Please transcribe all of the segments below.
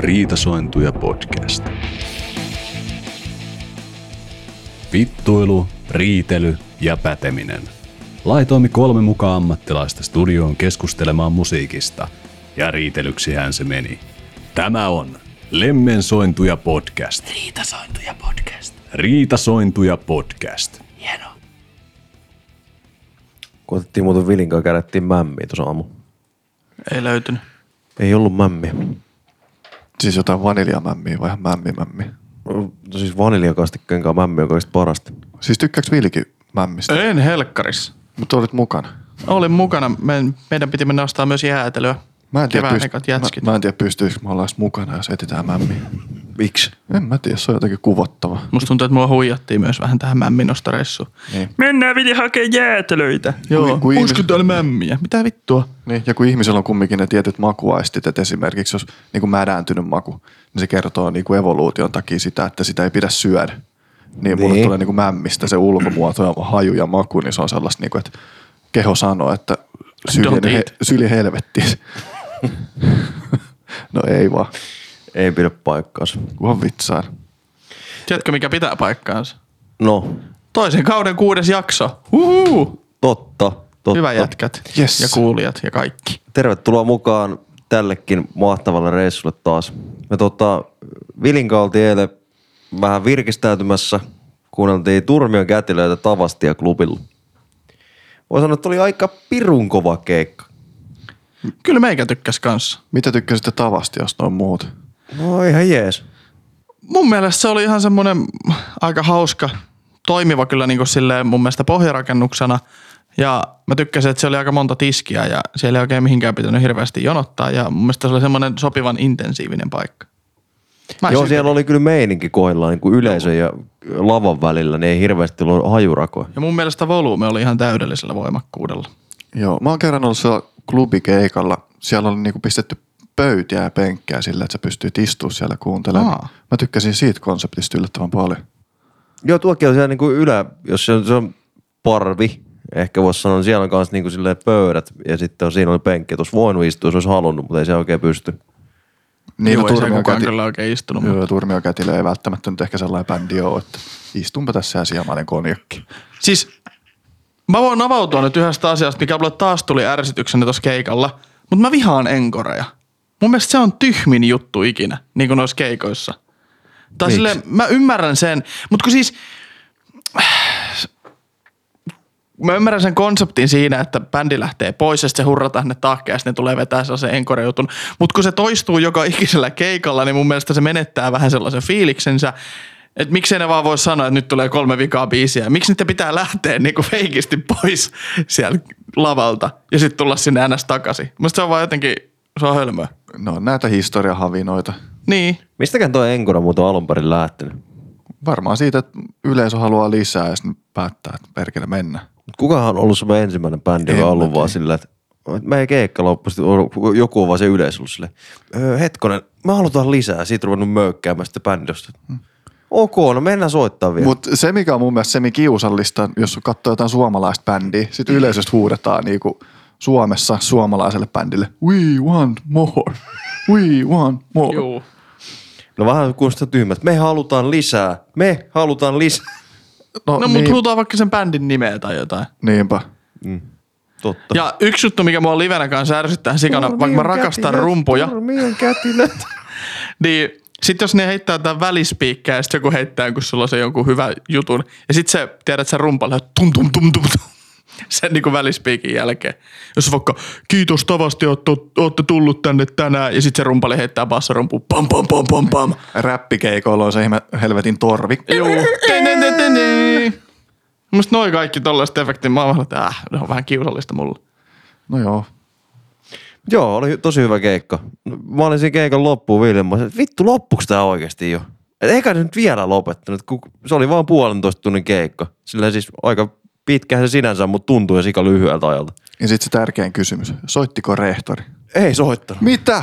Riitasointuja podcast. Vittuilu, riitely ja päteminen. Laitoimme kolme mukaan ammattilaista studioon keskustelemaan musiikista, ja riitelyksihän se meni. Tämä on Lemmensointuja podcast. Riitasointuja podcast. Riitasointuja podcast. Hieno. Kun otettiin muuten Vilin kanssa kädettiin mämmiä tuossa aamu. Ei löytynyt. Ei ollut mämmiä. Siis jotain vaniljamämmiä vai ihan mämmimämmiä? No siis vaniljakastikkeiden kanssa mämmi on kaikista parasta. Siis tykkääks Vilki mämmistä? En helkkarissa. Mutta olit mukana. Olin mukana. Me, meidän piti mennä ostaa myös jäätelyä. Mä en tiedä, Kevään pyst- jätskit. mä, mä en tiedä pystyykö mä olla mukana, jos etsitään mämmiä. Miksi? En mä tiedä, se on jotenkin kuvottava. Musta tuntuu, että mua huijattiin myös vähän tähän mämminostoreissuun. Niin. Mennään vili hakee jäätelöitä. Joo. kun Olisiko ihmiset- täällä mämmiä? Mitä vittua? Niin, ja kun ihmisellä on kumminkin ne tietyt makuaistit, että esimerkiksi jos niin kuin mädääntynyt maku, niin se kertoo niin kuin evoluution takia sitä, että sitä ei pidä syödä. Niin, mulle Niin. tulee niin kuin mämmistä se ulkomuoto ja haju ja maku, niin se on sellaista, niin kuin, että keho sanoo, että syli, he, syli helvettiin. no ei vaan, Ei pidä paikkaansa. kunhan vitsaan. Tiedätkö, mikä pitää paikkaansa? No, Toisen kauden kuudes jakso. Uhu. totta. totta. Hyvä jätkät Yes. ja kuulijat ja kaikki. Tervetuloa mukaan tällekin mahtavalle reissulle taas. Me tota, Vilin kanssa oltiin eilen vähän virkistäytymässä. Kuunneltiin Turmion kätilöitä Tavastia klubilla. Voi sanoa, että oli aika pirun kova keikka. Kyllä meikä tykkäs kanssa. Mitä tykkäsitte tavasti, jos noin muut? No ihan jees. Mun mielestä se oli ihan semmoinen aika hauska, toimiva kyllä niin kuin silleen mun mielestä pohjarakennuksena. Ja mä tykkäsin, että se oli aika monta tiskiä ja siellä ei oikein mihinkään pitänyt hirveästi jonottaa. Ja mun mielestä se oli semmoinen sopivan intensiivinen paikka. Mä Joo, siellä oli kyllä meininki kohdillaan niin kuin yleisön ja lavan välillä. Ne ei hirveästi ollut hajurakoja. Ja mun mielestä volyymi oli ihan täydellisellä voimakkuudella. Joo, mä oon kerran ollut siellä klubikeikalla. Siellä oli niinku pistetty pöytiä ja penkkejä sillä, että sä pystyt istumaan siellä kuuntelemaan. Aa. Mä tykkäsin siitä konseptista yllättävän paljon. Joo, tuokin on siellä niin kuin ylä, jos se on, se on parvi, ehkä voisi sanoa, niin siellä on myös niin kuin silleen pöydät ja sitten on, siinä oli penkki. Tuossa voinut istua, jos olisi halunnut, mutta ei se oikein pysty. Niin, Joo, no, ei Turmio kukaan käti... kyllä oikein istunut. Joo, Turmio kätilö ei välttämättä nyt ehkä sellainen bändi ole, että istunpa tässä ja sijamainen konjakki. Siis mä voin avautua nyt yhdestä asiasta, mikä mulle taas tuli ärsytyksenä tuossa keikalla. Mutta mä vihaan enkoreja. Mun mielestä se on tyhmin juttu ikinä, niin kuin noissa keikoissa. Tai silleen, mä ymmärrän sen, mutta kun siis... Mä ymmärrän sen konseptin siinä, että bändi lähtee pois ja sitten se hurrataan ne tahkeen ja sitten ne tulee vetää sellaisen enkore-jutun. Mutta kun se toistuu joka ikisellä keikalla, niin mun mielestä se menettää vähän sellaisen fiiliksensä. Että miksei ne vaan voi sanoa, että nyt tulee kolme vikaa biisiä. Miksi niiden pitää lähteä niinku feikisti pois sieltä lavalta ja sitten tulla sinne ns takaisin. Musta se on vaan jotenkin, se on hölmöä. No näitä historiahavinoita. Niin. Mistäkään tuo Enkora muuten alun perin lähtenyt? Varmaan siitä, että yleisö haluaa lisää ja sitten päättää, että perkele mennä. Mut Kukahan on ollut semmoinen ensimmäinen bändi, joka on mä ollut vaan silleen, että meidän keikka loppui, joku on vaan se yleisö ollut silleen, öö, hetkonen, me halutaan lisää, siitä ruvennut möykkäämään sitten bändistä. Ok, no mennään soittaa vielä. Mutta se, mikä on mun mielestä semi kiusallista, jos katsoo jotain suomalaista bändiä, sitten yleisöstä huudetaan niinku Suomessa suomalaiselle bändille, we want more, we want more. Juu. no vähän kuulostaa tyhmältä. Me halutaan lisää, me halutaan lisää. No, niin, mutta huutaa vaikka sen bändin nimeä tai jotain. Niinpä. Totta. Ja yksi juttu, mikä mua livenä kanssa ärsyttää sikana, vaikka mä rakastan rumpuja, Turmion kätilöt. niin sitten jos ne heittää jotain välispiikkää ja sitten joku heittää, kun sulla on se jonkun hyvä jutun. Ja sitten se, tiedät sä rumpalle, tum tum tum tum tum. Sen niin kuin välispiikin jälkeen. Jos vaikka, kiitos tavasti, olette, olette tullut tänne tänään. Ja sitten se rumpali heittää bassarumpuun, pam pam pam pam pam. Räppikeikoilla on se helvetin torvi. Tän. Musta noi kaikki tollaiset efektit, mä oon että äh, ne on vähän kiusallista mulle. No joo. Joo, oli tosi hyvä keikka. Mä olin siinä keikan loppuun Viljan, mä sanoin, vittu loppuks tää oikeesti jo? Et eikä ne nyt vielä lopettanut, kun se oli vaan puolentoista tunnin keikka. Sillä siis aika pitkähän se sinänsä, mutta tuntui sika lyhyeltä ajalta. Ja sitten se tärkein kysymys. Soittiko rehtori? Ei soittanut. Mitä?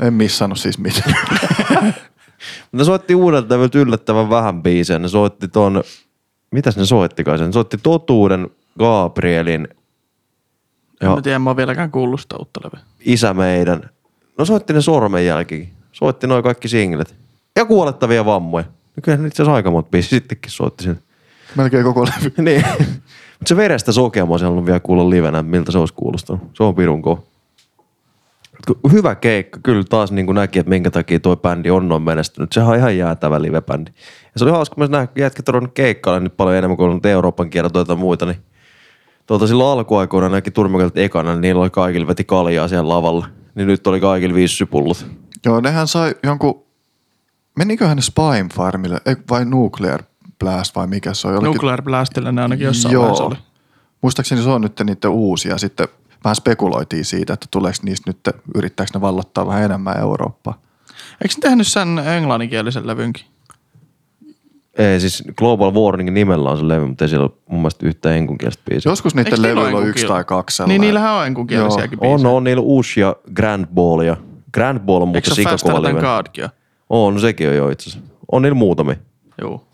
En missannut siis mitään. Ne soitti uudelta levyltä yllättävän vähän biisejä. Ne soitti ton, mitäs ne soittikaan sen? Ne soitti Totuuden, Gabrielin, Joo. mä tiedä, mä oon vieläkään kuullut sitä uutta levyä. Isä meidän. No soitti ne sormenjälkikin. Soitti noin kaikki singlet. Ja kuolettavia vammoja. No kyllähän itse asiassa aika monta biisi sittenkin soitti sen. Melkein koko levy. niin. Mutta se verestä sokea mä olisin halunnut vielä kuulla livenä, miltä se olisi kuulostanut. Se on pirun. Mut Hyvä keikka. Kyllä taas niin kuin näki, että minkä takia toi bändi on noin menestynyt. Sehän on ihan jäätävä live-bändi. Ja se oli hauska, kun mä näin, kun jätkät on keikkailla nyt paljon enemmän kuin on Euroopan kiertoja tai muita, niin tuota silloin alkuaikoina näki turmakelta ekana, niin niillä oli kaikilla veti kaljaa siellä lavalla. Niin nyt oli kaikilla vissypullut. Joo, nehän sai jonkun, meniköhän ne Spime Farmille, ei, vai Nuclear Blast vai mikä se on? Jollekin- Nuclear Blastilla ne ainakin jossain Joo. vaiheessa oli. Muistaakseni se on nyt niiden uusia. Sitten vähän spekuloitiin siitä, että tuleeko niistä nyt, yrittääkö ne vallottaa vähän enemmän Eurooppaa. Eikö ne tehnyt sen englanninkielisen levynkin? Ei siis Global Warning nimellä on se levy, mutta ei siellä ole mun mielestä yhtään enkunkielistä biisiä. Joskus niiden Eikö niillä levyillä ole on yksi enkunkiel- tai kaksi Niin sellainen. niillähän on enkunkielisiäkin On, biisejä. on niillä uusi ja Grand Ball ja Grand Ball on Eikö muuten se ole Faster sikakova Than. Godkin? On, no sekin on jo itse asiassa. On niillä muutamia. Joo.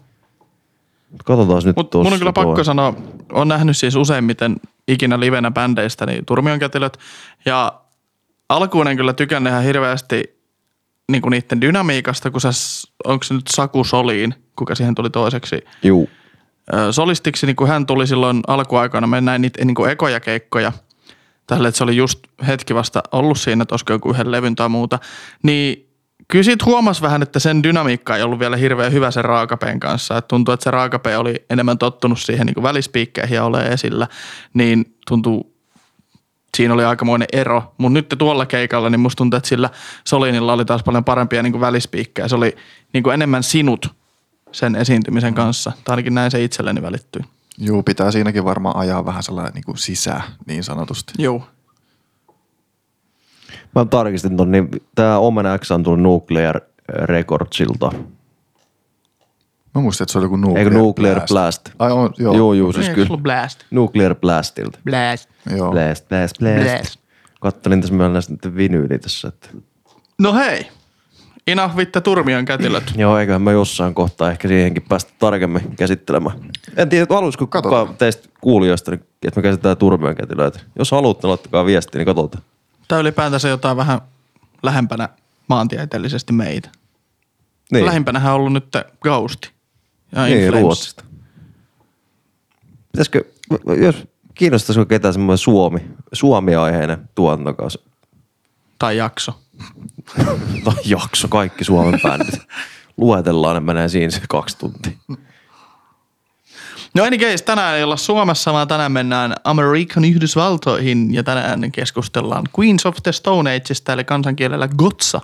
Katsotaan nyt tossa mun on kyllä pakko sanoa, on nähnyt siis useimmiten ikinä livenä bändeistä, niin Turmion kätilöt. Ja alkuun en kyllä tykännyt ihan hirveästi niin kuin niiden dynamiikasta, kun se, s- onko se nyt Saku Soliin, kuka siihen tuli toiseksi Juu. solistiksi, niin kun hän tuli silloin alkuaikana, me näin niitä niin kuin ekoja keikkoja, tälle, että se oli just hetki vasta ollut siinä, että olisiko joku yhden levyn tai muuta, niin kyllä siitä huomasi vähän, että sen dynamiikka ei ollut vielä hirveän hyvä sen raakapeen kanssa. Että tuntuu, että se raakape oli enemmän tottunut siihen niin välispiikkeihin ja ole esillä, niin tuntuu, siinä oli aikamoinen ero. Mutta nyt tuolla keikalla, niin musta tuntuu, että sillä Solinilla oli taas paljon parempia niin välispiikkejä. Se oli niin kuin enemmän sinut sen esiintymisen kanssa. Tai ainakin näin se itselleni välittyy. Juu, pitää siinäkin varmaan ajaa vähän sellainen niin kuin sisään, niin sanotusti. Joo. Mä tarkistin ton, niin tää Omen X on tullut Nuclear Recordsilta. Mä muistin, että se oli joku Nuclear, Eikö Nuclear Blast? Ai on, joo. Joo, joo, siis Eikö kyllä. sulla blast? Nuclear Blastilta. Blast. joo. Blast, blast, blast. Blast. Kattelin tässä meillä näistä nyt vinyyliä tässä, että No hei. Enough with the Turmion kätilöt. joo, eiköhän mä jossain kohtaa ehkä siihenkin päästä tarkemmin käsittelemään. En tiedä, haluaisiko Katsotaan. kukaan teistä kuulijoista, niin, että me käsitellään turmion kätilöitä. Jos haluatte, niin laittakaa viestiä, niin katsotaan. Tai ylipäätänsä jotain vähän lähempänä maantieteellisesti meitä. Niin, Lähimpänähän on ollut nyt Ghosti. Ja niin. Ruotsista. Pitäisikö, jos kiinnostaisiko ketään semmoinen Suomi, Suomi-aiheinen tuotantokausi Tai jakso. tai jakso, kaikki Suomen bändit. Luetellaan, ne menee siinä se kaksi tuntia. No any case, tänään ei olla Suomessa, vaan tänään mennään Amerikan Yhdysvaltoihin ja tänään keskustellaan Queens of the Stone Ageista, eli kansankielellä Gotsa.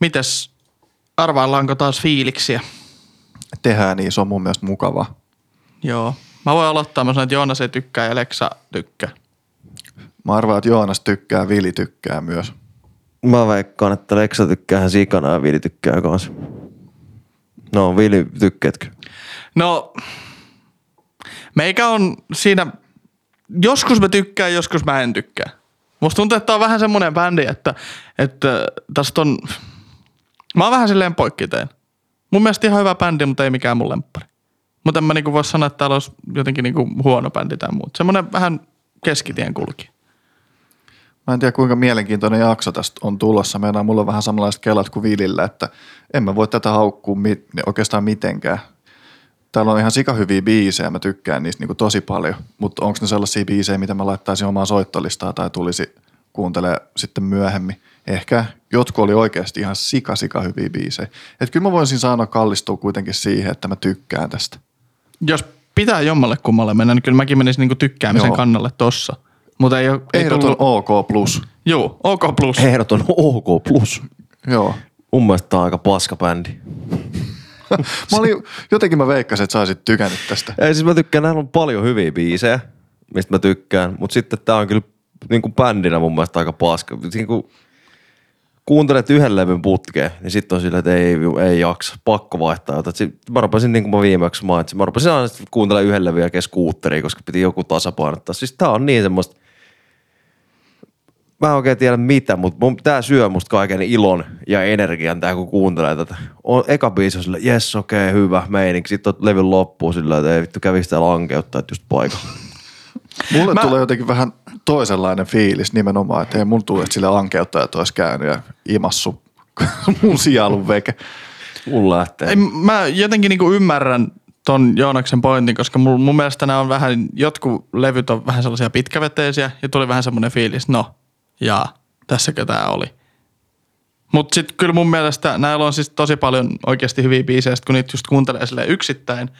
Mites, arvaillaanko taas fiiliksiä? Tehdään niin, se on mun mielestä mukavaa. Joo. Mä voin aloittaa, mä sanon, että Joonas ei tykkää ja Leksa tykkää. Mä arvaan, että Joonas tykkää, Vili tykkää myös. Mä veikkaan, että Leksa tykkää sikana ja Vili tykkää kanssa. No, Vili, tykkäätkö? No, meikä on siinä, joskus mä tykkään, joskus mä en tykkää. Musta tuntuu, että tää on vähän semmonen bändi, että, että tästä on, mä oon vähän silleen poikkiteen. Mun mielestä ihan hyvä bändi, mutta ei mikään mun lemppari. Mutta en mä niinku voi sanoa, että täällä olisi jotenkin niinku huono bändi tai muuta. Semmonen vähän keskitien kulki. Mä en tiedä kuinka mielenkiintoinen jakso tästä on tulossa. Meillä mulla on vähän samanlaiset kelat kuin Vilillä, että en mä voi tätä haukkua mi- oikeastaan mitenkään. Täällä on ihan sikahyviä biisejä, mä tykkään niistä niinku tosi paljon, mutta onko ne sellaisia biisejä, mitä mä laittaisin omaan soittolistaan tai tulisi kuuntelee sitten myöhemmin. Ehkä jotkut oli oikeasti ihan sika sika hyviä biisejä. Et kyllä mä voisin saada kallistua kuitenkin siihen, että mä tykkään tästä. Jos pitää jommalle kummalle mennä, niin kyllä mäkin menisin niinku tykkäämisen Joo. kannalle tossa. Mutta ei, oo- ei Ehdoton tullut, OK plus. Joo, OK plus. Ehdoton OK+. Plus. Joo. Mun mielestä tää on aika paska bändi. Mä olin, jotenkin mä veikkasin, että sä olisit tykännyt tästä. Ei siis mä tykkään, näillä on paljon hyviä biisejä, mistä mä tykkään, mutta sitten tää on kyllä niin kuin bändinä mun mielestä aika paska. Niin kuin kuuntelet yhden levyn putkeen, niin sitten on silleen, että ei, ei jaksa, pakko vaihtaa jotain. Sit mä rupesin, niin kuin mä viimeksi mainitsin, mä rupesin aina sitten kuuntelemaan yhden levyn jälkeen skuutteriin, koska piti joku tasapainottaa. Siis tää on niin semmoista, mä en oikein tiedä mitä, mutta mun, tää syö musta kaiken ilon ja energian tää, kun kuuntelee tätä. On, eka biisi on silleen, jes okei, okay, hyvä meininki. Sitten on levyn loppuun silleen, että ei vittu kävisi täällä lankeuttaa, että just paikalla. Mulle mä... tulee jotenkin vähän toisenlainen fiilis nimenomaan, että ei mun tule, että sille ankeuttajat olisi käynyt ja imassu mun sielun veke. Mulla lähtee. Ei, mä jotenkin niinku ymmärrän ton Joonaksen pointin, koska mun, mun mielestä nämä on vähän, jotkut levyt on vähän sellaisia pitkäveteisiä ja tuli vähän semmoinen fiilis, no, jaa, tässäkö tää oli. Mutta sitten kyllä mun mielestä näillä on siis tosi paljon oikeasti hyviä biisejä, sit kun niitä just kuuntelee yksittäin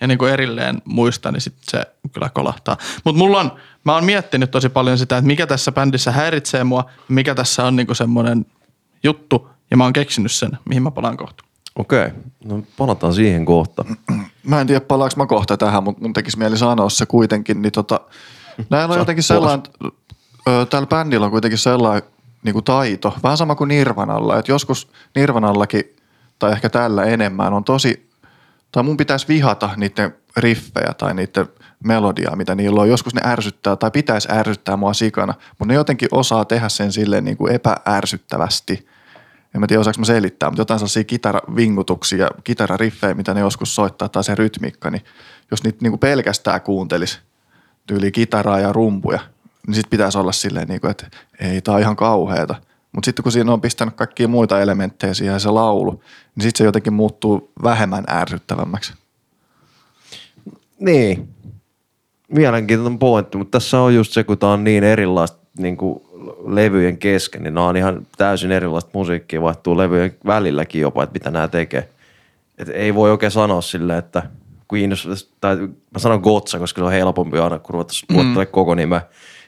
ja niinku erilleen muista, niin sitten se kyllä kolahtaa. Mutta mulla on, mä oon miettinyt tosi paljon sitä, että mikä tässä bändissä häiritsee mua, mikä tässä on niinku semmoinen juttu, ja mä oon keksinyt sen, mihin mä palaan kohta. Okei, okay. no palataan siihen kohta. Mä en tiedä palaaks mä kohta tähän, mutta mun tekisi mieli sanoa se kuitenkin. Niin tota, näillä on jotenkin sellainen, ö, tällä bändillä on kuitenkin sellainen niin kuin taito, vähän sama kuin Nirvanalla, että joskus Nirvanallakin, tai ehkä tällä enemmän, on tosi, tai mun pitäisi vihata niiden riffejä tai niiden melodiaa, mitä niillä on. Joskus ne ärsyttää tai pitäisi ärsyttää mua sikana, mutta ne jotenkin osaa tehdä sen silleen niin kuin epäärsyttävästi. En mä tiedä, osaanko mä selittää, mutta jotain sellaisia kitaravingutuksia, kitarariffejä, mitä ne joskus soittaa, tai se rytmiikka, niin jos niitä niin kuin pelkästään kuuntelisi tyyli kitaraa ja rumpuja, niin sitten pitäisi olla silleen, niin kuin, että ei, tää on ihan kauheeta. Mutta sitten kun siinä on pistänyt kaikkia muita elementtejä siihen se laulu, niin sitten se jotenkin muuttuu vähemmän ärsyttävämmäksi. Niin. Mielenkiintoinen pointti, mutta tässä on just se, kun tämä on niin erilaista niin kuin levyjen kesken, niin nämä on ihan täysin erilaista musiikkia, vaihtuu levyjen välilläkin jopa, että mitä nämä tekee. Et ei voi oikein sanoa silleen, että Queen, tai mä sanon Gotsa, koska se on helpompi aina, kun ruvettaisiin mm. koko nimeä,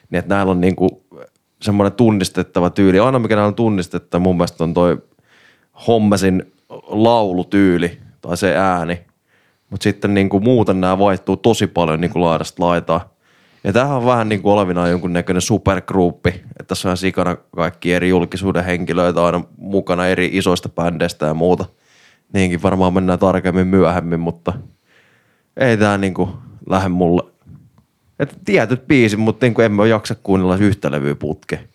niin että näillä on niin kuin semmoinen tunnistettava tyyli. Aina mikä näillä on tunnistettava mun mielestä on toi Hommesin laulutyyli tai se ääni. Mutta sitten niin kuin muuten nämä vaihtuu tosi paljon niin kuin laidasta laitaa. Ja tämähän on vähän niin kuin olevinaan jonkun näköinen supergruppi, että tässä on sikana kaikki eri julkisuuden henkilöitä aina mukana eri isoista bändeistä ja muuta. Niinkin varmaan mennään tarkemmin myöhemmin, mutta ei tämä niin kuin lähde mulle. Et tietyt biisit, mutta niin kuin en mä jaksa kuunnella yhtä levyä putkeen.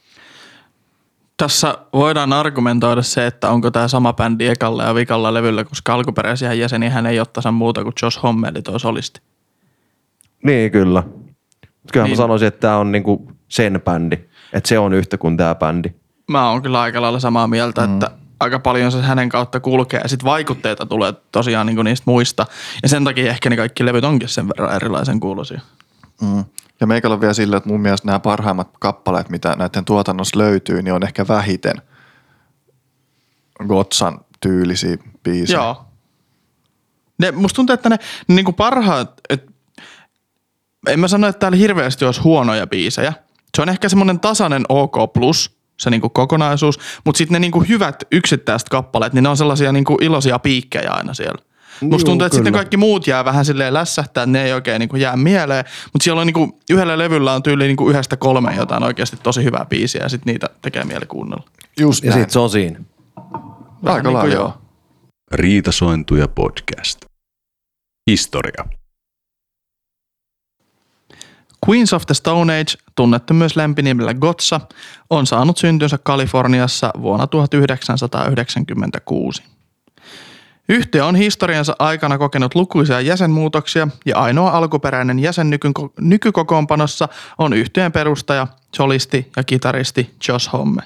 Tässä voidaan argumentoida se, että onko tämä sama bändi ekalla ja vikalla levyllä, koska alkuperäisiä jäseniä hän ei tasan muuta kuin Josh Homme, eli toi solisti. Niin, kyllä. Mut Kyllähän Niin. mä sanoisin, että tämä on niinku sen bändi. Että se on yhtä kuin tämä bändi. Mä oon kyllä aika lailla samaa mieltä, mm. että aika paljon se hänen kautta kulkee ja sitten vaikutteita tulee tosiaan niin niistä muista. Ja sen takia ehkä ne kaikki levyt onkin sen verran erilaisen kuulosia. Mm. Ja meikällä on vielä sillä, että mun mielestä nämä parhaimmat kappaleet, mitä näiden tuotannossa löytyy, niin on ehkä vähiten Gotsan tyylisiä biisejä. Joo. Ne, musta tuntuu, että ne, ne niinku parhaat, et, en mä sano, että täällä hirveästi olisi huonoja biisejä. Se on ehkä semmoinen tasainen OK plus, se niinku kokonaisuus, mutta sitten ne niinku hyvät yksittäiset kappaleet, niin ne on sellaisia niinku iloisia piikkejä aina siellä. Musta tuntuu, että sitten kyllä. kaikki muut jää vähän silleen lässähtää, ne ei oikein niinku jää mieleen. Mutta siellä on niinku, yhdellä levyllä on tyyli niinku yhdestä kolmeen jotain oikeasti tosi hyvää biisiä ja sitten niitä tekee mieli kuunnella. Just Ja sitten se on siinä. Vähän Aika joo. joo. Riitasointuja podcast. Historia. Queens of the Stone Age, tunnettu myös lempinimellä Gotsa, on saanut syntynsä Kaliforniassa vuonna 1996. Yhtiö on historiansa aikana kokenut lukuisia jäsenmuutoksia ja ainoa alkuperäinen jäsen nyky- nykykokoonpanossa on yhtyeen perustaja, solisti ja kitaristi Josh Homme.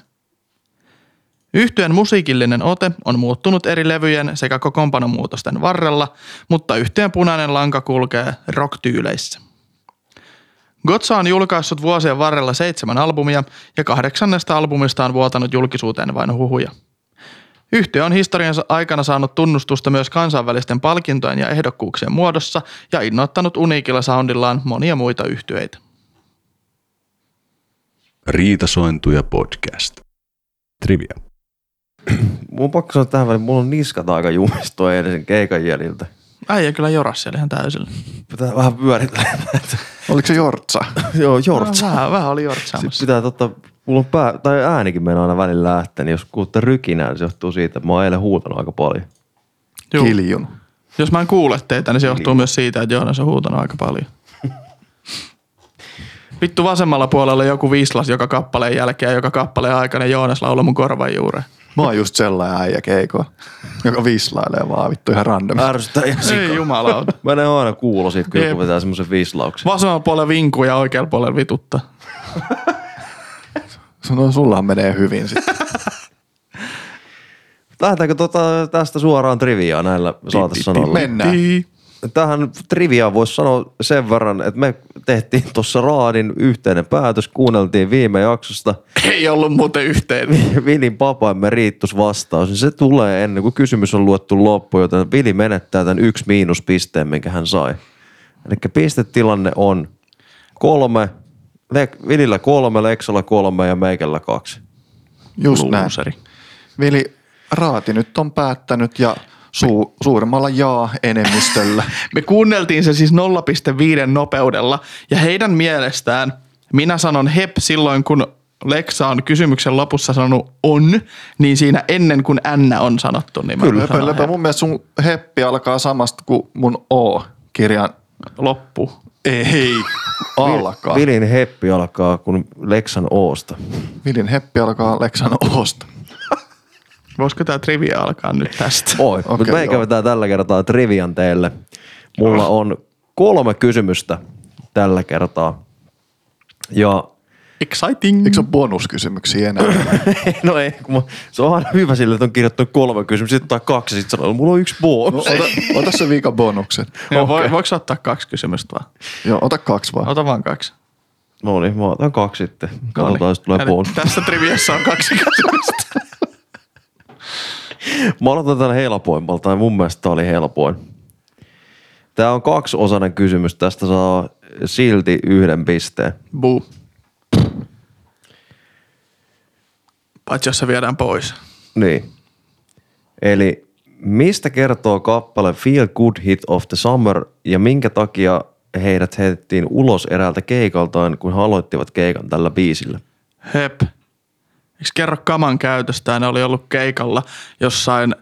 Yhtyeen musiikillinen ote on muuttunut eri levyjen sekä kokoonpanomuutosten varrella, mutta yhtyeen punainen lanka kulkee rock-tyyleissä. Gotsa on julkaissut vuosien varrella seitsemän albumia ja kahdeksannesta albumista on vuotanut julkisuuteen vain huhuja. Yhtiö on historiansa aikana saanut tunnustusta myös kansainvälisten palkintojen ja ehdokkuuksien muodossa ja innoittanut uniikilla soundillaan monia muita yhtyeitä. Riitasointuja podcast. Trivia. Mun on pakko sanoa tähän väliin, mulla on niskat aika jumissa toi edellisen keikan jäljiltä. Äijä kyllä joras siellä ihan täysillä. Pitää vähän pyöritellä. Oliko se Jortsa? Joo, jortsa. Vähän, vähän oli Sitten jortsaamassa. pitää totta, mulla on pää, tai äänikin mennä aina välillä lähteä, niin jos kuulette rykinää, niin se johtuu siitä, että mä oon eilen huutanut aika paljon. Juu. Kiljun. Jos mä en kuule teitä, niin se johtuu myös siitä, että Joonas on huutanut aika paljon. Vittu vasemmalla puolella joku vislas joka kappaleen jälkeen ja joka kappaleen aikana Joonas laulaa mun korvan juureen. Mä oon just sellainen äijä keikoa, joka vislailee vaan vittu ihan random. Ärsyttää ihan Ei sikana. jumalauta. Mä en aina kuulo siitä, kun Jep. joku vetää semmoisen vislauksen. Vasemmalla puolella vinkuu ja oikealla puolella vituttaa. No sullahan menee hyvin sitten. lähdetäänkö tota tästä suoraan triviaan näillä saatesanoilla? Mennään. Tähän triviaan voisi sanoa sen verran, että me tehtiin tuossa Raadin yhteinen päätös, kuunneltiin viime jaksosta Ei ollut muuten yhteen. Vilin papaimme riittus vastaus, se tulee ennen kuin kysymys on luettu loppuun, joten Vili menettää tämän yksi miinuspisteen, minkä hän sai. Eli pistetilanne on kolme, Le- Vilillä kolme, Leksolla kolme ja Meikällä kaksi. Just näin. Looseri. Vili Raati nyt on päättänyt ja su- suuremmalla jaa-enemmistöllä. Me kuunneltiin se siis 0,5 nopeudella ja heidän mielestään minä sanon hep silloin, kun Leksa on kysymyksen lopussa sanonut on, niin siinä ennen kuin N on sanottu, niin mä Kyllä, lepä, hep. mun mielestä sun heppi alkaa samasta kuin mun O-kirjan. loppu. Ei, alkaa. Vilin heppi alkaa kun Leksan Oosta. Vilin heppi alkaa Leksan Osta. Voisiko tämä trivia alkaa nyt tästä? Oi, okay, mutta meikä vetää tällä kertaa trivian teille. Mulla on kolme kysymystä tällä kertaa. Ja Exciting. Eikö se ole bonuskysymyksiä enää? no ei, kun mä, se on aina hyvä sille, että on kirjoittanut kolme kysymystä, sitten ottaa kaksi, sitten sanoo, mulla on yksi No, bonus. ota, ota se viikon bonuksen. Joo, okay. voiko ottaa kaksi kysymystä vaan? Joo, ota kaksi vaan. Ota vaan kaksi. No niin, mä otan kaksi sitten. No niin. Katsotaan, jos tulee Eli bonus. Tässä triviassa on kaksi kysymystä. Mä aloitan tämän helpoimmalta, ja mun mielestä tää oli helpoin. Tää on kaksiosainen kysymys, tästä saa silti yhden pisteen. Buu. Paitsi jos se viedään pois. Niin. Eli mistä kertoo kappale Feel Good Hit of the Summer ja minkä takia heidät heitettiin ulos eräältä keikaltaan, kun he aloittivat keikan tällä biisillä? Hep. Eikö kerro kaman käytöstä? Ne oli ollut keikalla jossain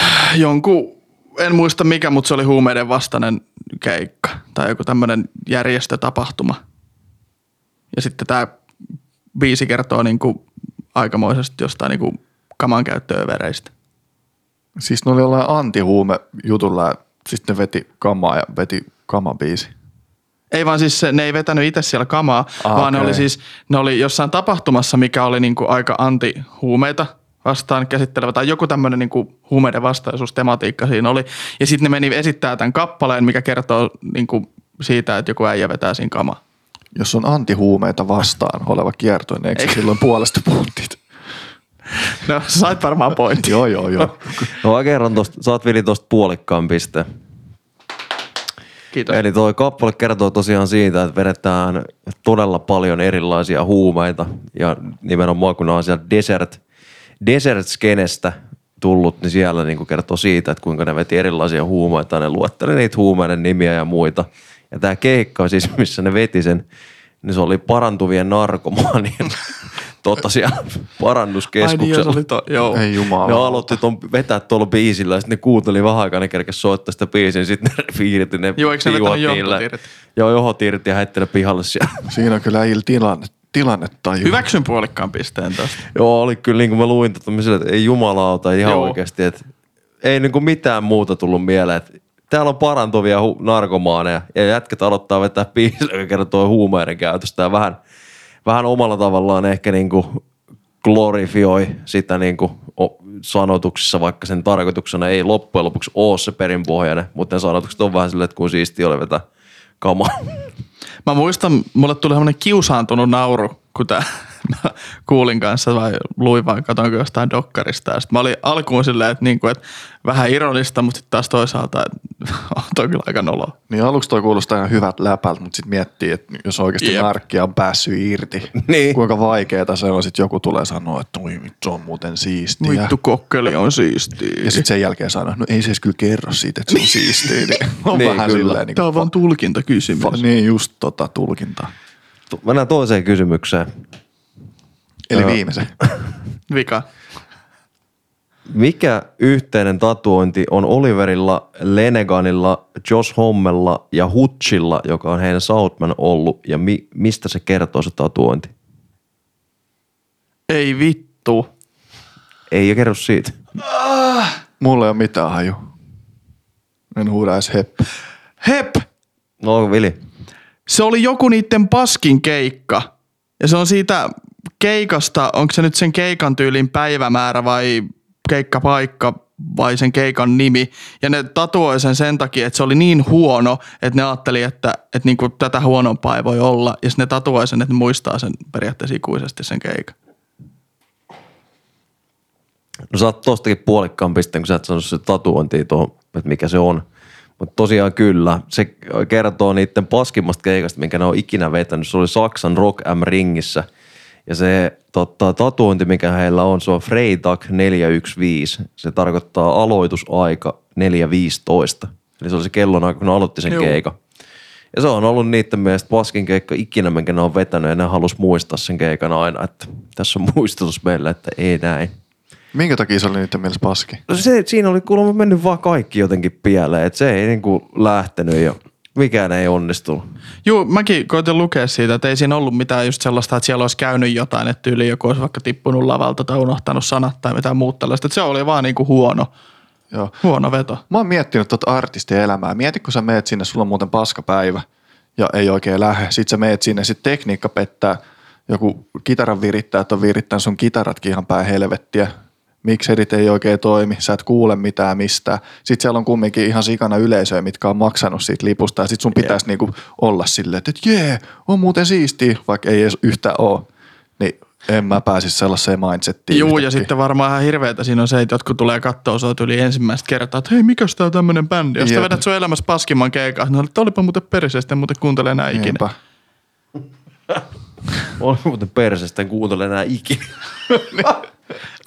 jonkun, en muista mikä, mutta se oli huumeiden vastainen keikka. Tai joku tämmöinen järjestötapahtuma. Ja sitten tämä biisi kertoo niinku aikamoisesti jostain niinku kaman käyttöövereistä. Siis ne oli jollain antihuume jutulla ja sitten ne veti kamaa ja veti kamabiisi. Ei vaan siis ne ei vetänyt itse siellä kamaa, Ah, vaan ne okei. oli siis, ne oli jossain tapahtumassa, mikä oli niinku aika anti-huumeita vastaan käsittelevä tai joku tämmöinen niinku huumeiden vastaisuustematiikka siinä oli. Ja sitten ne meni esittää tämän kappaleen, mikä kertoo niinku siitä, että joku äijä vetää siinä kamaa. Jos on antihuumeita vastaan oleva kierto, niin eikö silloin puolesta puhuttit? No sait varmaan pointin. joo, joo, joo. No mä kerron tosta, saat Vili tosta puolikkaan pisteen. Kiitos. Eli toi kappale kertoo tosiaan siitä, että vedetään todella paljon erilaisia huumeita ja nimenomaan kun on siellä desert, desert skenestä tullut, niin siellä niin kertoo siitä, että kuinka ne veti erilaisia huumeita, ne luetteli niitä huumeiden nimiä ja muita. Ja tämä keikka siis, missä ne veti sen, niin se oli parantuvien narkomaanien tota siellä Ai niin, parannuskeskuksella. to, joo. Ei jumala. Ne aloitti ton vetää tuolla biisillä ja sitten ne kuunteli vähän aikaa, ne kerkes soittaa sitä biisiä, niin sitten ne fiiritti ne Joo, eikö ne vetänyt? Joo, johot irti ja heitti ne pihalle siellä. Siinä on kyllä il tilanne, tilannetta. Hyväksyn puolikkaan pisteen tästä. Joo, oli kyllä niin kuin mä luin tota, mä sille, että ei jumalauta ihan Joo. oikeasti, että ei niin kuin mitään muuta tullut mieleen. Että täällä on parantuvia hu- narkomaaneja ja jätkät aloittaa vetää biisillä, joka kertoo huumeiden käytöstä ja vähän, vähän omalla tavallaan ehkä niin kuin glorifioi sitä niin kuin sanotuksissa, vaikka sen tarkoituksena ei loppujen lopuksi ole se perinpohjainen, mutta ne sanotukset on vähän silleen, että kun siisti oli vetää kamaa. Mä muistan, mulle tuli semmoinen kiusaantunut nauru, kun tää, mä kuulin kanssa vai luin vai katonko jostain dokkarista. Ja sit mä olin alkuun silleen, että, niinku, että vähän ironista, mutta sitten taas toisaalta, että on toi kyllä aika nolo. Niin aluksi toi kuulostaa ihan hyvät läpältä, mutta sitten miettii, että jos oikeasti Jep. narkkia on päässyt irti, Niin. kuinka vaikeeta se on. Sitten joku tulee sanoa, että oi vittu on muuten siistiä. Vittu kokkeli on siistiä. Ja sitten sen jälkeen sanoo, no ei se edes kyllä kerro siitä, että se on siistiä. Niin on Niin, vähän kyllä. silleen. Niin, Tää on vaan tulkintakysymys. niin just tota tulkintaa. Mennään toiseen kysymykseen. Eli Joo. viimeisen. Vika. Mikä yhteinen tatuointi on Oliverilla, Leneganilla, Josh Hommella ja Hutchilla, joka on heidän Southman ollut, ja mi- mistä se kertoo se tatuointi? Ei vittu. Ei kerro siitä. Mulla ei ole mitään haju. En huuda edes heppi. Hep! No Vili. Se oli joku niitten paskin keikka. Ja se on siitä keikasta, onko se nyt sen keikan tyylin päivämäärä vai keikkapaikka vai sen keikan nimi. Ja ne tatuoi sen sen takia, että se oli niin huono, että ne ajatteli, että, että niinku tätä huonompaa ei voi olla. Ja ne tatuoi sen, että ne muistaa sen periaatteessa ikuisesti sen keikan. No sä oot tostakin puolikkaan pisteen, kun sä et sanonut se tatuointia tuohon, että mikä se on. Mutta tosiaan kyllä, se kertoo niiden paskimmasta keikasta, minkä ne on ikinä vetänyt. Se oli Saksan Rock M Ringissä. Ja se totta, tatuointi, mikä heillä on, se on Freitag 415. Se tarkoittaa aloitusaika 4.15. Eli se oli se kellonaika, kun ne aloitti sen Juu. keikan. Ja se on ollut niiden mielestä paskin keikka ikinä, minkä ne on vetänyt. Ja ne halus muistaa sen keikan aina, että tässä on muistutus meille, että ei näin. Minkä takia se oli niiden mielestä paski? No se, siinä oli kuulemma mennyt vaan kaikki jotenkin pieleen, että se ei niinku lähtenyt ja mikään ei onnistunut. Joo, mäkin koitin lukea siitä, että ei siinä ollut mitään just sellaista, että siellä olisi käynyt jotain, että yli joku olisi vaikka tippunut lavalta tai unohtanut sanat tai mitään muuta tällaista. Että se oli vaan niinku huono, Joo. huono veto. Mä oon miettinyt tuota artistien elämää. Mieti, kun sä meet sinne, sulla on muuten paskapäivä ja ei oikein lähde. Sitten sä meet sinne, sit tekniikka pettää. Joku kitaran virittäjät on virittänyt sun kitaratkin ihan päin helvettiä. Mikserit ei oikein toimi, sä et kuule mitään mistään. Sitten siellä on kumminkin ihan sikana yleisöä, mitkä on maksanut siitä lipusta. Ja sit sun pitäisi niinku olla silleen, että jee, on muuten siistiä, vaikka ei edes yhtään ole. Niin en mä pääsisi sellaiseen mindsettiin. Joo, ja sitten varmaan ihan hirveetä siinä on se, että jotkut tulee katsoa sua yli ensimmäistä kertaa, että hei, mikäs tää on tämmönen bändi? Sitten Jep. vedät sun elämässä paskimman keikan. No, että olipa muuten perisestä, en muuten kuuntele enää ikinä. Niinpä. Oli muuten persestä, en kuuntele enää ikinä.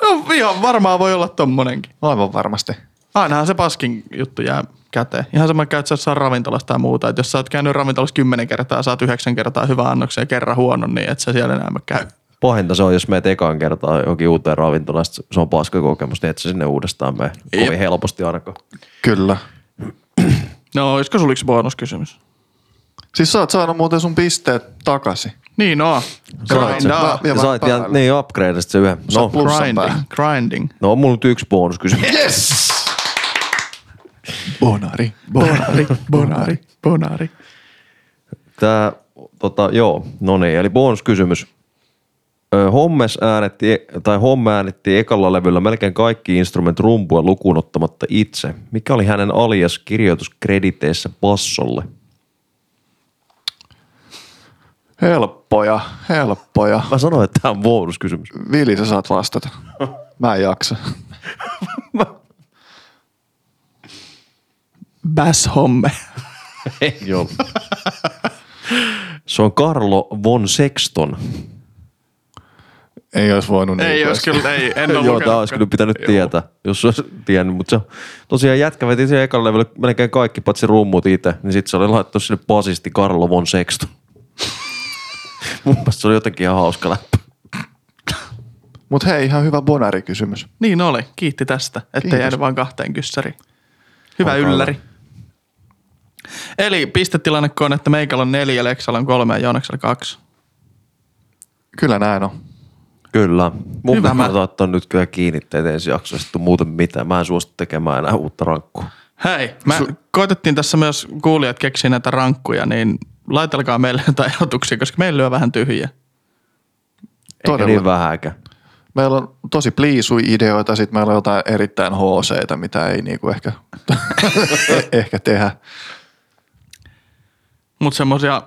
No ihan varmaan voi olla tommonenkin. Aivan varmasti. Ainahan se paskin juttu jää käteen. Ihan sama käyt sä jossain ravintolassa tai muuta. Että jos sä oot käynyt ravintolassa kymmenen kertaa, saat yhdeksän kertaa hyvän annoksen ja kerran huonon, niin et sä siellä enää käy. Pahinta se on, jos meet ekaan kertaa johonkin uuteen ravintolaan, se on paska kokemus, niin et sä sinne uudestaan mene kovin Jep. helposti ainakaan. Kyllä. No, olisiko sulla yksi bonuskysymys? Siis sä oot saanut muuten sun pisteet takaisin. Niin, no. Grindaa. Ja sait vielä, niin upgradeista se yhden. No, Grinding, grinding. no on mulla nyt yksi bonuskysymys. Yes! Bonari, Bonari, bonari, bonari. Tää, tota, joo, no niin, eli bonuskysymys. Hommes äänetti, tai Homme äänetti ekalla levyllä melkein kaikki instrument rumpua lukuun ottamatta itse. Mikä oli hänen alias kirjoituskrediteissä bassolle? Helppoja, helppoja. Mä sanoin, että tämä on bonuskysymys. Vili, sä saat vastata. Mä en jaksa. Bass homme. Ei ole. Se on Carlo von Sexton. Ei olisi voinut niin Ei olisi kyllä, ei, en ole Joo, tämä olisi kyllä pitänyt tietää, jos olisi tiennyt. Mutta se tosiaan jätkä veti siihen ekalle levylle melkein kaikki, paitsi rummut itse. Niin sitten se oli laittu sinne basisti Carlo von Sexton. Mun mielestä se oli jotenkin ihan hauska läppä. Mutta hei, ihan hyvä bonari-kysymys. Niin oli. Kiitti tästä, ettei Kiitos. jäänyt vain kahteen kyssäriin. Hyvä Olkaa ylläri. Eli pistetilanne on, että Meikalla on neljä, Leksalla on kolme ja Joonaksella kaksi. Kyllä näin on. Kyllä. Mun Hyvä. Mä ottaa nyt kyllä kiinni teitä ensi jaksossa, sitten muuten mitään. Mä en suostu tekemään enää uutta rankkua. Hei, mä koitettiin tässä myös kuulijat keksiä näitä rankkuja, niin laitelkaa meille jotain ehdotuksia, koska meillä on vähän tyhjiä. Eikä Todella. niin vähäkään. Meillä on tosi pliisui ideoita, sitten meillä on jotain erittäin hc mitä ei niinku ehkä, ehkä tehdä. Mutta semmoisia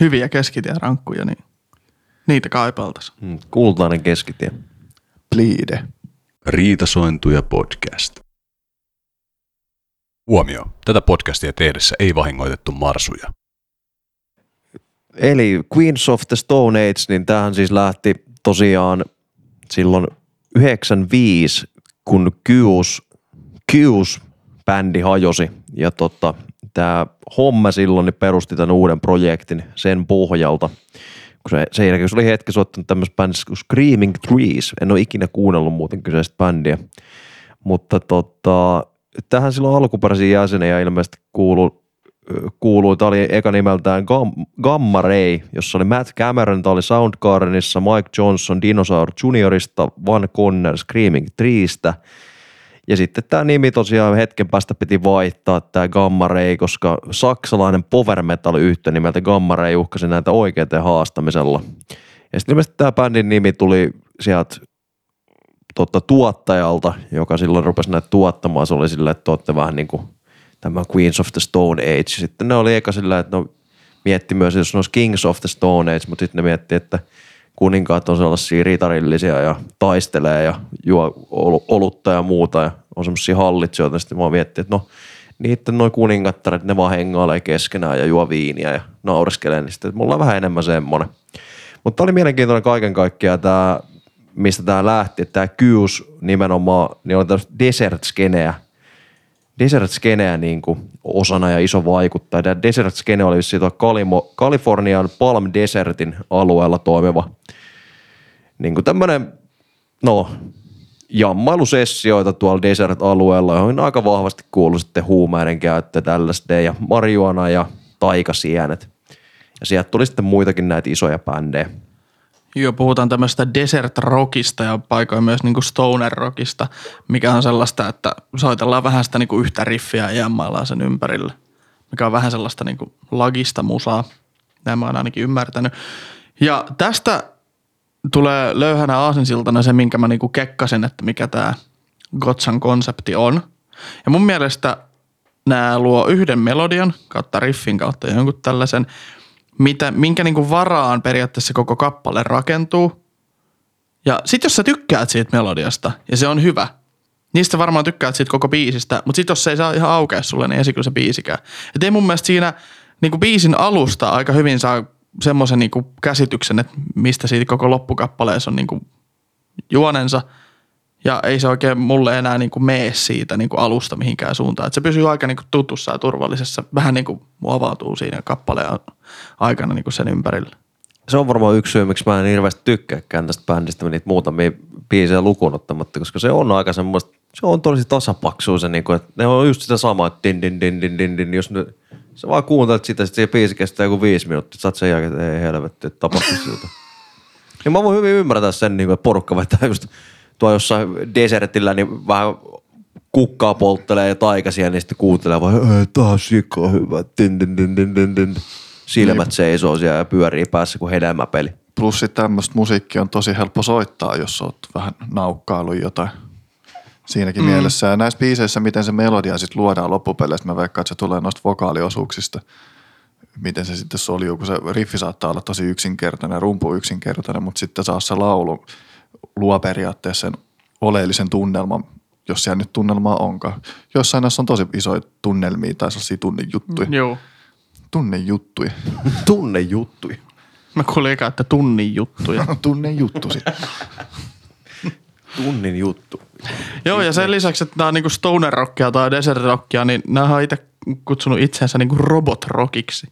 hyviä keskitien rankkuja, niin niitä kaipaltaisiin. Mm, Kultainen keskitie. Pleade. Riitasointuja podcast. Huomio. Tätä podcastia tehdessä ei vahingoitettu marsuja. Eli Queens of the Stone Age, niin tämähän siis lähti tosiaan silloin 95, kun Kyus, Kyus bändi hajosi. Ja tota, tämä homma silloin niin perusti tämän uuden projektin sen pohjalta. Kun se, sen jälkeen se oli hetki soittanut tämmöisessä bändissä kuin Screaming Trees. En ole ikinä kuunnellut muuten kyseistä bändiä. Mutta tota, tähän silloin alkuperäisiä jäseniä ilmeisesti kuului kuului, tämä oli eka nimeltään Gam- Gamma Ray, jossa oli Matt Cameron, tämä oli Soundgardenissa, Mike Johnson Dinosaur Juniorista, Van Conner Screaming Treestä. Ja sitten tämä nimi tosiaan hetken päästä piti vaihtaa, tämä Gamma Ray, koska saksalainen power metal yhtye nimeltä Gamma Ray uhkasi näitä oikeiden haastamisella. Ja sitten ilmeisesti tämä bändin nimi tuli sieltä totta, tuottajalta, joka silloin rupesi näitä tuottamaan. Se oli silleen, että olette vähän niin kuin tämä Queens of the Stone Age. Sitten ne oli eka sillä, että no mietti myös, jos ne olisi Kings of the Stone Age, mutta sitten ne mietti, että kuninkaat on sellaisia ritarillisia ja taistelee ja juo ol- olutta ja muuta ja on semmoisia hallitsijoita. Sitten mä miettin, että no niiden noin kuningattaret, ne vaan hengailee keskenään ja juo viiniä ja naureskelee, niin sitten mulla on vähän enemmän semmoinen. Mutta oli mielenkiintoinen kaiken kaikkiaan tämä, mistä tämä lähti, että tämä Kyus nimenomaan, niin on tämmöistä desert skeneä, desert skeneä niin kuin osana ja iso vaikuttaja. Tämä desert skene oli tuolla Kalimo, Kalifornian Palm Desertin alueella toimiva niin kuin tämmöinen, no, jammailusessioita tuolla desert-alueella, johon aika vahvasti kuuluu sitten huumeiden käyttö, LSD ja marijuana ja taikasienet. Ja sieltä tuli sitten muitakin näitä isoja bändejä. Joo, puhutaan tämmöistä desert rockista ja paikoin myös niinku stoner rockista, mikä on sellaista, että soitellaan vähän sitä niinku yhtä riffiä ja jammaillaan sen ympärille, mikä on vähän sellaista niinku lagista musaa. Näin mä oon ainakin ymmärtänyt. Ja tästä tulee löyhänä aasinsiltana se, minkä mä niinku kekkasin, että mikä tämä Gotsan konsepti on. Ja mun mielestä nämä luo yhden melodian kautta riffin kautta jonkun tällaisen, mitä, minkä niinku varaan periaatteessa koko kappale rakentuu. Ja sit jos sä tykkäät siitä melodiasta ja se on hyvä, niistä varmaan tykkäät siitä koko biisistä, mutta sit jos se ei saa ihan aukea sulle, niin ei se se biisikään. Et ei mun mielestä siinä niinku biisin alusta aika hyvin saa semmoisen niinku käsityksen, että mistä siitä koko loppukappaleessa on niinku juonensa. Ja ei se oikein mulle enää niinku mene siitä niinku alusta mihinkään suuntaan. Et se pysyy aika niinku tutussa ja turvallisessa. Vähän niinku avautuu siinä kappaleen aikana niinku sen ympärillä. Se on varmaan yksi syy, miksi mä en hirveästi tykkääkään tästä bändistä niitä muutamia biisejä lukuun ottamatta, koska se on aika semmoista, se on tosi tasapaksua se, niin kuin, että ne on just sitä samaa, että din, din, din, din, din, din, jos ne, sä vaan kuuntelet sitä, sitten se biisi kestää joku viisi minuuttia, sä oot sen jälkeen, että ei helvetti, että tapahtuu siltä. Ja mä voin hyvin ymmärtää sen, niin kuin, että porukka vetää just tuo jossain desertillä, niin vähän kukkaa polttelee ja taikasia, niin sitten kuuntelee vaan, tää on sika hyvä, din, din, din, din, din, din. Silmät seisoo siellä ja pyörii päässä kuin hedelmäpeli. Plus sitten tämmöistä musiikkia on tosi helppo soittaa, jos oot vähän naukkailu jotain siinäkin mm. mielessä. Ja näissä biiseissä, miten se melodia sitten luodaan loppupeleissä, mä veikkaan, että se tulee noista vokaaliosuuksista. Miten se sitten soljuu, kun se riffi saattaa olla tosi yksinkertainen, rumpu yksinkertainen, mutta sitten saa se laulu luo periaatteessa sen oleellisen tunnelman, jos siellä nyt tunnelmaa onkaan. Jossain näissä on tosi isoja tunnelmia tai sellaisia tunnejuttuja. Joo. Tunnejuttuja. Tunne juttui. Mä kuulin eka, että tunnin juttuja. Tunnejuttu sitten. Tunnin juttu. Joo, ja sen lisäksi, että nämä on niinku stoner rockia tai desert rockia, niin nämä on itse kutsunut itseensä niinku robot rockiksi.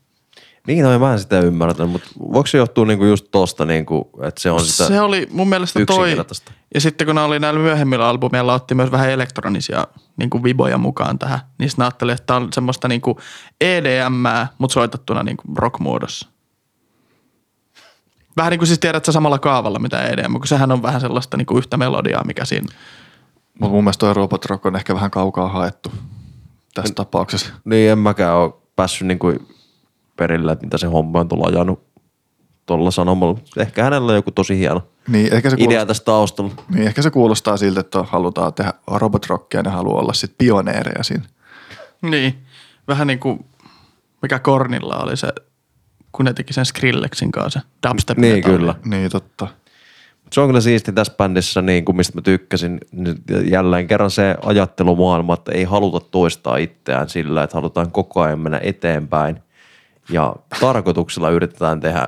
Niin, no, mä en sitä ymmärtänyt, mutta voiko se johtua niinku just tosta, niinku, että se on sitä Se oli mun mielestä toi. Ja sitten kun ne oli näillä myöhemmillä albumeilla, otti myös vähän elektronisia niin kuin viboja mukaan tähän. Niin sitten ajattelin, että tämä on semmoista niin kuin EDM, mutta soitettuna niin kuin rock-muodossa. Vähän niin kuin siis tiedät sä samalla kaavalla mitä EDM, kun sehän on vähän sellaista niin kuin yhtä melodiaa, mikä siinä. Mutta mun mielestä toi Robot Rock on ehkä vähän kaukaa haettu tässä tapauksessa. Niin, en mäkään ole päässyt niinku perille, että mitä se homma on tuolla ajanut tuolla sanomalla. Ehkä hänellä on joku tosi hieno Niin ehkä, se idea kuulostaa, tästä taustalla. niin ehkä se kuulostaa siltä, että halutaan tehdä Robot Rockia ja ne haluaa olla sitten pioneereja siinä. Niin, vähän niin kuin mikä Kornilla oli se, kun ne teki sen Skrillexin kanssa, se dubstep. Niin, kyllä. Niin totta. Se on kyllä siisti tässä bändissä, niin kuin mistä mä tykkäsin, nyt jälleen kerran se ajattelumaailma, että ei haluta toistaa itseään sillä, että halutaan koko ajan mennä eteenpäin. Ja tarkoituksella yritetään tehdä,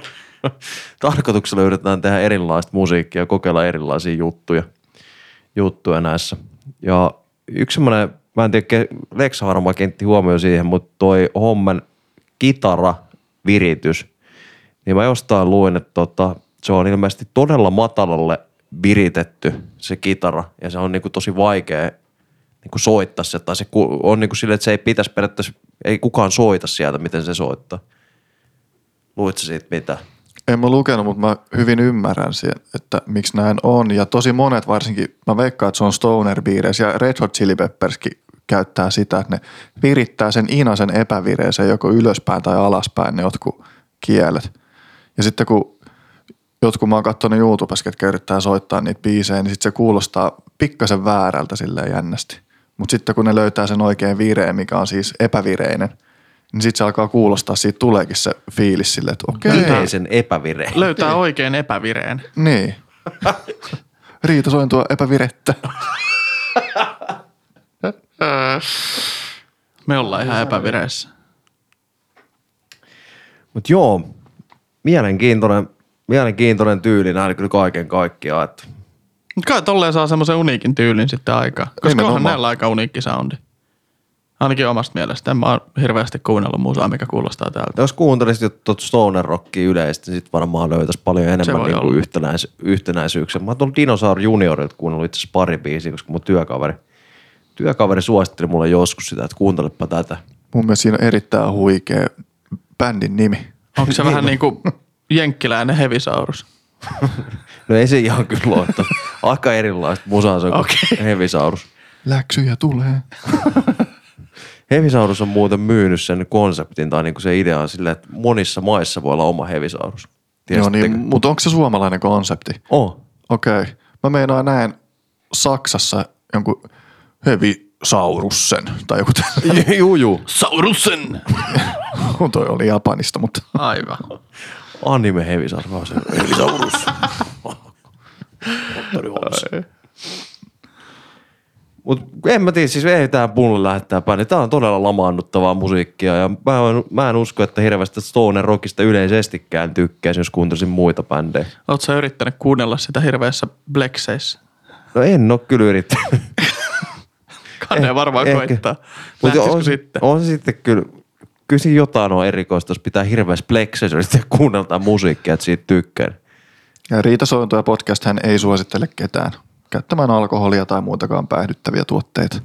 tarkoituksella yritetään tehdä erilaista musiikkia ja kokeilla erilaisia juttuja, juttuja näissä. Ja yksi semmoinen, mä en tiedä, Leksa varmaan kiinnitti huomioon siihen, mutta toi homman kitara viritys, niin mä jostain luin, että tota, se on ilmeisesti todella matalalle viritetty se kitara. Ja se on niinku tosi vaikea niinku soittaa se, tai se on niinku silleen, että se ei pitäisi periaatteessa, ei kukaan soita sieltä, miten se soittaa. Luitko siitä mitä? En mä lukenut, mutta mä hyvin ymmärrän sen, että miksi näin on. Ja tosi monet varsinkin, mä veikkaan, että se on stoner biireissä ja Red Hot Chili Pepperskin käyttää sitä, että ne virittää sen inasen epävireeseen joko ylöspäin tai alaspäin ne jotkut kielet. Ja sitten kun jotkut mä oon katsonut YouTubessa, ketkä yrittää soittaa niitä biisejä, niin sit se kuulostaa pikkasen väärältä silleen jännästi. Mutta sitten kun ne löytää sen oikein vireen, mikä on siis epävireinen, niin sitten se alkaa kuulostaa, siitä tuleekin se fiilis silleen, että okei, Yleisen epävireen. Löytää oikein epävireen. niin. Riita sointua epävirettä. Me ollaan ihan epävireessä. Mutta joo, mielenkiintoinen, mielenkiintoinen tyyli näin kyllä kaiken kaikkiaan. Että Mut kai tolleen saa semmoisen uniikin tyylin sitten aikaa. Koska onhan näillä aika uniikki soundi. Ainakin omasta mielestä. En mä oon hirveästi kuunnellut musaa, mikä kuulostaa täältä. jos kuuntelisit tuota stoner rockia yleisesti, niin sit varmaan löytäisi paljon enemmän niin kuin yhtenäis, yhtenäisyyksiä. Mä oon tuolla Dinosaur Juniorilta kuunnellut itse asiassa pari biisiä, koska mun työkaveri, työkaveri suositteli mulle joskus sitä, että kuuntelepa tätä. Mun mielestä siinä on erittäin huikea bändin nimi. Onko se vähän niin kuin jenkkiläinen hevisaurus? No ei se ihan kyllä ole. että Aika erilaista musaa se on kuin Hevisaurus. Läksyjä tulee. Hevisaurus on muuten myynyt sen konseptin tai niinku se idea on silleen, että monissa maissa voi olla oma Hevisaurus. Joo, niin, mutta onko se suomalainen konsepti? Oh. Okei. Mä meinaan näen Saksassa jonkun Hevisaurussen tai joku tällainen. juu, juu. Saurusen! Toi oli Japanista, mutta Aivan. Anime Hevisaurus. vaan se Hevisaurus. Mut en mä tiedä, siis ei tää mulle lähettää päin. Tää on todella lamaannuttavaa musiikkia ja mä en, mä en usko, että hirveästi Stoner Rockista yleisestikään tykkäisin, jos kuuntelisin muita bändejä. Oot sä yrittänyt kuunnella sitä hirveässä blekseissä? No en oo kyllä yrittänyt. Kanne varmaan ehkä. koittaa. Mut Lähtisikö on, sitten? On se sitten kyllä, kyllä siinä jotain on erikoista, jos pitää hirveässä plekseissä yrittää kuunnella musiikkia, että siitä tykkään. ja Riita Sointo ja podcast hän ei suosittele ketään käyttämään alkoholia tai muutakaan päihdyttäviä tuotteita.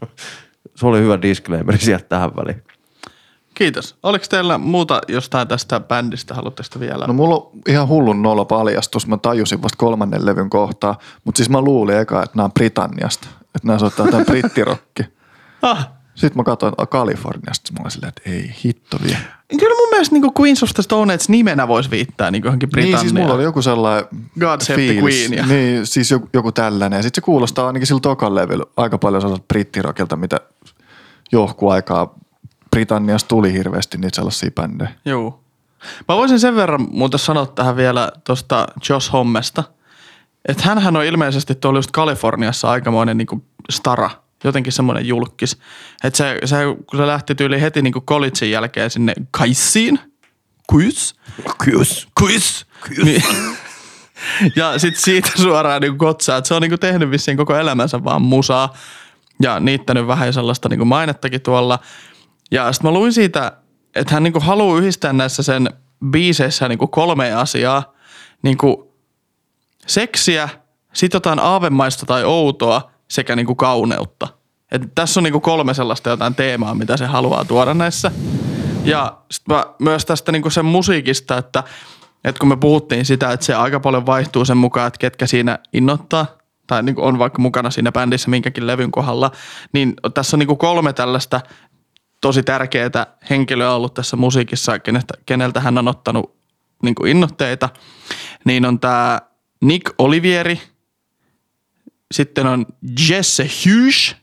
Se oli hyvä disclaimer sieltä tähän väliin. Kiitos. Oliko teillä muuta jostain tästä bändistä? Haluatteko te vielä? No mulla on ihan hullun nolo paljastus. Mä tajusin vasta kolmannen levyn kohtaa, mutta siis mä luulin eka, että nämä on Britanniasta. Että nämä soittaa jotain brittirokki. ah, Sitten mä katsoin Kaliforniasta. Mä olin silleen, että ei hitto vielä. kyllä mun mielestä niin Queens of the Stone Age nimenä voisi viittää niin johonkin Britanniaan. Niin, siis mulla oli joku sellainen God Save the. Queen ja- Niin, siis joku, joku tällainen. Sitten se kuulostaa ainakin sillä tokan levyllä aika paljon sellaiselta brittirokilta, mitä johku aikaa Britanniasta tuli hirveästi niitä sellaisia bändejä. Joo. Mä voisin sen verran muuten sanoa tähän vielä tuosta Josh Hommesta, että hänhän on ilmeisesti tuolla just Kaliforniassa aikamoinen niin stara, jotenkin semmoinen julkis. Että se, se, kun se lähti tyyli heti niin collegein jälkeen sinne Kaissiin, Kuis, Kyys. Kuis, niin, ja sitten siitä suoraan niin kotsaa, että se on niin tehnyt vissiin koko elämänsä vaan musaa ja niittänyt vähän sellaista niin mainettakin tuolla. Ja sitten mä luin siitä, että hän niin haluaa yhdistää näissä sen biiseissä niin kolme asiaa. Niin seksiä, sitten jotain aavemaista tai outoa sekä niin kauneutta. Et tässä on niin kolme sellaista jotain teemaa, mitä se haluaa tuoda näissä. Ja sit mä myös tästä niinku sen musiikista, että, että kun me puhuttiin sitä, että se aika paljon vaihtuu sen mukaan, että ketkä siinä innoittaa tai niinku on vaikka mukana siinä bändissä minkäkin levyn kohdalla, niin tässä on niinku kolme tällaista tosi tärkeää henkilöä ollut tässä musiikissa, kenestä, keneltä hän on ottanut niinku innoitteita. Niin on tämä Nick Olivieri, sitten on Jesse Hughes,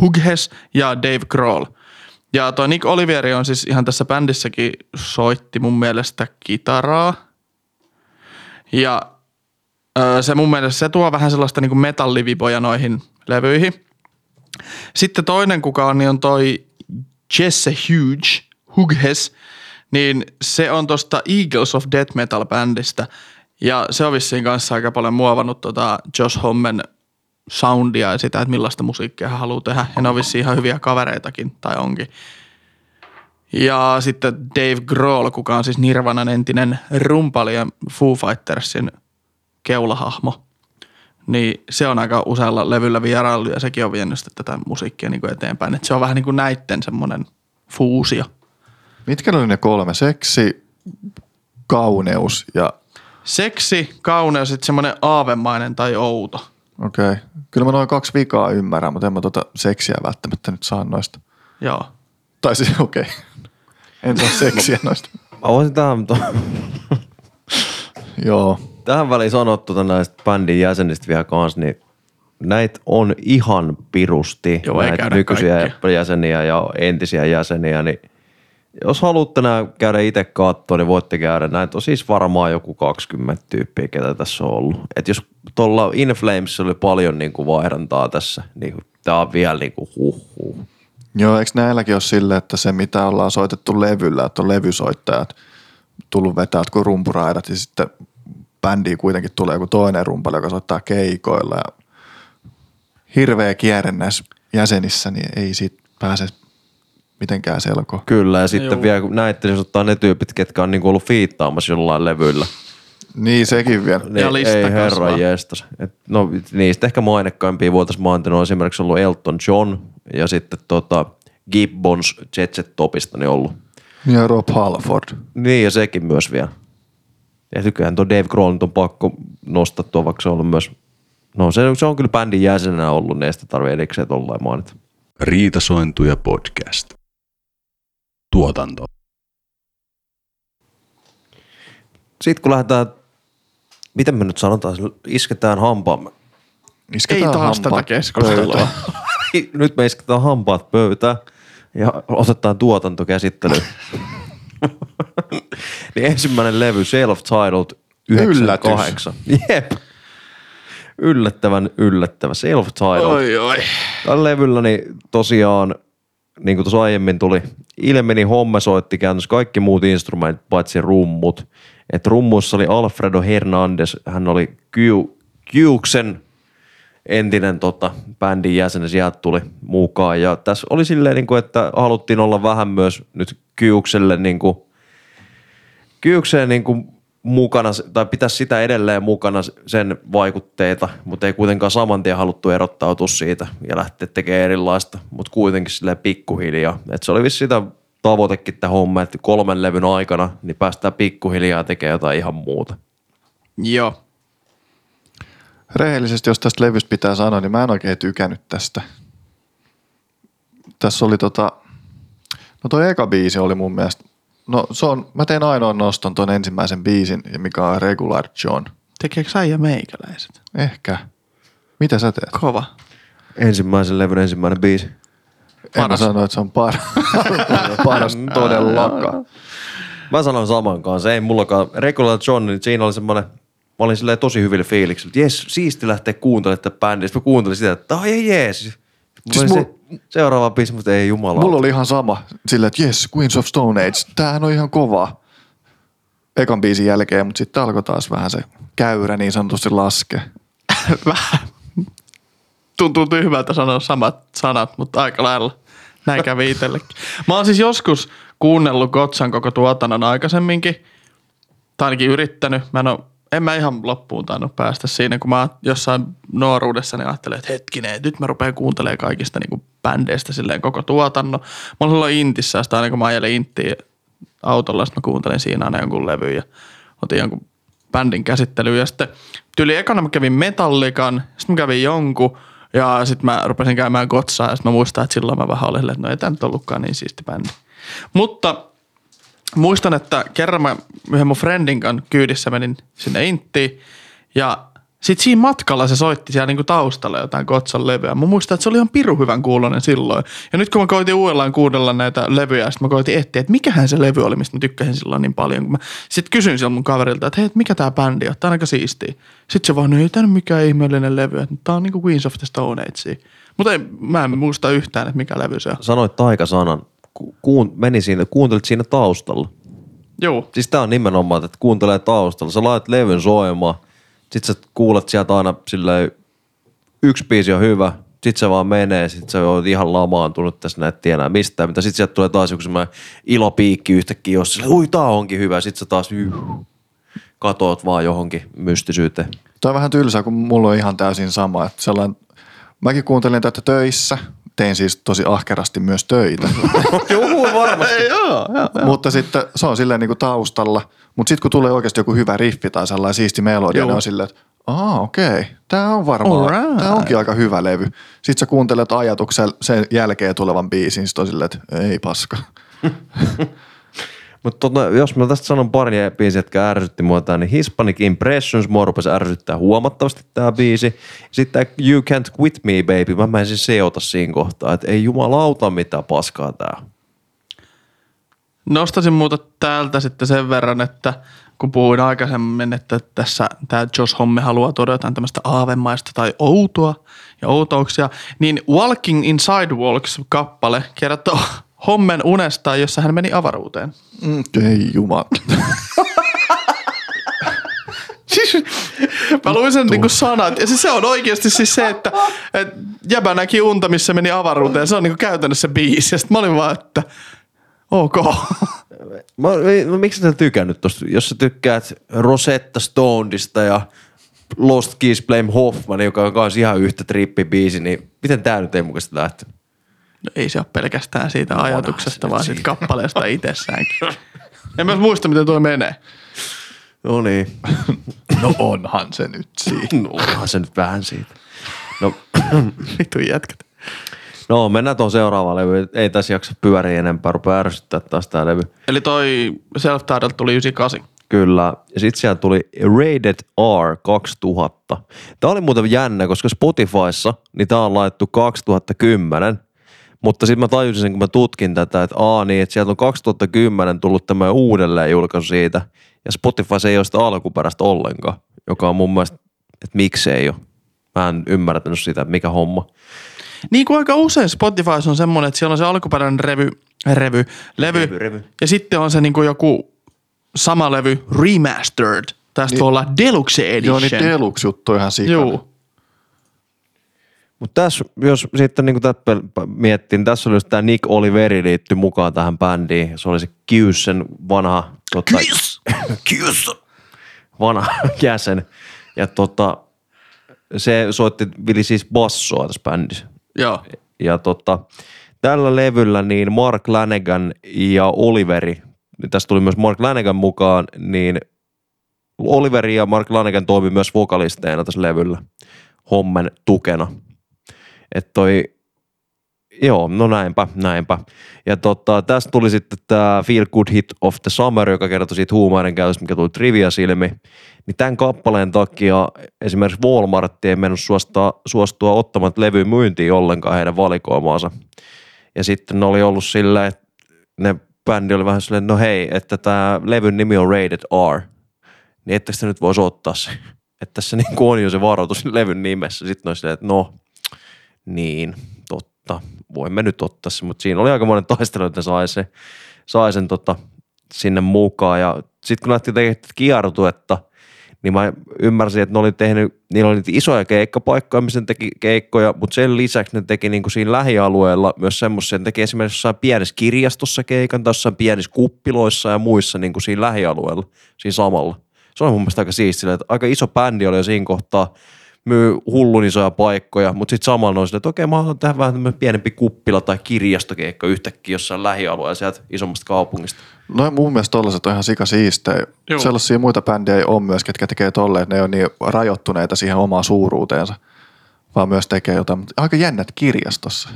Hughes ja Dave Grohl. Ja toi Nick Olivieri on siis ihan tässä bändissäkin soitti mun mielestä kitaraa. Ja se mun mielestä se tuo vähän sellaista niinku metalliviboja noihin levyihin. Sitten toinen kuka on, niin on toi Jesse Hughes, Hughes, niin se on tosta Eagles of Death Metal bändistä. Ja se on vissiin kanssa aika paljon muovannut tota Josh Hommen soundia ja sitä, että millaista musiikkia hän haluaa tehdä. Ja ne on vissiin ihan hyviä kavereitakin, tai onkin. Ja sitten Dave Grohl, kuka on siis Nirvanan entinen rumpali ja Foo Fightersin keulahahmo. Niin se on aika usealla levyllä vierailu ja sekin on vienyt tätä musiikkia niin kuin eteenpäin. Et se on vähän niin kuin näitten semmoinen fuusio. Mitkä oli ne kolme? Seksi, kauneus ja Seksi, kauneus, sitten semmoinen aavemainen tai outo. Okei. Okay. Kyllä mä noin kaksi vikaa ymmärrän, mutta en mä tota seksiä välttämättä nyt saa noista. Joo. Tai siis okei. Okay. En saa seksiä noista. Mä voisin tähän, to... Joo. Tähän väliin sanottu näistä bändin jäsenistä vielä kanssa, niin näitä on ihan pirusti. Joo, ei näitä käydä nykyisiä kaikkia. jäseniä ja entisiä jäseniä, niin jos haluatte nää käydä itse katsoa, niin voitte käydä. Näitä on siis varmaan joku 20 tyyppiä, ketä tässä on ollut. Et jos tuolla Inflames oli paljon niin kuin vaihdantaa tässä, niin tämä on vielä niin kuin huh, huh. Joo, eikö näilläkin ole silleen, että se mitä ollaan soitettu levyllä, että on levysoittajat tullut vetää kuin rumpuraidat ja sitten bändiin kuitenkin tulee joku toinen rumpali, joka soittaa keikoilla ja hirveä kierre näissä jäsenissä, niin ei siitä pääse mitenkään selkoon. Kyllä, ja sitten Juu. vielä kun näette, jos ottaa ne tyypit, ketkä on niin kuin ollut fiittaamassa jollain levyllä. Niin sekin vielä. Niin, lista ei herra jestas. Et, no niistä ehkä mainekkaimpia voitaisiin mainita on esimerkiksi ollut Elton John ja sitten tota Gibbons Jet Set Topista niin ollut. Ja Rob Halford. Niin ja sekin myös vielä. Ja kyllähän tuo Dave Grohl on pakko nostaa tuo, vaikka se on ollut myös, no se, se on kyllä bändin jäsenenä ollut, niin ei sitä tarvitse erikseen tollain mainita. Riitasointuja podcast. Tuotanto. Sitten kun lähdetään, miten me nyt sanotaan, isketään hampaamme. Isketään Ei taas tätä hampaat keskustelua. pöytään. Nyt me isketään hampaat pöytään ja otetaan tuotantokäsittely. niin ensimmäinen levy, Self-Titled 98. Jep. Yllättävän yllättävä. Self-Titled. Oi, oi. Tällä levyllä niin tosiaan, niin kuin tuossa aiemmin tuli, ilmeni homma soitti käytännössä kaikki muut instrumentit paitsi rummut. Et rummuissa oli Alfredo Hernandez, hän oli Qxen entinen tota, bändin jäsen ja sieltä tuli mukaan. Ja tässä oli silleen, niin kuin, että haluttiin olla vähän myös nyt Qxelle niin kuin, Qxeen niin kuin mukana, tai pitää sitä edelleen mukana sen vaikutteita, mutta ei kuitenkaan saman tien haluttu erottautua siitä ja lähteä tekemään erilaista, mutta kuitenkin silleen pikkuhiljaa. Et se oli vissi sitä tavoitekin tämä homma, että kolmen levyn aikana niin päästään pikkuhiljaa tekemään jotain ihan muuta. Joo. Rehellisesti, jos tästä levystä pitää sanoa, niin mä en oikein tykännyt tästä. Tässä oli tota, no toi eka biisi oli mun mielestä, no se on, mä tein ainoan noston ton ensimmäisen biisin, ja mikä on Regular John. Tekeekö äijä meikäläiset? Ehkä. Mitä sä teet? Kova. Ensimmäisen levyn ensimmäinen biisi. En mä sano, että se on paras. paras todellakaan. Mä sanon saman kanssa, ei mullakaan. Regular John, niin siinä oli semmoinen, mä olin silleen tosi hyvillä fiiliksillä, että jes, siisti lähteä kuuntelemaan tätä bändiä. Sitten mä kuuntelin sitä, että ai ei jees. Siis Siis se, mul- seuraava biisi, mutta ei jumala. Mulla oli ihan sama, silleen, että yes, Queens of Stone Age, tämähän on ihan kova. Ekan biisin jälkeen, mutta sitten alkoi taas vähän se käyrä niin sanotusti laske. Vähän. Tuntuu tyhmältä sanoa samat sanat, mutta aika lailla näin kävi itsellekin. Mä oon siis joskus kuunnellut Gotsan koko tuotannon aikaisemminkin. Tai ainakin yrittänyt. Mä en, oo, en mä ihan loppuun tainnut päästä siinä, kun mä jossain nuoruudessa niin ajattelin, että hetkinen, nyt mä rupean kuuntelemaan kaikista niin bändeistä silleen koko tuotannon. Mä olin Intissä, sitä aina kun mä ajelin Inttiin autolla, sitten mä kuuntelin siinä aina jonkun levyn ja otin jonkun bändin käsittelyyn. Ja sitten tyyli ekana mä kävin Metallikan, sitten mä kävin jonkun ja sitten mä rupesin käymään Gotsaa ja sitten mä muistan, että silloin mä vähän olin että no ei tämä nyt ollutkaan niin siisti bändi. Mutta muistan, että kerran mä yhden mun friendin kanssa kyydissä menin sinne Inttiin ja sitten siinä matkalla se soitti siellä niinku taustalla jotain Kotsan levyä. Mä muistan, että se oli ihan piru hyvän kuulonen silloin. Ja nyt kun mä koitin uudellaan kuunnella näitä levyjä, sitten mä koitin etsiä, että mikähän se levy oli, mistä mä tykkäsin silloin niin paljon. Kun sitten kysyin silloin mun kaverilta, että hei, että mikä tää bändi on, tää on aika siistiä. Sitten se vaan, no ei tää mikään ihmeellinen levy, että tää on niinku Queens of the Stone Age. Mutta mä en muista yhtään, että mikä levy se on. Sanoit taikasanan, Ku, kuun, meni siinä, kuuntelit siinä taustalla. Joo, Siis tää on nimenomaan, että kuuntelee taustalla. Sä laitat levyn soimaan, sit sä kuulet sieltä aina silleen, yksi biisi on hyvä, sit se vaan menee, sit sä oot ihan lamaantunut tässä näet tienää mistään, mitä sit sieltä tulee taas joku semmoinen ilopiikki yhtäkkiä, jos sille, ui tää onkin hyvä, sit sä taas yh, katoat vaan johonkin mystisyyteen. Toi on vähän tylsää, kun mulla on ihan täysin sama. Että sellainen, mäkin kuuntelin tätä töissä, tein siis tosi ahkerasti myös töitä. Joo, varmasti. joo, joo. Mutta sitten se on silleen niin kuin taustalla. Mutta sitten kun tulee oikeasti joku hyvä riffi tai sellainen siisti melodia, Joo. niin on silleen, että aa okei, okay, tämä on varmaan, Alright. tämä onkin aika hyvä levy. Sitten sä kuuntelet ajatuksen sen jälkeen tulevan biisin, sitten on silleen, että ei paska. Mutta tota, jos mä tästä sanon pari biisiä, jotka ärsytti mua tää, niin Hispanic Impressions mua rupesi ärsyttää huomattavasti tää biisi. Sitten tää You Can't Quit Me Baby, mä menisin seota siinä kohtaa, että ei jumalauta mitä paskaa tää. Nostaisin muuta täältä sitten sen verran, että kun puhuin aikaisemmin, että tässä tämä Josh Homme haluaa tuoda jotain tämmöistä aavemaista tai outoa ja outouksia, niin Walking in Sidewalks-kappale kertoo Hommen unesta, jossa hän meni avaruuteen. Mm, ei jumala. Siis, mä luin sen niinku sanat. Ja siis se on oikeasti siis se, että, että jäbä näki unta, missä meni avaruuteen. Se on niinku käytännössä biisi. Ja sit mä olin vaan, että ok. Mä, no, miksi sä tykännyt tosta? Jos sä tykkäät Rosetta Stoneista ja Lost Keys Blame Hoffman, joka on kanssa ihan yhtä trippibiisi, niin miten tää nyt ei mukaisesti lähtenyt? No ei se ole pelkästään siitä onhan ajatuksesta, vaan siitä kappaleesta itsessäänkin. En mä muista, miten tuo menee. No niin. No onhan se nyt siinä. No onhan se nyt vähän siitä. No, Vittu jätkät. no mennään tuon seuraavaan levyyn. Ei tässä jaksa pyöriä enempää, rupeaa ärsyttää taas tää levy. Eli toi self tuli 98. Kyllä. Ja sitten siellä tuli Rated R 2000. Tämä oli muuten jännä, koska Spotifyssa niin tämä on laittu 2010. Mutta sitten mä tajusin sen, kun mä tutkin tätä, että aa niin, että sieltä on 2010 tullut tämä uudelleen julkaisu siitä. Ja Spotify ei ole sitä alkuperäistä ollenkaan, joka on mun mielestä, että miksei ole. Mä en ymmärtänyt sitä, että mikä homma. Niin kuin aika usein Spotify on semmoinen, että siellä on se alkuperäinen revy, revy, levy, Revy, revy. ja sitten on se niin kuin joku sama levy remastered. Tästä voi olla deluxe edition. Joo, niin deluxe-juttu ihan sikana. Joo. Mutta tässä, jos sitten niin tätä miettii, niin tässä oli just tämä Nick Oliveri liittyi mukaan tähän bändiin. Se oli se Kiysen vanha... Tota, Kiss! Kiss! Vanha jäsen. Ja tota, se soitti Vili siis bassoa tässä bändissä. Joo. Ja tota, tällä levyllä niin Mark Lanegan ja Oliveri, tästä tuli myös Mark Lanegan mukaan, niin Oliveri ja Mark Lanegan toimi myös vokalisteina tässä levyllä hommen tukena. Että toi, joo, no näinpä, näinpä. Ja tota, tästä tuli sitten tämä Feel Good Hit of the Summer, joka kertoi siitä huumaiden käytöstä, mikä tuli trivia silmi. Niin tämän kappaleen takia esimerkiksi Walmart ei mennyt suostua, suostua ottamaan levy myyntiin ollenkaan heidän valikoimaansa. Ja sitten ne oli ollut silleen, että ne bändi oli vähän silleen, no hei, että tämä levyn nimi on Rated R, niin ettekö te nyt voisi ottaa se. Että tässä niin on jo se varoitus levyn nimessä. Sitten oli silleen, että no, niin, totta, voimme nyt ottaa se, mutta siinä oli aika monen taistelu, että sai, se, sai sen tota, sinne mukaan. Ja sitten kun lähti tekemään kiertuetta, niin mä ymmärsin, että ne oli tehnyt, niillä oli niitä isoja keikkapaikkoja, missä ne teki keikkoja, mutta sen lisäksi ne teki niin kuin siinä lähialueella myös semmoisia, ne teki esimerkiksi jossain pienessä kirjastossa keikan tai jossain pienissä kuppiloissa ja muissa niin kuin siinä lähialueella, siinä samalla. Se on mun mielestä aika siistiä, että aika iso bändi oli jo siinä kohtaa, myy hullun isoja paikkoja, mutta sitten samalla on silleen, että okei, mä haluan tehdä vähän tämmöinen pienempi kuppila tai kirjastokeikka yhtäkkiä jossain lähialueella sieltä isommasta kaupungista. No mun mielestä tollaset on ihan sika siistejä. Joo. Sellaisia muita bändejä ei ole myös, ketkä tekee tolleen, että ne ei ole niin rajoittuneita siihen omaan suuruuteensa, vaan myös tekee jotain. Mutta aika jännät kirjastossa.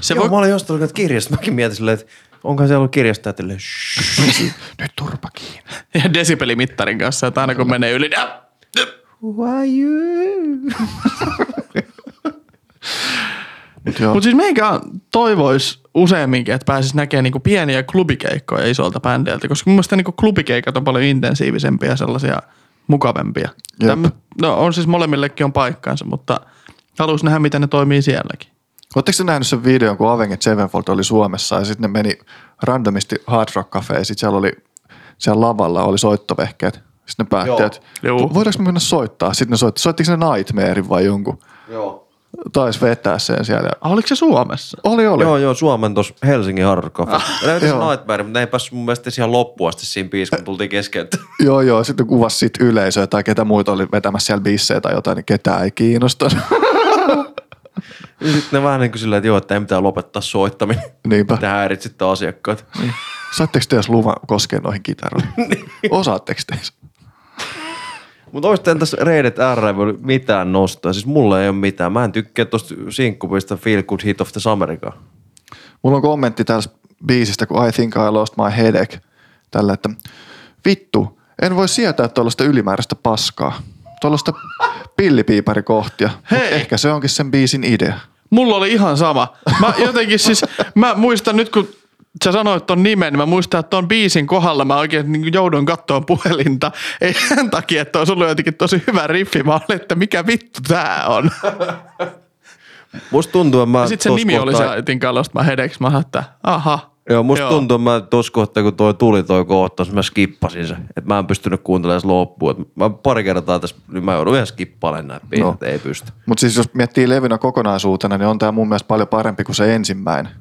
Se Joo, voi, mä olin jostain lukenut kirjasta, mäkin mietin silleen, että onko siellä ollut kirjasta, että silleen, Nyt turpa kiinni. ja desibelimittarin kanssa, että aina kun menee yli, niin why you? Mut. Mutta siis meikä toivois useamminkin, että pääsis näkemään niinku pieniä klubikeikkoja isolta bändeiltä, koska mun mielestä niinku klubikeikat on paljon intensiivisempiä ja sellaisia mukavempia. Täm, no on siis molemmillekin on paikkaansa, mutta halus nähdä, miten ne toimii sielläkin. Oletteko te nähnyt sen videon, kun Avenged Sevenfold oli Suomessa ja sitten ne meni randomisti Hard Rock Cafeen ja sitten siellä oli siellä lavalla oli soittovehkeet. Sitten ne päätti, Joo. että Joo. voidaanko me mennä soittaa? Sitten ne soitti, soittiko ne Nightmare vai jonkun? Joo. Taisi vetää sen siellä. Ah, Oliko se Suomessa? Oli, oli. Joo, joo, Suomen tuossa Helsingin Hard Cafe. Löytyi se. Nightmare, mutta ne ei päässyt mun mielestä ihan loppuun asti siinä biisissä, kun tultiin keskeyttä. Joo, joo. Sitten kuvasi sit yleisöä tai ketä muita oli vetämässä siellä bissejä tai jotain, niin ketään ei kiinnostanut. Ja sitten ne vähän niin kuin silleen, että joo, että ei mitään lopettaa soittaminen. Niinpä. Te häiritsitte asiakkaat. Saatteko te edes luvan koskea noihin kitaroihin? Osaatteko te edes? Mutta olisi tässä Rated R mitään nostaa. Siis mulla ei ole mitään. Mä en tykkää tosta sinkkupista Feel Good Hit of the Summerikaan. Mulla on kommentti tästä biisistä, kun I think I lost my headache. tällä, että vittu, en voi sietää tuollaista ylimääräistä paskaa. Tuollaista pillipiiparikohtia. Hei. Ehkä se onkin sen biisin idea. Mulla oli ihan sama. Mä jotenkin siis, mä muistan nyt kun sä sanoit ton nimen, niin mä muistan, että ton biisin kohdalla mä oikein niin joudun kattoon puhelinta. Ei sen takia, että olisi ollut jotenkin tosi hyvä riffi. Mä olin, että mikä vittu tää on. Musta tuntuu, että mä Ja sitten se nimi oli kohtaa- se Aitin kalosta. Mä hedeksi, mä että aha. Joo, musta Joo. tuntuu, että mä tuossa kohtaa, kun toi tuli toi kohtaus, mä skippasin se. Että mä en pystynyt kuuntelemaan sitä loppuun. Et mä pari kertaa tässä, niin mä joudun ihan skippailemaan näitä biisit, No. ei pysty. Mutta siis jos miettii levynä kokonaisuutena, niin on tämä mun mielestä paljon parempi kuin se ensimmäinen.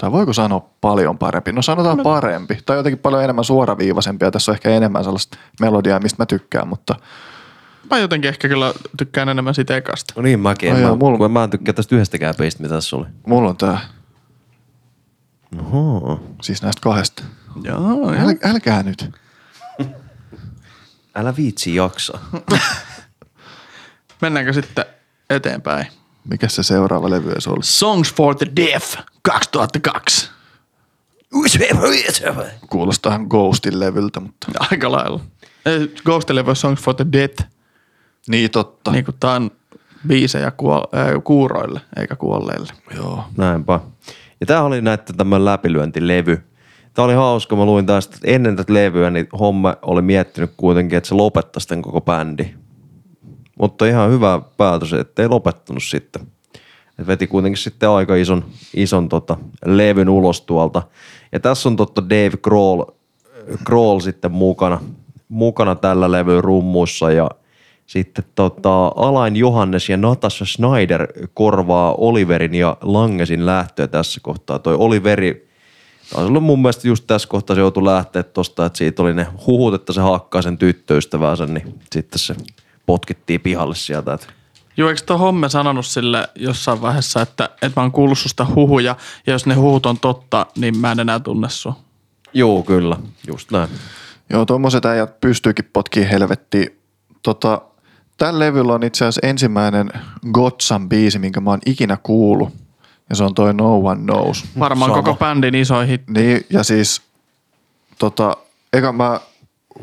Tai voiko sanoa paljon parempi? No sanotaan no. parempi. Tai jotenkin paljon enemmän suoraviivaisempi ja tässä on ehkä enemmän sellaista melodiaa, mistä mä tykkään, mutta Mä jotenkin ehkä kyllä tykkään enemmän siitä ekasta. No niin mäkin, Ai joo, mä, mulla- kun mä en tykkää tästä yhdestäkään biisistä, mitä tässä oli. mulla on tää, Oho. siis näistä kahdesta. Joo, Äl, älkää nyt. Älä viitsi jaksaa. Mennäänkö sitten eteenpäin? Mikä se seuraava levy olisi ollut? Songs for the Deaf 2002. Kuulostaa Ghostin levyltä, mutta Aika lailla. Ghostille voi Songs for the Dead, niin totta. niin kuin tää on biisejä kuol- äh, kuuroille eikä kuolleille. Joo. Näinpä. Ja tää oli näitä tämmöinen läpilyöntilevy. Tää oli hauska, mä luin tästä, että ennen tätä levyä, niin homma oli miettinyt kuitenkin, että se lopettaisi tämän koko bändi. Mutta ihan hyvä päätös, ettei lopettanut sitten. Et veti kuitenkin sitten aika ison, ison tota, levyn ulos tuolta. Ja tässä on totta Dave Grohl, Grohl sitten mukana, mukana tällä levyn rummuissa ja sitten tota, Alain Johannes ja Natasha Schneider korvaa Oliverin ja Langesin lähtöä tässä kohtaa. Toi Oliveri, taisi olla mun mielestä just tässä kohtaa se joutui lähteä tosta, että siitä oli ne huhut, että se hakkaa sen tyttöystävänsä, niin sitten se potkittiin pihalle sieltä. Että Joo, eikö tuo Homme sanonut sille jossain vaiheessa, että, että mä oon kuullut susta huhuja, ja jos ne huhut on totta, niin mä en enää tunne sua. Joo, kyllä, just näin. Joo, tuommoiset äijät pystyykin potkiin helvettiin. Tota, tällä levyllä on itse asiassa ensimmäinen Gotsan biisi, minkä mä oon ikinä kuullut. Ja se on toi No One Knows. Varmaan Sama. koko bändin iso hit. Niin, ja siis tota, eka mä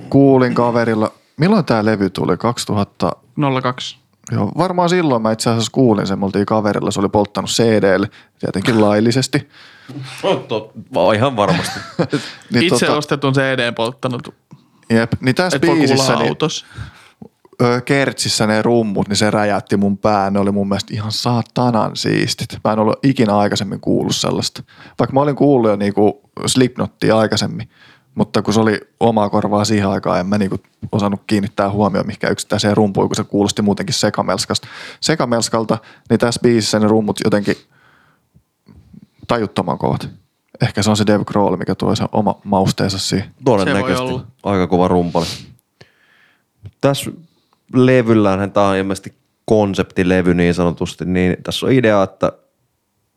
kuulin kaverilla, milloin tää levy tuli? 2000, 02. joo, varmaan silloin mä itse asiassa kuulin sen, me oltiin kaverilla, se oli polttanut CDlle, tietenkin laillisesti. Vaan ihan varmasti. Niin, Itse tota, ostetun CD polttanut, jep, niin tässä et biisissä, niin, autossa. ö, kertsissä ne rummut, niin se räjäytti mun pään. Ne oli mun mielestä ihan saatanan siistit. Mä en ollut ikinä aikaisemmin kuullut sellaista. Vaikka mä olin kuullut jo niinku Slipknottia aikaisemmin, mutta kun se oli omaa korvaa siihen aikaan, en mä niinku osannut kiinnittää huomioon mihinkään yksittäiseen rumpuun, kun se kuulosti muutenkin sekamelskasta. Sekamelskalta, niin tässä biisissä ne rummut jotenkin tajuttoman kovat. Ehkä se on se Dave Grohl, mikä tuo sen oma mausteensa siihen. Todennäköisesti. Aika kova rumpali. Tässä levyllään, tämä on ilmeisesti konseptilevy niin sanotusti, niin tässä on idea, että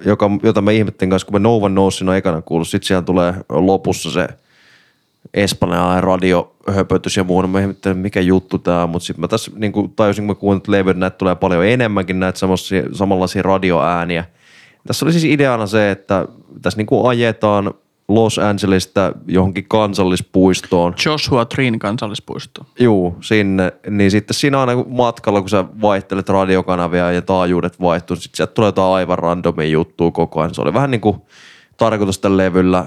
joka, jota mä ihmettelin kanssa, kun No One Knowsin on ekana kuullut, sitten siellä tulee lopussa se espanjalainen radiohöpötys ja muu, niin mä ihmettelin, mikä juttu tää on, mutta sitten mä tässä niin kuin tajusin, kun mä kuuntelin levyn, näitä tulee paljon enemmänkin näitä samanlaisia, samanlaisia radioääniä. Tässä oli siis ideana se, että tässä niin kuin ajetaan Los Angelesista johonkin kansallispuistoon. Joshua Treen kansallispuisto. Juu, sinne. Niin sitten siinä aina matkalla, kun sä vaihtelet radiokanavia ja taajuudet vaihtuu, niin sitten sieltä tulee jotain aivan randomia juttua koko ajan. Se oli vähän niin kuin tarkoitus tällä levyllä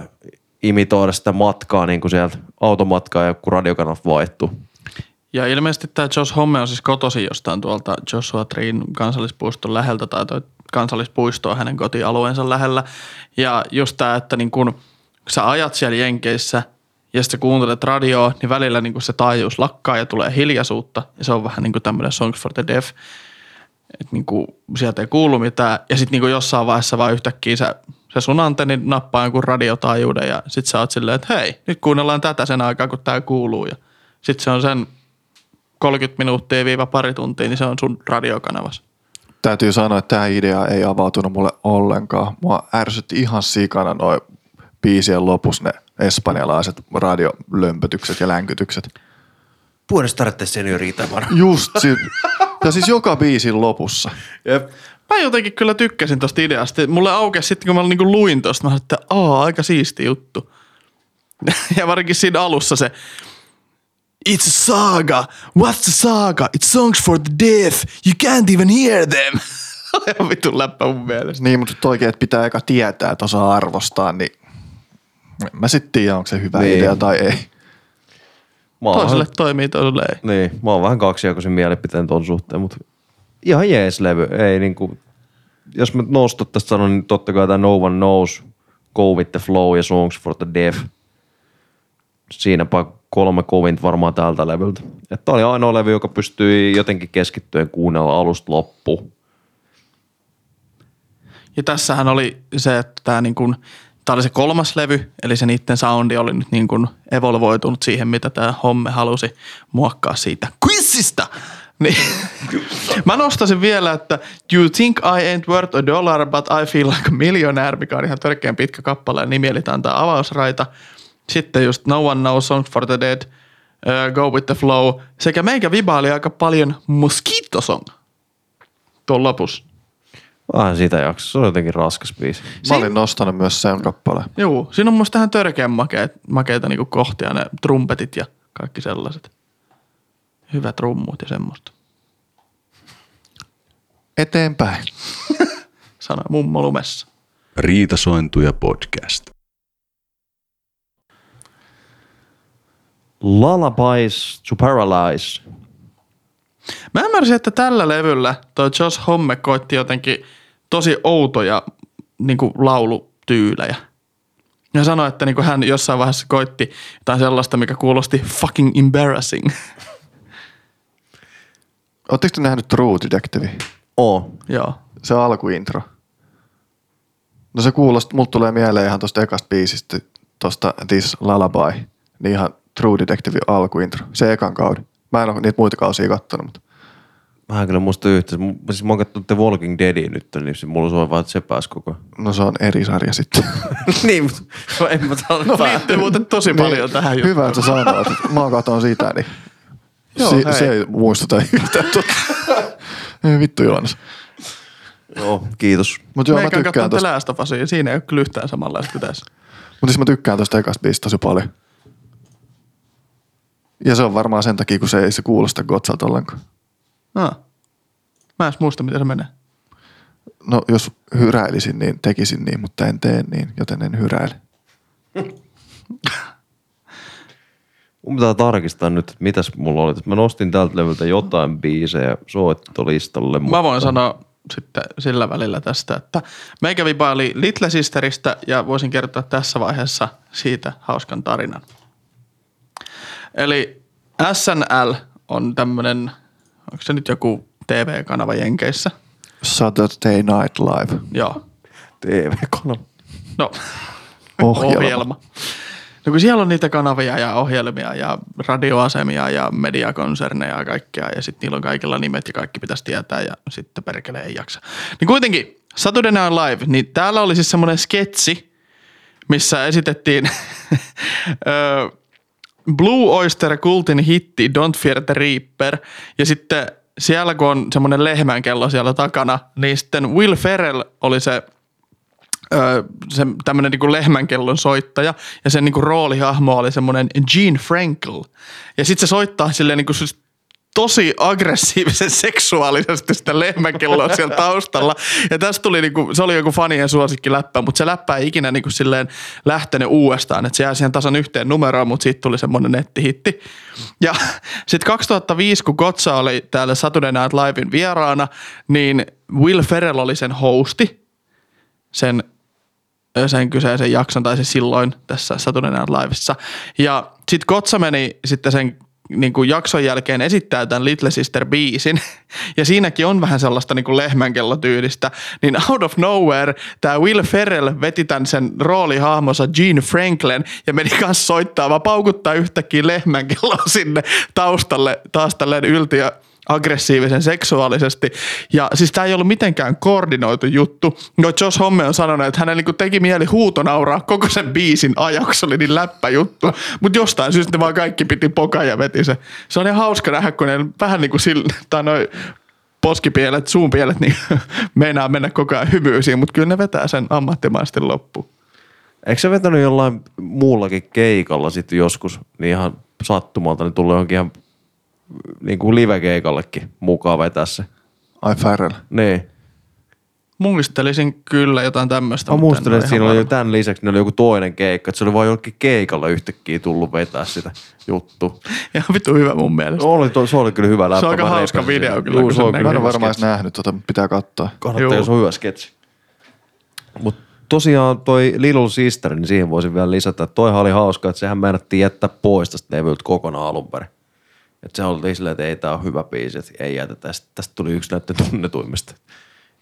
imitoida sitä matkaa, niin kuin sieltä automatkaa ja kun radiokanavat vaihtuu. Ja ilmeisesti tämä Josh Homme on siis kotosi jostain tuolta Joshua Treen kansallispuiston läheltä tai toi kansallispuisto on hänen kotialueensa lähellä. Ja just tämä, että niin kun sä ajat siellä Jenkeissä ja sitten kuuntelet radioa, niin välillä niin kun se taajuus lakkaa ja tulee hiljaisuutta. Ja se on vähän niin kuin tämmöinen Songs for the Deaf. Että niin sieltä ei kuulu mitään. Ja sitten niin jossain vaiheessa vaan yhtäkkiä sä, se sun antenni nappaa jonkun radiotaajuuden ja sitten sä oot silleen, että hei, nyt kuunnellaan tätä sen aikaa, kun tää kuuluu. Ja sitten se on sen 30 minuuttia viiva pari tuntia, niin se on sun radiokanavassa. Täytyy sanoa, että tämä idea ei avautunut mulle ollenkaan. Mua ärsytti ihan sikana noin biisien lopussa ne espanjalaiset radiolömpötykset ja länkytykset. Tardes, seniorita, var. Just si- Ja siis joka biisin lopussa. Jep. Mä jotenkin kyllä tykkäsin tosta ideasta. Mulle aukesi sitten, kun mä niinku luin tosta, mä sanoin, että aa, aika siisti juttu. ja varsinkin siinä alussa se It's a saga. What's a saga? It's songs for the deaf. You can't even hear them. Ihan vitun läppä mun mielestä. Niin, mutta toikin, että pitää eka tietää, että osaa arvostaa, niin en mä sitten tiedä, onko se hyvä Niin. idea tai ei. Mä oon Toiselle vähän- toimii, toiselle ei. Niin, mä oon vähän kaksijakoisen mielipiteen ton suhteen, mutta ihan jees levy. Ei niinku, jos mä nostot tästä sanon, niin totta kai tää No One Knows, Go With The Flow ja Songs For The Deaf. Siinäpä kolme kovinta varmaan tältä levyltä. Että oli ainoa levy, joka pystyi jotenkin keskittyen kuunnella alusta loppuun. Ja tässähän oli se, että tämä niin kuin, tää oli se kolmas levy, eli se niiden soundi oli nyt niin kuin evolvoitunut siihen, mitä tämä homme halusi muokkaa siitä quizistä. Niin. Mä nostaisin vielä, että You think I ain't worth a dollar, but I feel like a millionaire, mikä on ihan törkeän pitkä kappale ja nimi, eli tää on tää avausraita. Sitten just No One Knows Songs for the Dead, uh, Go With The Flow, sekä meikä vibaili aika paljon Mosquito Song tuon lopussa. Vähän sitä jaksoa. Se on jotenkin raskas biisi. Mä olin nostanut myös sen kappaleen. Joo, siinä on musta ihan törkeän makeet, makeita niinku kohtia, ne trumpetit ja kaikki sellaiset. Hyvät rummut ja semmoista. Eteenpäin. Sanoi mummo lumessa. Riitasointuja podcast. Lullabies to Paralyze. Mä ymmärsin, että tällä levyllä toi Josh Homme koitti jotenkin tosi outoja niinku laulutyylejä. Ja sanoi, että niinku hän jossain vaiheessa koitti jotain sellaista, mikä kuulosti fucking embarrassing. Oletteko te nähnyt True Detective? Oo. Joo. Se alkuintro. No se kuulosti, mulla tulee mieleen ihan tosta ekasta biisistä, tosta This Lullaby, niin ihan True Detective alkuintro, se ekan kauden. Mä en ole niitä muita kausia kattonut, mutta Mä en kyllä muista yhtä. Siis mä oon katsonut The Walking Deadia nyt, niin se mulla soi vaan, että se pääsi koko no se on eri sarja sitten. niin, mutta no, en mä sano No liittyy muuten tosi paljon tähän juttuun. Hyvä, että sä sanoit, mä katon sitä, niin Joo, si- hei. se ei muistuta yhtään totta. Ei vittu Joonas. Joo, kiitos. Mutta joo, mä tykkään tosta. Last of Usia, ja siinä ei ole kyllä yhtään samanlaista kuin tässä. Mutta siis mä tykkään tosta ekasta biisistä tosi paljon. Ja se on varmaan sen takia, kun se ei se kuulosta Gotsalta ollenkaan. Ah. Mä en muista, miten se menee. No jos hyräilisin, niin tekisin niin, mutta en tee niin, joten en hyräile. Mun pitää tarkistaa nyt, että mitäs mulla oli. Mä nostin tältä levyltä jotain biisejä soittolistalle. mutta- Mä voin sanoa sitten sillä välillä tästä, että meikä vibaili Little Sisteristä ja voisin kertoa tässä vaiheessa siitä hauskan tarinan. Eli SNL on tämmönen, onko se nyt joku TV-kanava Jenkeissä? Saturday Night Live. Joo. TV-kanava. No, Ohjelma. ohjelma. No kun siellä on niitä kanavia ja ohjelmia ja radioasemia ja mediakonserneja ja kaikkea ja sitten niillä on kaikilla nimet ja kaikki pitäisi tietää ja sitten perkele ei jaksa. Niin kuitenkin Saturday Night Live, niin täällä oli siis semmoinen sketsi, missä esitettiin Blue Oyster Kultin hitti Don't Fear the Reaper ja sitten siellä kun on semmoinen lehmänkello siellä takana, niin sitten Will Ferrell oli se se tämmöinen niinku lehmänkellon soittaja ja sen niinku roolihahmo oli semmoinen Gene Frankel. Ja sitten se soittaa silleen niinku siis tosi aggressiivisen seksuaalisesti sitä lehmänkelloa siellä taustalla. Ja tästä tuli niinku, se oli joku fanien suosikki läppä, mutta se läppä ei ikinä niinku silleen lähtenyt uudestaan. Että se jää siihen tasan yhteen numeroon, mutta siitä tuli semmoinen nettihitti. Ja sitten 2005, kun Gotsa oli täällä Saturday Night Livein vieraana, niin Will Ferrell oli sen hosti sen, sen kyseisen jakson, tai se silloin tässä Saturday Night Livessa. Ja sitten Kotsa meni sitten sen niin kuin jakson jälkeen esittää tämän Little Sister biisin, ja siinäkin on vähän sellaista niin kuin lehmänkellotyylistä, niin out of nowhere tämä Will Ferrell veti tämän sen roolihahmonsa Gene Franklin ja meni kanssa soittaa, vaan paukuttaa yhtäkkiä lehmänkelloa sinne taustalle taas tälleen ylti ja aggressiivisen seksuaalisesti. Ja siis tämä ei ollut mitenkään koordinoitu juttu. No Josh Homme on sanonut, että hänellä niinku teki mieli huutonauraa koko sen biisin ajaksi, oli niin läppä juttu. Mutta jostain syystä ne vaan kaikki piti poka ja veti se. Se on ihan hauska nähdä, kun ne vähän niin kuin sillä, tai noi poskipielet, suunpielet, niin meinaa mennä koko ajan hymyisiin, mutta kyllä ne vetää sen ammattimaisesti loppuun. Eikö se vetänyt jollain muullakin keikalla sitten joskus, niin ihan sattumalta, niin tulee johonkin ihan niin kuin live-keikallekin mukaan vetää se. Ai Farrell. Niin. Muistelisin kyllä jotain tämmöistä. Mä muistelen, että siinä oli jo tämän lisäksi, ne oli joku toinen keikka, että se oli vain jollekin keikalla yhtäkkiä tullut vetää sitä juttu. Ihan vittu hyvä mun mielestä. Oli, to, se oli kyllä hyvä läppä. Se on aika hauska video kyllä, Juu, se on Mä en varmaan edes sketsi. nähnyt, tota pitää katsoa. Kannattaa, jos on hyvä sketsi. Mutta tosiaan toi Little Sister, niin siihen voisin vielä lisätä, että toihan oli hauska, että sehän meinattiin jättää pois tästä levyltä kokonaan alun perin. Että se oltiin silleen, että ei tää on hyvä biisi, että ei jätetä. Sitten tästä tuli yksi näiden tunnetuimmista.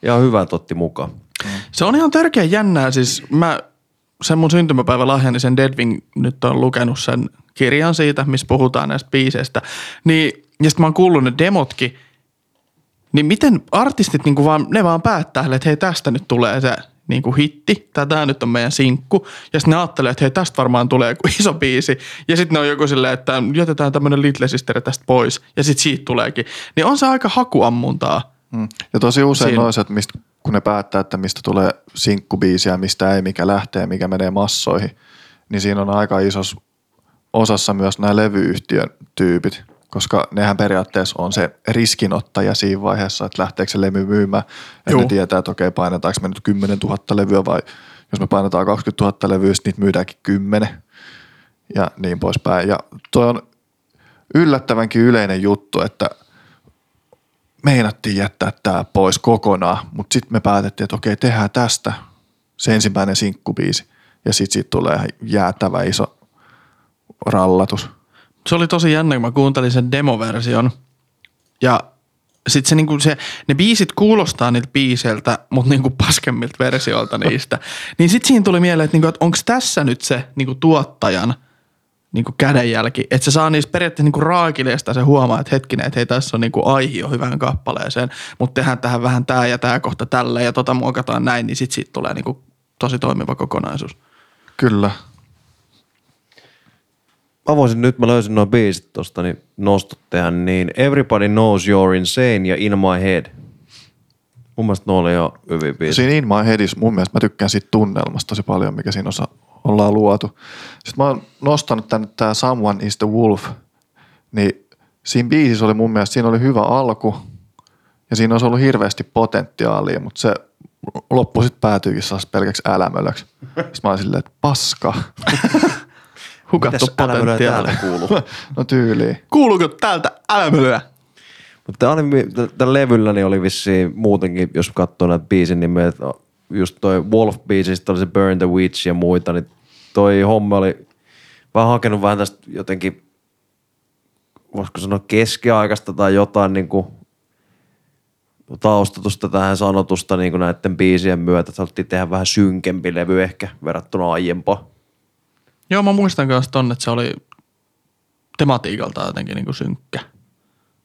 Ihan hyvä että otti mukaan. Se on ihan törkeä jännää. Siis mä sen mun syntymäpäivän lahjani, sen Deadwing, nyt on lukenut sen kirjan siitä, missä puhutaan näistä biiseistä. Niin, ja sitten mä oon kuullut ne demotkin. Niin miten artistit niinku vaan, ne vaan päättää, että hei tästä nyt tulee se niinku hitti, tai tää nyt on meidän sinkku. Ja sitten ne ajattelee, että hei tästä varmaan tulee joku iso biisi. Ja sitten ne on joku silleen, että jätetään tämmönen Little Sister tästä pois. Ja sitten siitä tuleekin. Niin on se aika hakuammuntaa. Mm. Ja tosi usein Siinä. noissa, että mistä, kun ne päättää, että mistä tulee sinkkubiisiä, mistä ei, mikä lähtee, mikä menee massoihin, niin siinä on aika isos osassa myös nämä levyyhtiön tyypit, koska nehän periaatteessa on se riskinottaja siinä vaiheessa, että lähteekö se levy myymään. Ja ne tietää, että okei, painetaanko me nyt 10 000 levyä vai jos me painetaan 20 000 levyä, niitä myydäänkin 10 ja niin poispäin. Ja toi on yllättävänkin yleinen juttu, että meinattiin jättää tämä pois kokonaan, mutta sitten me päätettiin, että okei, tehdään tästä se ensimmäinen sinkkubiisi. Ja sitten siitä tulee jäätävä iso rallatus. Se oli tosi jännä, kun mä kuuntelin sen demoversion. Ja sit se, niinku se, ne biisit kuulostaa niiltä biiseiltä, mutta niinku paskemmilta versioilta niistä. niin sit siinä tuli mieleen, että, niinku, että onko tässä nyt se niinku tuottajan niinku kädenjälki. Että se saa niistä periaatteessa niinku raakileesta se huomaa, että hetkinen, että hei tässä on niinku aihio hyvään kappaleeseen, mutta tehdään tähän vähän tää ja tää kohta tällä ja tota muokataan näin, niin sit siitä tulee niinku tosi toimiva kokonaisuus. Kyllä. Mä voisin nyt, mä löysin noin biisit tosta, niin nostot tehdä niin Everybody Knows You're Insane ja In My Head. Mun mielestä ne oli jo hyviä biisejä. Siinä In My Headissä mun mielestä mä tykkään siitä tunnelmasta tosi paljon, mikä siinä osa ollaan luotu. Sitten mä oon nostanut tänne tää Someone is the Wolf, niin siinä biisissä oli mun mielestä, siinä oli hyvä alku ja siinä olisi ollut hirveästi potentiaalia, mutta se loppu sitten päätyykin pelkäksi älämölöksi. Sitten mä olin silleen, että paska. Hukattu potentiaali. täällä kuuluu? No tyyliin. Kuuluuko täältä älämölyä? Mutta tällä levyllä niin oli vissiin muutenkin, jos katsoo näitä biisin nimeä, että just toi Wolf-biisistä oli se Burn the Witch ja muita, niin toi homma oli vähän hakenut vähän tästä jotenkin, voisiko sanoa keskiaikaista tai jotain niin kuin taustatusta tähän sanotusta niin kuin näiden biisien myötä, että haluttiin tehdä vähän synkempi levy ehkä verrattuna aiempaan. Joo, mä muistan myös ton, että se oli tematiikalta jotenkin niinku synkkä.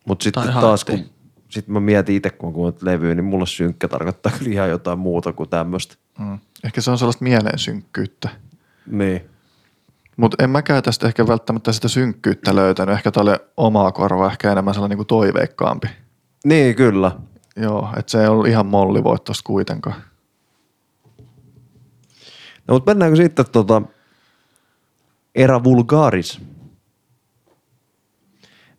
Mutta sitten taas, kun sit mä mietin itse, kun mä kuuntelen levyä, niin mulle synkkä tarkoittaa kyllä ihan jotain muuta kuin tämmöistä. Mm. Ehkä se on sellaista mielensynkkyyttä. Niin. Mutta en mäkään tästä ehkä välttämättä sitä synkkyyttä löytänyt. Ehkä tälle omaa korvaa ehkä enemmän sellainen niin kuin toiveikkaampi. Niin, kyllä. Joo, että se ei ollut ihan mollivoittoista kuitenkaan. No, mutta mennäänkö sitten tota Era Vulgaris?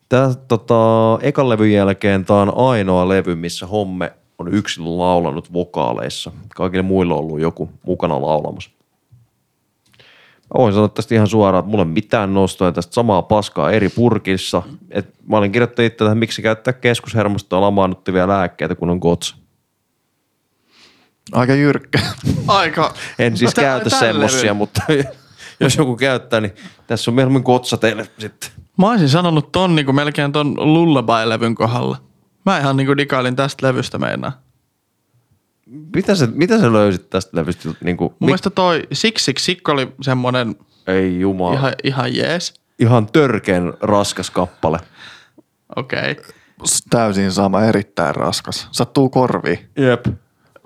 Tää tota, ekan levyn jälkeen tämä on ainoa levy, missä Homme on yksin laulanut vokaaleissa. Kaikille muille on ollut joku mukana laulamassa. Mä voin sanoa tästä ihan suoraan, että mulla ei mitään nostoja tästä samaa paskaa eri purkissa. Et mä olin kirjoittanut itse tähän, miksi käyttää keskushermostoa lamaannuttivia lääkkeitä, kun on kotsa. Aika jyrkkä. Aika. En siis No, tä- käytä semmosia, mutta jos joku käyttää, niin tässä on mieluummin kotsa teille sitten. Mä olisin sanonut ton niinku melkein ton Lullaby-levyn kohdalla. Mä ihan niinku digailin tästä levystä meinaa. Mitä sä, mitä sä löysit tästä levystä? Niin kuin, Mun mielestä toi Six Six Sick oli semmonen Ei jumala. Ihan, ihan, ihan jees. ihan törkeen raskas kappale. Okei. Okay. Täysin sama, erittäin raskas. Sattuu korviin. Jep.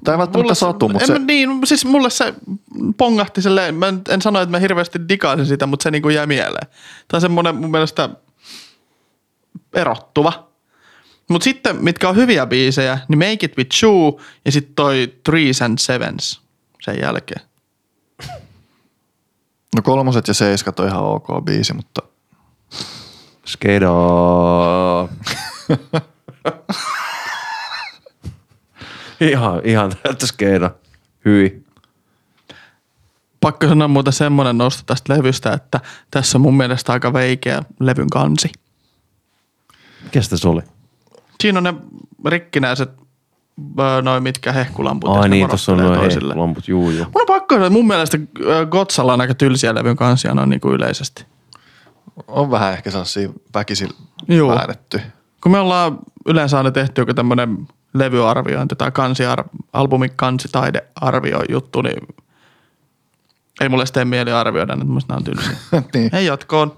Tai välttämättä satu, mutta en, se, mä- Niin, siis mulle se pongahti silleen, mä en, en sano, että mä hirveästi digaisin sitä, mutta se niinku jäi mieleen. Tämä on semmoinen mun mielestä erottuva. Mutta sitten, mitkä on hyviä biisejä, niin Make It With You ja sitten toi Threes and Sevens sen jälkeen. No kolmoset ja seiskat on ihan ok biisi, mutta Skedaa. ihan, ihan täyttä skeda. Hyi. Pakko sanoa muuten semmoinen nosto tästä levystä, että tässä on mun mielestä aika veikeä levyn kansi. Mikäs se oli? Siinä on ne rikkinäiset, noin mitkä hehkulamput. Ai niin, tossa on noin toisille. lamput, juu juu. Mun on pakko sanoa, että mun mielestä Gotsalla on aika tylsiä levyn kansia noin niin kuin yleisesti. on vähän ehkä sellaisia väkisin Juu. väännetty. Kun me ollaan yleensä aina tehty joku tämmöinen levyarviointi tai kansi, albumin kansi taidearvio juttu, niin ei mulle sitten mieli arvioida, että musta on tylsiä. niin. Ei jatkoon.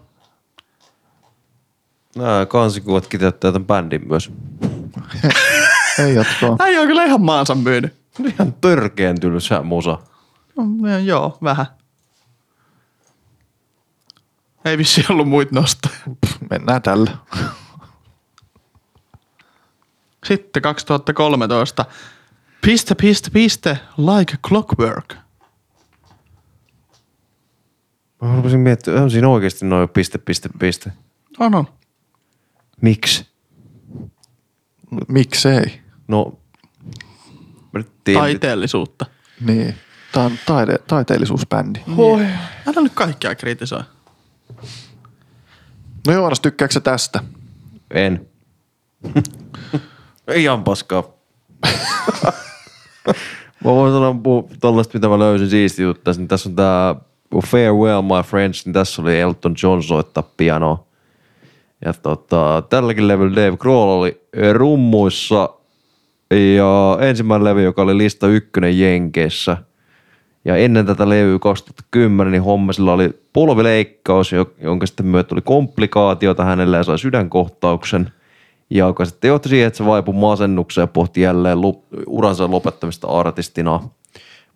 Nämä kansikuvat kiteyttää tämän bändin myös. Ei jatkoa. Äijä on kyllä ihan maansa myynyt. Ihan törkeen tylsä musa. No, joo, vähän. Ei vissi ollut muita nostoja. Mennään tällä. Sitten 2013. Piste, piste, piste, like a clockwork. Mä rupesin miettimään, on siinä oikeasti noin piste, piste, piste. On, on. Miksi? Miksei? No, mä nyt tiedän. Taiteellisuutta. Niin. Tämä on taide, taiteellisuusbändi. Oi. Älä nyt kaikkea kritisoi. No Joonas, tykkääkö sä tästä? En. Ei ihan paskaa. mä voin sanoa puhua tollaista, mitä mä löysin siisti juttu. Niin tässä on tää Farewell My Friends, niin tässä oli Elton John soittaa pianoa. Ja tota, tälläkin levyllä Dave Grohl oli rummuissa ja ensimmäinen levy, joka oli lista ykkönen Jenkeissä. Ja ennen tätä levyä 2010, niin Hommasilla oli polvileikkaus, jo- jonka sitten myötä tuli komplikaatiota hänelle ja sai sydänkohtauksen. Ja joka sitten johti siihen, että se vaipui masennukseen ja pohti jälleen lu- uransa lopettamista artistina.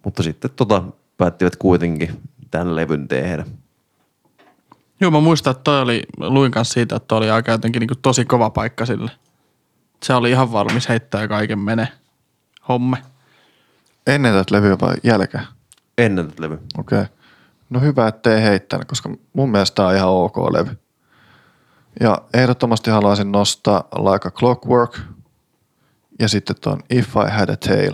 Mutta sitten tota, päättivät kuitenkin tämän levyn tehdä. Joo, mä muistan, että toi oli, luin kanssa siitä, että toi oli aika jotenkin niin tosi kova paikka sille. Se oli ihan valmis heittää kaiken mene. Homme. Ennen tätä levyä vai jälkeen? Ennen tätä levyä. Okei. Okay. No hyvä, ettei heittänyt, koska mun mielestä tää on ihan ok levy. Ja ehdottomasti haluaisin nostaa Like a Clockwork ja sitten ton If I Had a Tail.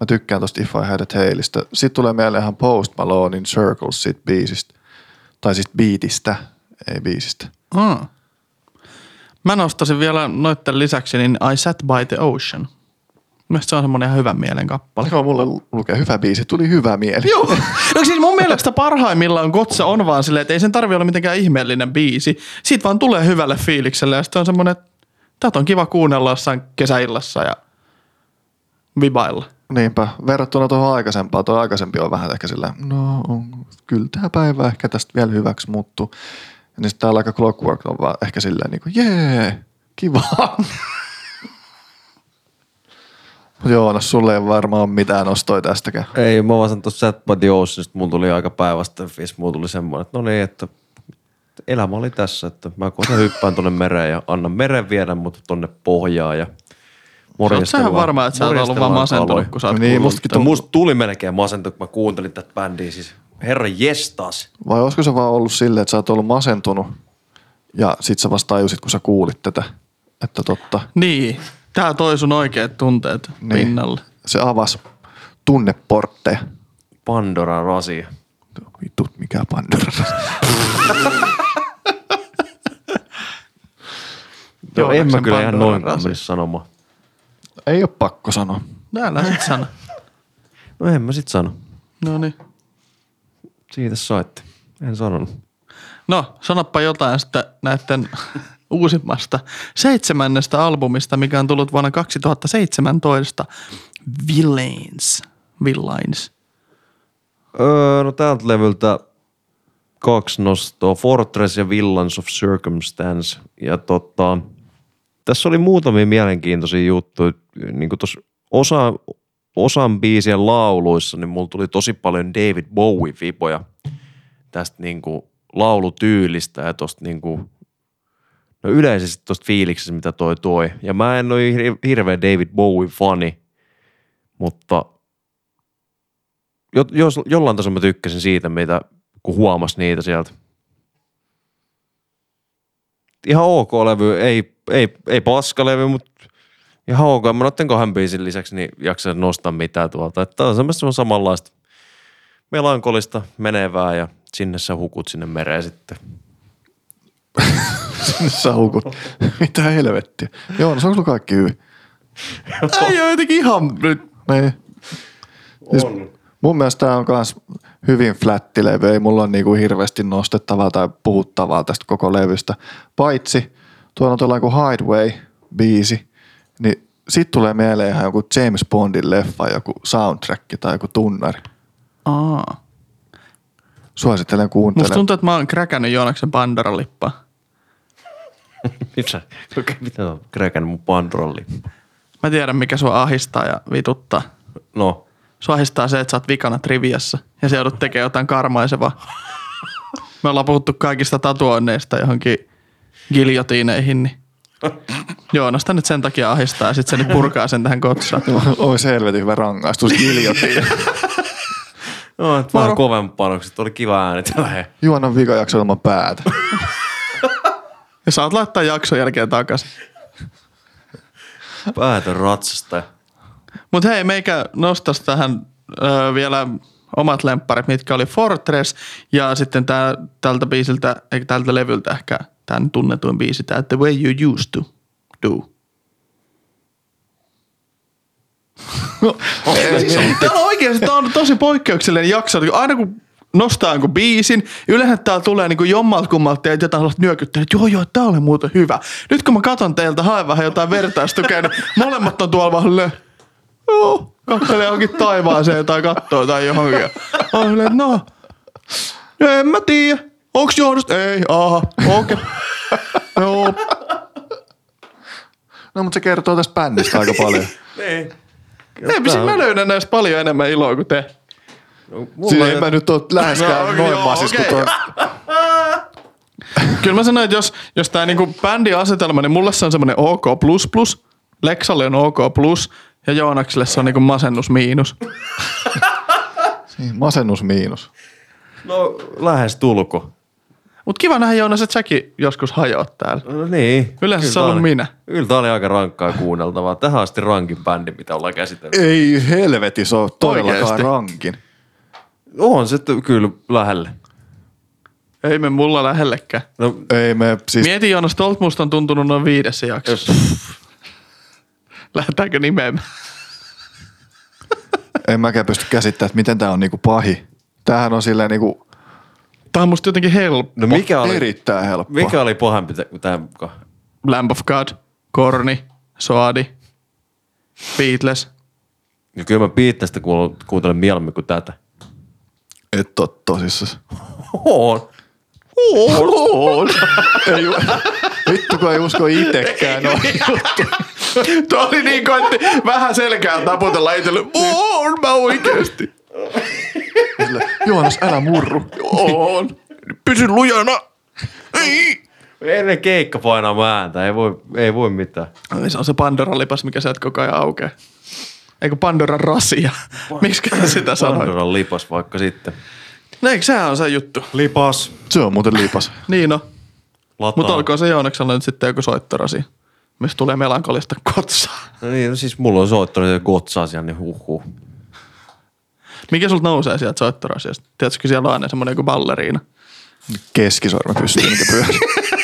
Mä tykkään tosta If I Had a Tailista. Sitten tulee mieleen ihan Post Malonein Circles siitä biisistä. Tai siis beatistä, ei biisistä. Mm. Mä nostasin vielä noitten lisäksi niin I Sat by the Ocean. Mielestäni se on semmoinen ihan hyvän mielen kappale. Joo, mulle lukee hyvä biisi. Tuli hyvä mieli. Joo. No siis mun mielestä parhaimmillaan Gotsa on vaan silleen, että ei sen tarvi olla mitenkään ihmeellinen biisi. Siitä vaan tulee hyvälle fiilikselle ja sitten on semmoinen, että tätä on kiva kuunnella jossain kesäillassa ja vibailla. Niinpä, verrattuna tuohon aikaisempaan, tuo aikaisempi on vähän ehkä sillä, no on, kyllä tämä päivä ehkä tästä vielä hyväksi muuttuu. Niin sitten täällä aika clockwork on vaan ehkä silleen niin kuin, jee, kiva. Mutta Joonas, sulle ei varmaan ole mitään nostoja tästäkään. Ei, mä vaan sanon tuossa Sat by the Oceanista, mulla tuli aika päivästä fiis, mulla tuli semmoinen, että no niin, että elämä oli tässä, että mä kohta hyppään tonne mereen ja annan meren viedä mut tonne pohjaan ja Oletko sä ihan varma, että sä oot ollut vaan masentunut, kaloja. kun sä oot Niin, kuullut mustakin Mutta musta tuli melkein masentunut, kun mä kuuntelin tätä bändiä. Siis herra jestas. Vai olisiko se vaan ollut silleen, että sä oot ollut masentunut ja sit sä vasta tajusit, kun sä kuulit tätä, että totta. Niin. Tää toi sun oikeat tunteet Niin. pinnalle. Se avasi tunneportteja. Pandora rasia. Vittu, mikä Pandora. Joo, en mä kyllä ihan noin rasi. menisi sanomaan. Ei ole pakko sanoa. Täällä sit sano. No en mä sit sano. No niin. Siitä saitte. En sanonut. No, sanoppa jotain sitten näiden uusimmasta seitsemännestä albumista, mikä on tullut vuonna 2017. Villains. Villains. Öö, no täältä levyltä kaksi nostoa. Fortress ja Villains of Circumstance. Ja tota, tässä oli muutamia mielenkiintoisia juttuja. Niin kuin osa, osan biisien lauluissa, niin mulla tuli tosi paljon David Bowie-vipoja tästä niin kuin laulutyylistä ja tosta niin kuin, no yleisesti tosta fiiliksestä, mitä toi toi. Ja mä en ole hir- hirveä David Bowie-fani, mutta jo- jos, jollain tasolla mä tykkäsin siitä, mitä kun huomas niitä sieltä. Ihan ok levy, ei, ei, ei paskalevy, mutta ihan ok. Mä noiden kahden biisin lisäksi niin jaksa nostaa mitään tuolta. Että on semmoista samanlaista melankolista menevää ja sinne sä hukut sinne mereen sitten. Sä hukut. Mitä helvettiä. Joo, no se on sulla kaikki hyvin. Ei ole jotenkin ihan nyt. Niin. Siis mun mielestä tää on kans hyvin flätti levy. Ei mulla ole niinku hirveästi nostettavaa tai puhuttavaa tästä koko levystä. Paitsi tuolla on tuolla joku Hideaway-biisi, niin sit tulee mieleen ihan joku James Bondin leffa, joku soundtrack tai joku tunnari. Aa. Suosittelen Musta kuuntelemaan. tuntuu, että mä oon kräkännyt Joonaksen Pandora-lippaa. Mitä? Mitä on kräkännyt mun pandrolli? Mä tiedän, mikä sua ahistaa ja vituttaa. No, Sua ahistaa se, että sä oot vikana triviassa ja se joudut tekemään jotain karmaisevaa. Me ollaan puhuttu kaikista tatuoinneista johonkin giljotiineihin, niin Joonasta nyt sen takia ahistaa ja sit se nyt purkaa sen tähän kotsaan. Oi se helvetin hyvä rangaistus, giljotiin. no että vähän kovemmat panokset, oli kiva ääni tällä Juonan vika jakso ilman päätä. Ja saat laittaa jakson jälkeen takaisin. Päätön ratsasta. Mut hei, meikä nostas tähän ö, vielä omat lempparit, mitkä oli Fortress ja sitten tää, tältä biisiltä, eikä tältä levyltä ehkä tämän tunnetuin biisi, tää The Way You Used To Do. Tää on oikeasti, tää on tosi poikkeuksellinen jakso. Aina kun nostaa jonkun biisin, yleensä täällä tulee niinku jommalta kummalta ja jotain sellaista nyökyttää, että joo joo, tää oli muuten hyvä. Nyt kun mä katon teiltä, haen vähän jotain vertaistukea, niin molemmat on tuolla vaan joo, katselee johonkin taivaaseen tai kattoo tai johonkin. On silleen, no, en mä tiedä. Onks johdosta? Ei, aha, okei. Okay. Joo, No mutta se kertoo tästä bändistä aika paljon. Niin. ei, mä löydän näistä paljon enemmän iloa kuin te. Siis en mä nyt ole läheskään No, noin joo, masis kuin okei. toi. Kyllä mä sanoin, että jos, jos tää niinku bändin asetelma, niin mulle se on semmonen OK++, Lexalle on OK+, ja Joonakselle se on niinku masennus miinus. Niin, Masennus miinus. No, lähes tulko. Mut kiva nähdä Joonas, että säkin joskus hajoat täällä. No niin. Yleensä Kyllä se on minä. Kyllä tää oli aika rankkaa kuunneltavaa. Tähän asti rankin bändi, mitä ollaan käsitellyt. Ei helveti, se on todellakaan rankin. On se t- kyllä lähelle. Ei me mulla lähellekään. No, Ei me siis... Mieti Joonas, tolta musta on tuntunut noin viidessä jaksossa. Lähdetäänkö nimeämään? En mäkään pysty käsittämään, että miten tää on niinku pahi. Tämähän on silleen niinku Tää on musta jotenkin helppo. no mikä oli, erittäin helppo. mikä oli pahempi tä- kuin tämä mukaan? Lamb of God, Korni, Soadi, Beatles. Ja kyllä mä kuul- kuuntelen mieluummin kuin tätä. Et oo tosissas. On. On. Ei, ju- vittu kun ei usko itekään. No. Tuo oli niin koitti vähän selkää taputella itselle. On mä oikeesti. Sille, Joonas, älä murru. On. Pysy lujana. Ei. Ennen keikka painaa ääntä, ei voi, ei voi mitään. Se on se Pandoran lipas, mikä sieltä koko ajan aukeaa. Eikö Pandoran rasia? Miksi sitä sanoit? Pandoran lipas vaikka sitten. No eikö sehän on se juttu? Lipas. Se on muuten lipas. Niin no. Mutta olkoon se Joonaksella nyt sitten joku soittorasi, mistä tulee melankolista kotsaa. No niin, no siis mulla on soittanut se gotsa niin huhhuh. Mikä sulta nousee sieltä soittorasiasta? Tiedätkö, siellä on aina semmoinen joku balleriina. Keskisormi pystyy, mikä pyörii.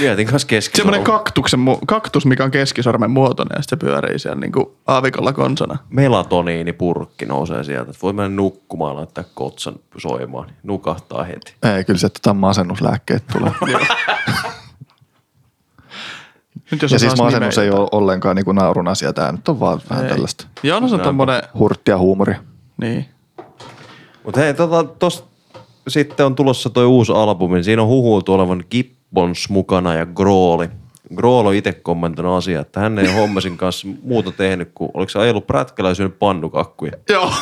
Mietin kanssa keski. Semmoinen kaktuksen, kaktus, mikä on keskisormen muotoinen ja sitten se pyörii siellä niinku aavikolla konsana. melatoniinipurkki nousee sieltä. Voi mennä nukkumaan, laittaa kotsan soimaan. niin Nukahtaa heti. Ei, kyllä se tota masennuslääkkeet tulee. Nyt jos ja osaisi siis masennus ei ole ollenkaan niinku naurun asia. Tää nyt on vaan vähän Ei. tällaista Joonas on tommonen, hurttia huumoria. niin. Mutta hei, tota, tos sitten on tulossa toi uusi albumi. Siinä on huhuiltu olevan Gibbons mukana ja Grooli. Grool on itse kommentoinut asiaa, että hän ei hommasin kanssa muuta tehnyt kuin, oliko se ajellut prätkällä ja syönyt pannukakkuja. Joo.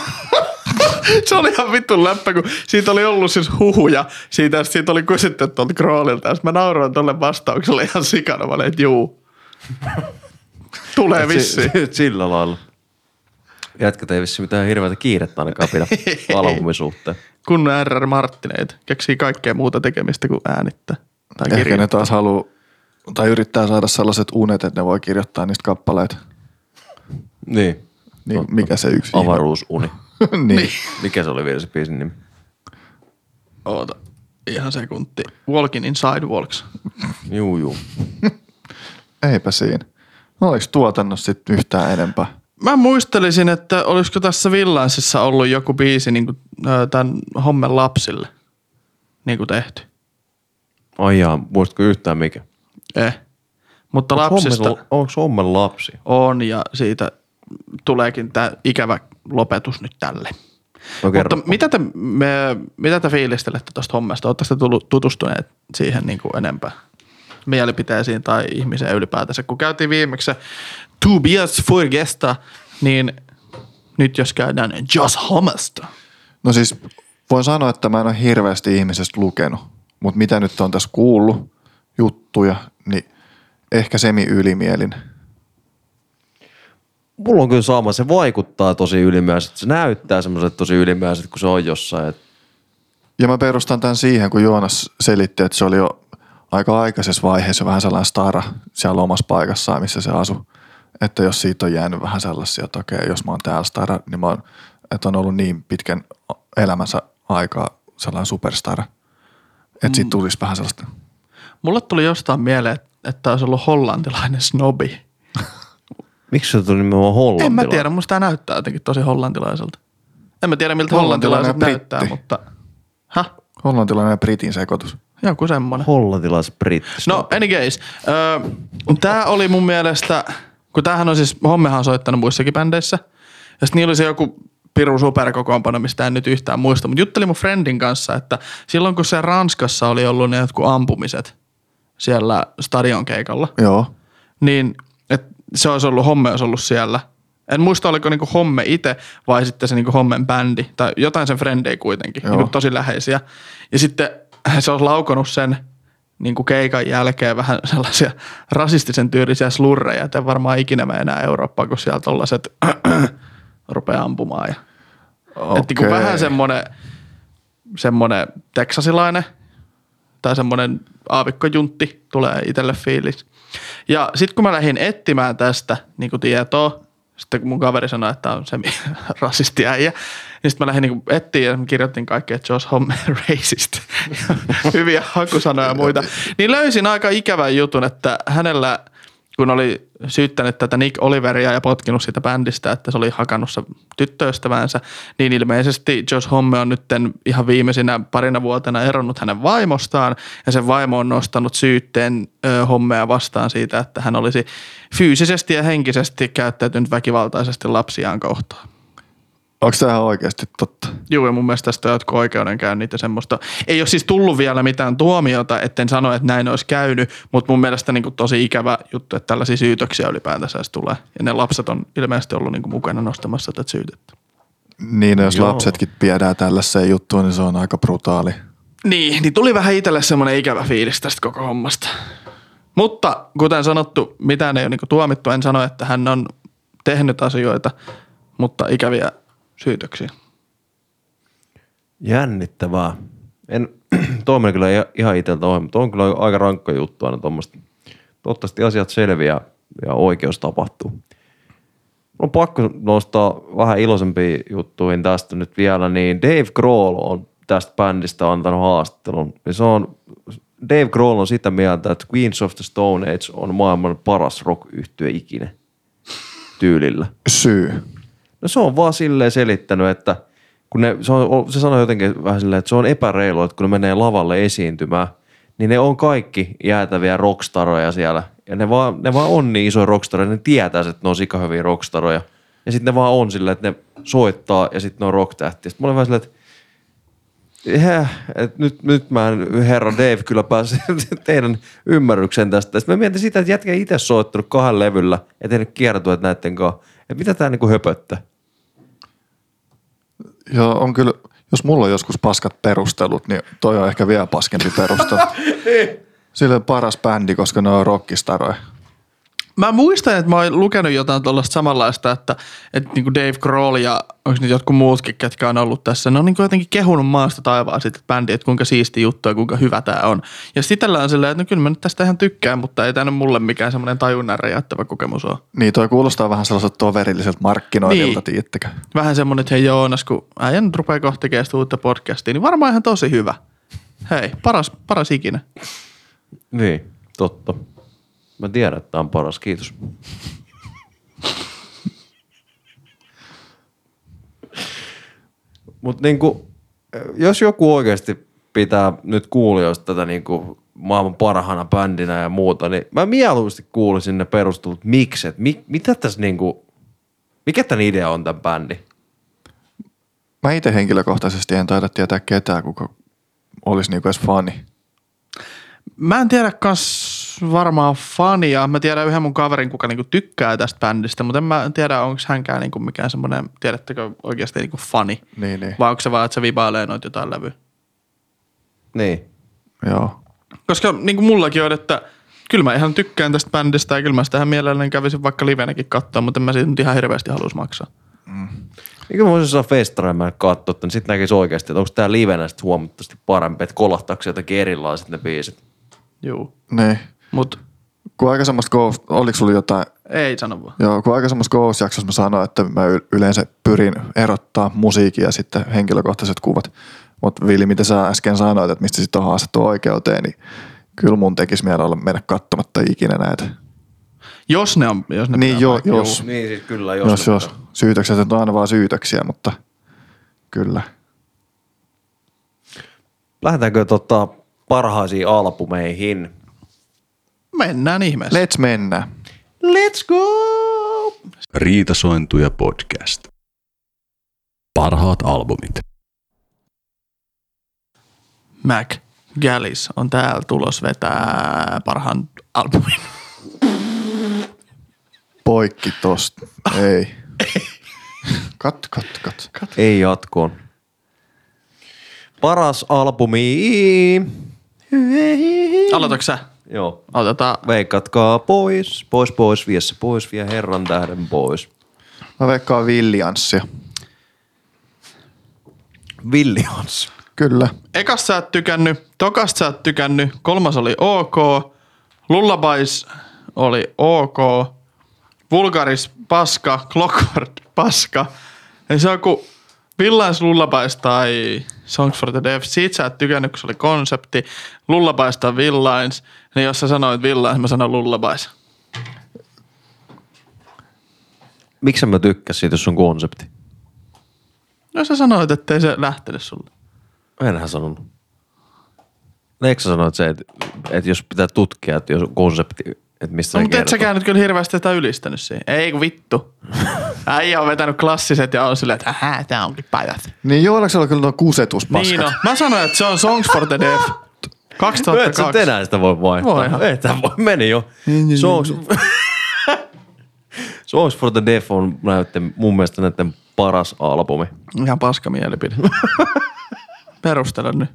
se oli ihan vittu läppä, kun siitä oli ollut siis huhuja. Siitä, siitä oli kysytty tuolta Kroolilta. Ja sit mä nauroin tolle vastaukselle ihan sikana. Mä olin, että juu. Tulee vissiin. si- Sillä lailla. Jätkät ei vissi mitään hirveätä kiirettä ainakaan pidä albumin suhteen. Kun R.R. Martineita. Keksii kaikkea muuta tekemistä kuin äänittää. Tai Ehkä ne taas haluaa, tai yrittää saada sellaiset unet, että ne voi kirjoittaa niistä kappaleita. Niin. Niin, mikä se yksi? Avaruusuni. niin. Mikä se oli vielä se biisin nimi? Oota, ihan sekunti. Walking in Sidewalks. Juu, juu. Eipä siinä. No, oliko tuotannossa sitten yhtään enempää? Mä muistelisin, että olisiko tässä Villansissa ollut joku biisi niin kuin, tämän hommen lapsille niin kuin tehty. Ai jaa, muistatko yhtään mikä? Eh. Mutta lapsista Onko homman lapsi? on ja siitä tuleekin tämä ikävä lopetus nyt tälle. No kerro. Mutta mitä te, me, mitä te fiilistelette tuosta hommasta? Oletteko te tullut tutustuneet siihen niin kuin enempää? Mielipiteisiin tai ihmiseen ylipäätänsä? Kun käytiin viimeksi Tobias Forgesta, niin nyt jos käydään Just Hommesta. No siis voin sanoa, että mä en ole hirveästi ihmisestä lukenut, mutta mitä nyt on tässä kuullut juttuja, niin ehkä semi ylimielin. Mulla on kyllä sama, se vaikuttaa tosi ylimääräiseltä. Se näyttää semmoiset tosi ylimääräiset, kun se on jossain. Et Ja mä perustan tämän siihen, kun Joonas selitti, että se oli jo aika aikaisessa vaiheessa vähän sellainen stara siellä omassa paikassaan, missä se asui. Että jos siitä on jäänyt vähän sellaisia, että okei, jos mä oon täällä stara, niin mä oon, että on ollut niin pitkän elämänsä aikaa sellainen superstara. Että siitä tulisi vähän sellaista. Mulle tuli jostain mieleen, että- olisi ollut hollantilainen snobi. miksi se tuli nimenomaan hollantilainen? En mä tiedä, musta tämä näyttää jotenkin tosi hollantilaiselta. En mä tiedä, miltä Hollantilainen hollantilaiset näyttää, mutta... Häh? Hollantilainen ja britin sekoitus. Joku semmonen. Hollantilais britti. No, any case. Öö, tämä oli mun mielestä, kun tämähän on siis, Hommehan on soittanut muissakin bändeissä. Ja sitten niillä oli se joku piru superkokoonpano, mistä en nyt yhtään muista. Mutta juttelin mun friendin kanssa, että silloin kun se Ranskassa oli ollut ne jotkut ampumiset siellä stadion keikalla, Joo. niin et se olisi ollut, Homme olisi ollut siellä. En muista, oliko niinku Homme itse vai sitten se niinku Hommen bändi tai jotain sen frendei kuitenkin, Joo. niinku tosi läheisiä. Ja sitten se olisi laukonut sen niinku keikan jälkeen vähän sellaisia rasistisen tyylisiä slurreja, että varmaan ikinä mene enää Eurooppaan, kun siellä tollaset rupeaa ampumaan. Ja, okay. että niinku vähän semmoinen, semmoinen teksasilainen tai semmoinen aavikkojuntti tulee itselle fiilis. Ja sitten kun mä lähdin etsimään tästä niin kuin tietoa, sitten kun mun kaveri sanoi, että on se rasisti äijä, niin sitten mä lähdin niin etsiä ja kirjoitin kaikkea, että Josh Homme racist. Hyviä hakusanoja ja muita. Niin löysin aika ikävän jutun, että hänellä, kun oli syyttänyt tätä Nick Oliveria ja potkinut siitä bändistä, että se oli hakannut se tyttöystävänsä, niin ilmeisesti Josh Homme on nyt ihan viimeisinä parina vuotena eronnut hänen vaimostaan ja sen vaimo on nostanut syytteen Hommea vastaan siitä, että hän olisi fyysisesti ja henkisesti käyttäytynyt väkivaltaisesti lapsiaan kohtaan. Onko tämä ihan oikeasti totta? Joo, ja mun mielestä tästä on jotkut oikeudenkäynnit ja semmoista. Ei ole siis tullut vielä mitään tuomiota, etten sano, että näin olisi käynyt, mutta mun mielestä niin kuin tosi ikävä juttu, että tällaisia syytöksiä ylipäätänsä edes tulee. Ja ne lapset on ilmeisesti ollut niin kuin mukana nostamassa tätä syytettä. Niin, jos Joo. lapsetkin viedään tällaiseen juttuun, niin se on aika brutaali. Niin, niin tuli vähän itselle semmoinen ikävä fiilis tästä koko hommasta. Mutta kuten sanottu, mitään ei ole niin tuomittu. En sano, että hän on tehnyt asioita, mutta ikäviä syytöksiä. Jännittävää. En, toi meni kyllä ihan- iteltä ohi, mutta on kyllä aika rankka juttu aina tuommoista. Toivottavasti asiat selviää ja oikeus tapahtuu. On pakko nostaa vähän iloisempiin juttuihin tästä nyt vielä, niin Dave Grohl on tästä bändistä antanut haastattelun. Ja se on, Dave Grohl on sitä mieltä, että Queens of the Stone Age on maailman paras rock ikinä tyylillä. Syy. No se on vaan silleen selittänyt, että kun ne, se, on, se sanoi jotenkin vähän silleen, että se on epäreilu, että kun ne menee lavalle esiintymään, niin ne on kaikki jäätäviä rockstaroja siellä. Ja ne vaan, ne vaan on niin isoja rockstaroja, ne tietää, että ne on sikahyviä rockstaroja. Ja sitten ne vaan on silleen, että ne soittaa ja sitten ne on rocktähtiä. Sitten mä olin vähän silleen, että Heh, et nyt, nyt mä en, herra Dave, kyllä pääse teidän ymmärryksen tästä. Sitten mä mietin sitä, että jätkä itse soittanut kahden levyllä ja tehnyt kiertueet näiden kanssa. Että mitä tää niinku höpöttää? Joo, on kyllä, jos mulla on joskus paskat perustelut, niin toi on ehkä vielä paskempi perustelu. Sillä on paras bändi, koska ne on rockistaroja. Mä muistan, että mä oon lukenut jotain tuollaista samanlaista, että, että niin kuin Dave Grohl ja onko nyt jotkut muutkin, ketkä on ollut tässä, ne on niin kuin jotenkin kehunut maasta taivaan sitten bändi, että kuinka siisti juttu ja kuinka hyvä tämä on. Ja sitten on silleen, että no kyllä mä nyt tästä ihan tykkään, mutta ei tämä mulle mikään semmoinen tajunnan räjäyttävä kokemus ole. Niin toi kuulostaa vähän sellaiselta toverilliselta markkinoinnilta, Niin. tiedättekö? Vähän semmoinen, että hei Joonas, kun äijä nyt rupeaa kohta tekemään uutta podcastia, niin varmaan ihan tosi hyvä. Hei, paras, paras ikinä. Niin, totta. Mä tiedän, että tää on paras, kiitos. Mutta niinku, jos joku oikeasti pitää nyt kuulijoista tätä niinku maailman parhaana bändinä ja muuta, niin mä mieluusti kuulisin ne perustelut, miksi, et mi, mitä tässä niinku, mikä tämän idea on tämän bändin? Mä itse henkilökohtaisesti en taida tietää ketään, kuka olisi niinku edes fani. Mä en tiedä kans varmaan fania. Mä tiedän yhden mun kaverin, kuka niinku tykkää tästä bändistä, mutta en mä tiedä, onko hänkään niinku mikään semmoinen, tiedättekö oikeasti niinku fani. Niin, niin. Vai onko se vaan, että se vibailee noita jotain levyä. Niin. Joo. Koska niin kuin mullakin on, että kyllä mä ihan tykkään tästä bändistä ja kyllä mä sitä mielelläni kävisin vaikka livenäkin katsoa, mutta en mä siitä nyt ihan hirveästi halus maksaa. Eikö mä voisin saada festareilla katsoa, että sitten näkisi oikeasti, että onko tää livenä sitten huomattavasti parempi, että kolahtaako se jotenkin erilaiset ne biisit. Juu. Niin. Mut Kun aika semmoista Ghost, oliko sulla jotain, ei sano vaan. joo, kun aika semmoista Ghost-jaksossa mä sanoin, että mä yleensä pyrin erottaa musiikin ja sitten henkilökohtaiset kuvat. Mutta Vili, mitä sä äsken sanoit, että mistä sitten on haastettu oikeuteen, niin kyllä mun tekisi mieli olla mennä katsomatta ikinä näitä. Jos ne on, jos ne Niin, jo, paikkaa. jos, Niin siis kyllä, jos, jos, jos, jos. Syytökset on aina vaan syytöksiä, mutta kyllä. Lähdetäänkö tota parhaisiin albumeihin? Mennään ihmeessä. Let's mennä. Let's go! Riitasointuja podcast. Parhaat albumit. Mac Gallis on täällä tulos vetää parhaan albumin. Poikki tosta. Ei. Kat, kat, kat. Ei jatkoon. Paras albumi. Aloitatko sä? Joo. Otetaan. Veikatkaa pois, pois, pois, vie se pois, vie herran tähden pois. Mä veikkaan Villianssia. Williams. Kyllä. Ekasta sä et tykännyt, tokasta sä et tykännyt, kolmas oli ok, Lullabies oli ok, Vulgaris paska, Clockwork paska. Ja se on kuin Villains Lullabies tai Songs for the Deaf. Siitä sä et tykännyt, kun se oli konsepti. Lullabies tai Villains. Niin jos sä sanoit Villains, mä sanon Lullabies. Miksi mä tykkäsin siitä, jos on konsepti? No sä sanoit, ettei se lähtenyt sulle. Enhän sanonut. Eikö sä sanoit se, että, että jos pitää tutkia, että jos on konsepti, että mistä No, se mutta et kertoo? säkään nyt kyllä hirveästi sitä ylistänyt siihen. Ei kun vittu. Äijä on vetänyt klassiset ja on silleen, että hähä, tää onkin pajat. Niin Joolaksella kyllä nuo kusetuspaskat. Niin no. Mä sanoin, että se on Songs for the Deaf. No et sä 2002. enää sitä voi vaihtaa. Voihan. Ei, tää voi, meni jo. Songs, Songs for the Deaf on näytten, mun mielestä näiden paras albumi. Ihan paska mielipide. Perustele nyt.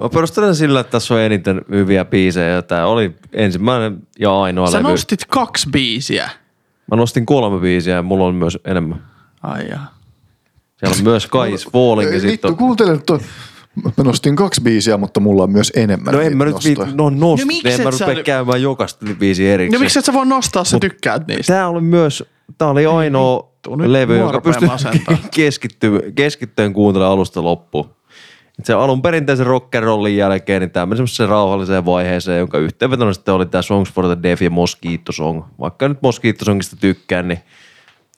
Mä perustelen sillä, että tässä on eniten hyviä biisejä tää oli ensimmäinen ja ainoa Sä levy. nostit kaksi biisiä. Mä nostin kolme biisiä ja mulla on myös enemmän. Ai jaa. Siellä on myös Kais Falling vittu, on... kuuntele. Mä nostin kaksi biisiä, mutta mulla on myös enemmän. No en mä nyt viit, no nost, No miksi en mä sä rupea nyt- käymään jokaista biisiä erikseen. No miksi et sä voi nostaa, sä tykkäät niistä? Tää oli myös, tää oli ainoa nyt levy, joka pystyi masentaa. keskitty, keskittyen kuuntelemaan alusta loppuun. Et se alun perinteisen rock'n'rollin jälkeen, niin tämä meni semmoiseen rauhalliseen vaiheeseen, jonka yhteenvetona sitten oli tämä Songs for the Deaf ja Mosquito Song. Vaikka nyt Mosquito Songista tykkään, niin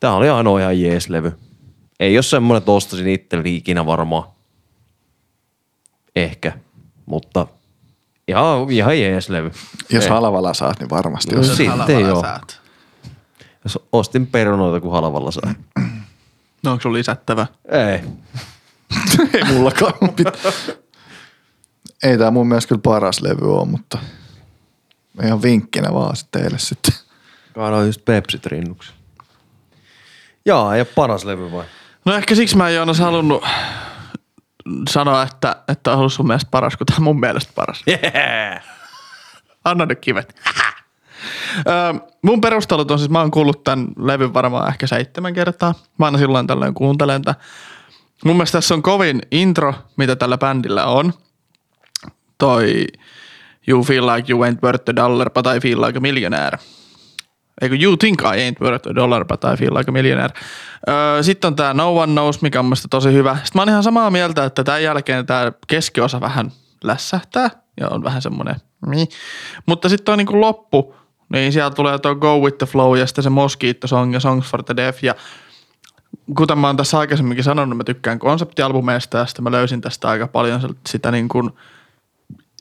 tämä oli ainoa ihan jees levy. Ei ole semmoinen, että ostasin itse ikinä varmaan. Ehkä, mutta ihan, ihan jees levy. Jos Ei. halvalla saat, niin varmasti. No Jos... sitten Halavalla joo. säät. Jos ostin perunoita, kun halvalla sai. No onko sun lisättävä? Ei. Ei mullakaan. Ei tää mun mielestä kyllä paras levy on, mutta ihan vinkkinä vaan sit teille sitten. Kaadoin just Pepsit rinnuksi. Jaa, ja paras levy vai? No ehkä siksi mä en Joonas halunnut sanoa, että, että on ollut sun mielestä paras, kun tämä on mun mielestä paras. Yeah. Anna nyt kivet. Öö, mun perustelut on siis, mä oon kuullut tämän levyn varmaan ehkä seitsemän kertaa. Mä aina silloin tällöin kuuntelen tämän. Mun mielestä tässä on kovin intro, mitä tällä bändillä on. Toi You feel like you ain't worth a dollar, but I feel like a millionaire. Eikö You think I ain't worth a dollar, but I feel like a millionaire. Öö, sitten on tää No One Knows, mikä on mielestäni tosi hyvä. Sitten mä oon ihan samaa mieltä, että tämän jälkeen tämä keskiosa vähän lässähtää ja on vähän semmoinen niin. Mutta sitten on niinku loppu, niin sieltä tulee tuo Go With The Flow ja sitten se Mosquito Song ja Songs For The Deaf ja kuten mä oon tässä aikaisemminkin sanonut, mä tykkään konseptialbumeista ja sitten mä löysin tästä aika paljon sitä niin kuin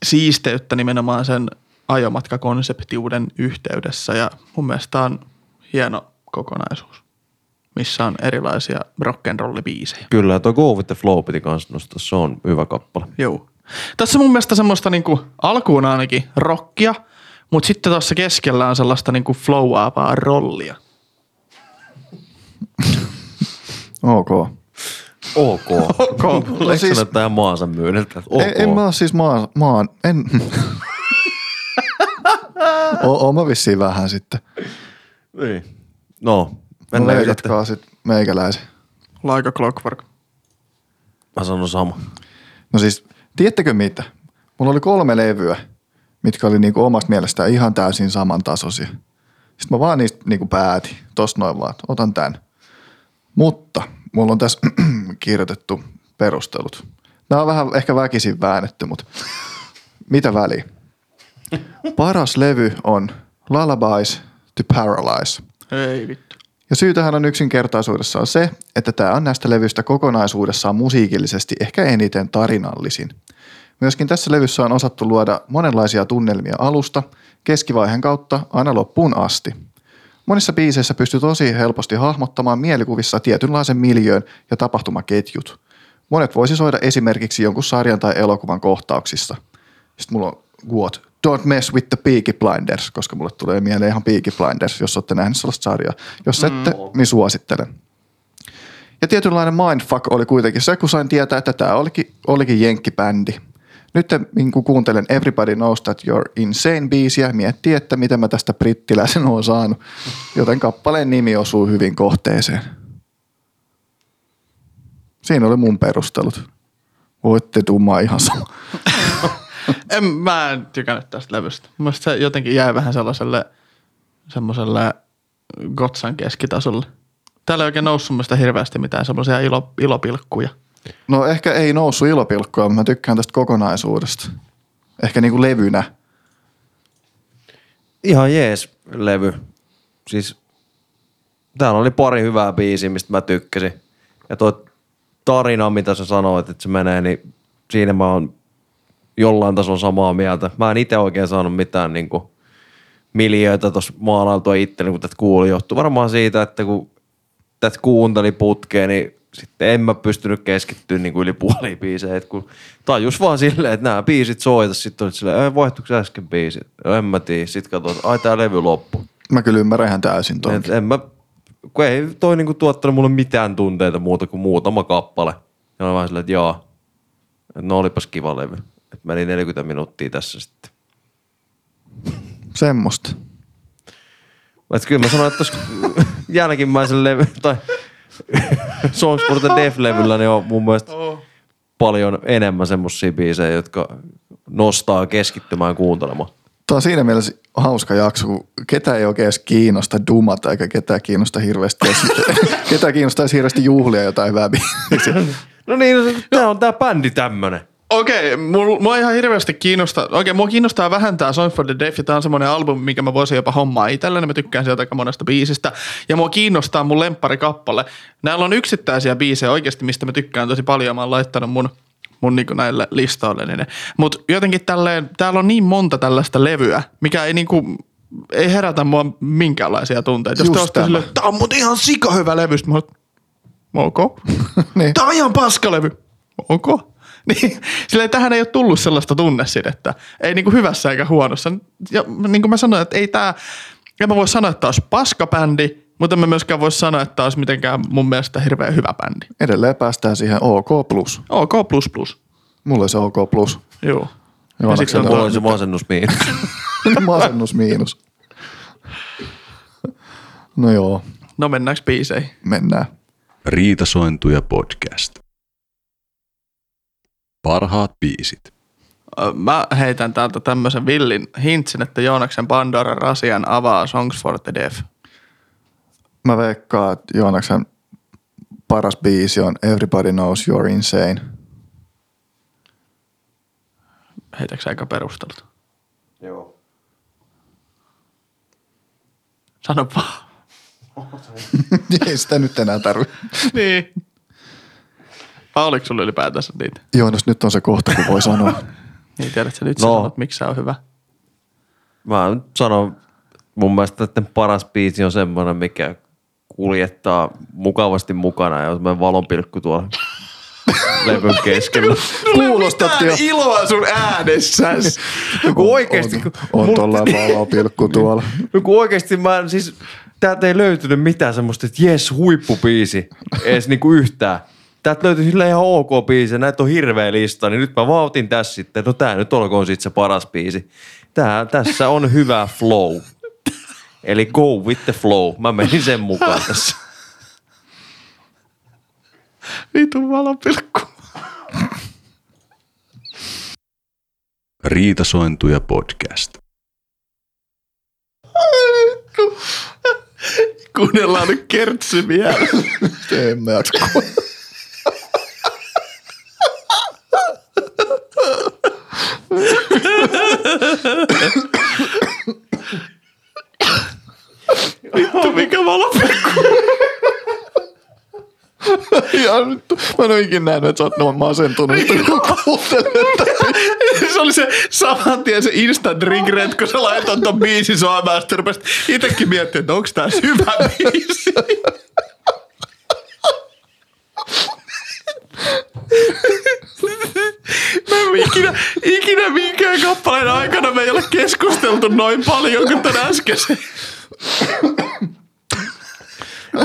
siisteyttä nimenomaan sen ajomatkakonseptiuden yhteydessä ja mun mielestä tää on hieno kokonaisuus, missä on erilaisia rock'n'roll-biisejä. Kyllä, ja tuo Go With The Flow piti kanssa nostaa, se on hyvä kappale. Joo. Tässä on mun mielestä semmoista niinku alkuun ainakin rockia, mutta sitten tuossa keskellä on sellaista niinku flowaavaa rollia. Ok. Ok. Ok. Eikö siis- ihan maansa myyniltä? Ok. En, en mä siis maan, maan en. o, mä vissiin vähän sitten. Niin. No, No mennään sitten. leikatkaa sit meikäläisen. Like a clockwork. Mä sanon sama. No siis, tiedättekö mitä? Mulla oli kolme levyä, mitkä oli niinku omasta mielestään ihan täysin samantasoisia. Sitten mä vaan niistä niinku päätin, tosta noin vaan, että otan tän. Mutta mulla on tässä kirjoitettu perustelut. Nämä on vähän ehkä väkisin väännetty, mutta mitä väliä? Paras levy on Lullabies to Paralyze. Ei vittu. Ja syy tähän on yksinkertaisuudessaan se, että tämä on näistä levyistä kokonaisuudessaan musiikillisesti ehkä eniten tarinallisin. Myöskin tässä levyssä on osattu luoda monenlaisia tunnelmia alusta, keskivaiheen kautta aina loppuun asti. Monissa biiseissä pystyy tosi helposti hahmottamaan mielikuvissa tietynlaisen miljöön ja tapahtumaketjut. Monet voisi soida esimerkiksi jonkun sarjan tai elokuvan kohtauksissa. Sitten mulla on quote, don't mess with the Peaky Blinders, koska mulle tulee mieleen ihan Peaky Blinders, jos olette nähneet sellaista sarjaa. Jos ette, niin suosittelen. Ja tietynlainen mindfuck oli kuitenkin se, kun sain tietää, että tämä olikin, olikin jenkkibändi. Nyt niin kun kuuntelen Everybody Knows That You're Insane biisiä, miettii, että miten mä tästä brittiläisen oon saanut. Joten kappaleen nimi osuu hyvin kohteeseen. Siinä oli mun perustelut. Voitte tummaa ihan sama. En, mä en tykännyt tästä levystä. Mun mielestä se jotenkin jäi vähän sellaiselle semmoiselle Gotsan keskitasolle. Täällä ei oikein noussut mun mielestä hirveästi mitään semmoisia ilo, ilopilkkuja. No ehkä ei noussut ilopilkkoa, mutta mä tykkään tästä kokonaisuudesta. Ehkä niinku levynä. Ihan jees levy. Siis täällä oli pari hyvää biisiä, mistä mä tykkäsin. Ja tuo tarina, mitä sä sanoit, että se menee, niin siinä mä oon jollain tasolla samaa mieltä. Mä en itse oikein saanut mitään niin kuin, miljöitä tuossa maalailtua itselleni, kun tätä kuuli. Johtuu varmaan siitä, että kun tätä kuunteli putkeen, niin sitten en mä pystynyt keskittyä niin kuin yli puoliin biisejä. Et kun tajus vaan silleen, että nämä biisit soita, sitten olit silleen, ei vaihtuiko äsken biisit? No, en mä tiedä. Sitten katsoin, että ai tää levy loppu. Mä kyllä ymmärrän ihan täysin tuon. Et en mä, kun ei toi niinku tuottanut mulle mitään tunteita muuta kuin muutama kappale. Ja mä vaan silleen, että jaa, no olipas kiva levy. Et meni 40 minuuttia tässä sitten. Semmosta. Et kyllä mä sanoin, että tossa jälkimmäisen levy, tai Songs for the Deaf-levyllä, niin on mun mielestä paljon enemmän semmosia biisejä, jotka nostaa keskittymään kuuntelemaan. Tämä on siinä mielessä hauska jakso, kun ketä ei oikein edes kiinnosta dumata, eikä ketään kiinnosta hirveästi, ketään kiinnostaa edes hirveästi juhlia jotain väbiä. No niin, no, tää on tää bändi tämmönen. Okei, mua, mua ihan hirveästi kiinnostaa. Okei, mua kiinnostaa vähän tää Song for the Deaf, ja tää on semmoinen albumi, mikä mä voisin jopa hommaa itselleni. Mä tykkään sieltä aika monesta biisistä. Ja mua kiinnostaa mun kappale. Näillä on yksittäisiä biisejä oikeasti, mistä mä tykkään tosi paljon. Mä oon laittanut mun mun niinku näille listoille. Niin Mutta jotenkin tälleen, täällä on niin monta tällaista levyä, mikä ei niinku, ei herätä mua minkäänlaisia tunteita. Jos Just te olette tämä. silleen, tää on mut ihan sika hyvä levy, mä oon, ok. niin. Tää on ihan paskalevy. Ok. Niin, silleen, tähän ei ole tullut sellaista tunnesidettä. Ei niinku hyvässä eikä huonossa. Ja niin kuin mä sanoin, että ei tää, en mä voi sanoa, että tää olisi paskabändi, mutta en mä myöskään voi sanoa, että tää olisi mitenkään mun mielestä hirveän hyvä bändi. Edelleen päästään siihen OK+. OK++. plus. Mulle se OK+. Joo. Ja Ja sit se on tuo, se masennus miinus. Masennus miinus. No joo, No mennäänkö biiseihin? mennään. Riitasointuja podcast. Parhaat biisit. Mä heitän täältä tämmöisen villin hintsin, että Joonaksen Pandora Rasian avaa Songs for the Deaf. Mä veikkaan, että Joonaksen paras biisi on Everybody Knows You're Insane. Heitäks aika perusteltu? Joo. Sano vaan. Ei sitä nyt enää tarvitse. niin. Vai oliko sulla ylipäätänsä niitä? Joonas, nyt on se kohta, kun voi sanoa. Niin tiedätkö nyt No. no. sanot, miksi se on hyvä? Mä nyt sanon, mun mielestä että paras biisi on semmoinen, mikä kuljettaa mukavasti mukana ja on semmoinen valonpilkku tuolla levyn keskellä. Kuulostatkin jo. iloa sun äänessäs. No kun oikeesti, on, on mulla- tuolla valopilkku tuolla. No kun oikeesti mä siis, täältä ei löytynyt mitään semmoista, että jes, huippubiisi, edes niinku yhtään. Täältä löytyi sillä ihan ok biisi, näitä on hirveä lista, niin nyt mä vautin tässä sitten, no tää nyt olkoon sit se paras biisi. Tää, tässä on hyvä flow. Eli go with the flow. Mä menin sen mukaan tässä. Vitun valopilkku. Riitasointuja podcast. Kuunnellaan nyt kertsy vielä. En mä jaksa kuunnella. Vittu mikä valopilkku. Ja nyt, mä en ole ikinä nähnyt, että sä oot noin masentunut, kun kuuntelet se oli se saman tien se instant regret, kun sä laitoit ton biisin soimaan, sitten rupesit itekin miettimään, että onko tää hyvä biisi. Mä en ikinä, ikinä minkään kappaleen aikana me ei ole keskusteltu noin paljon kuin tän äskeisen.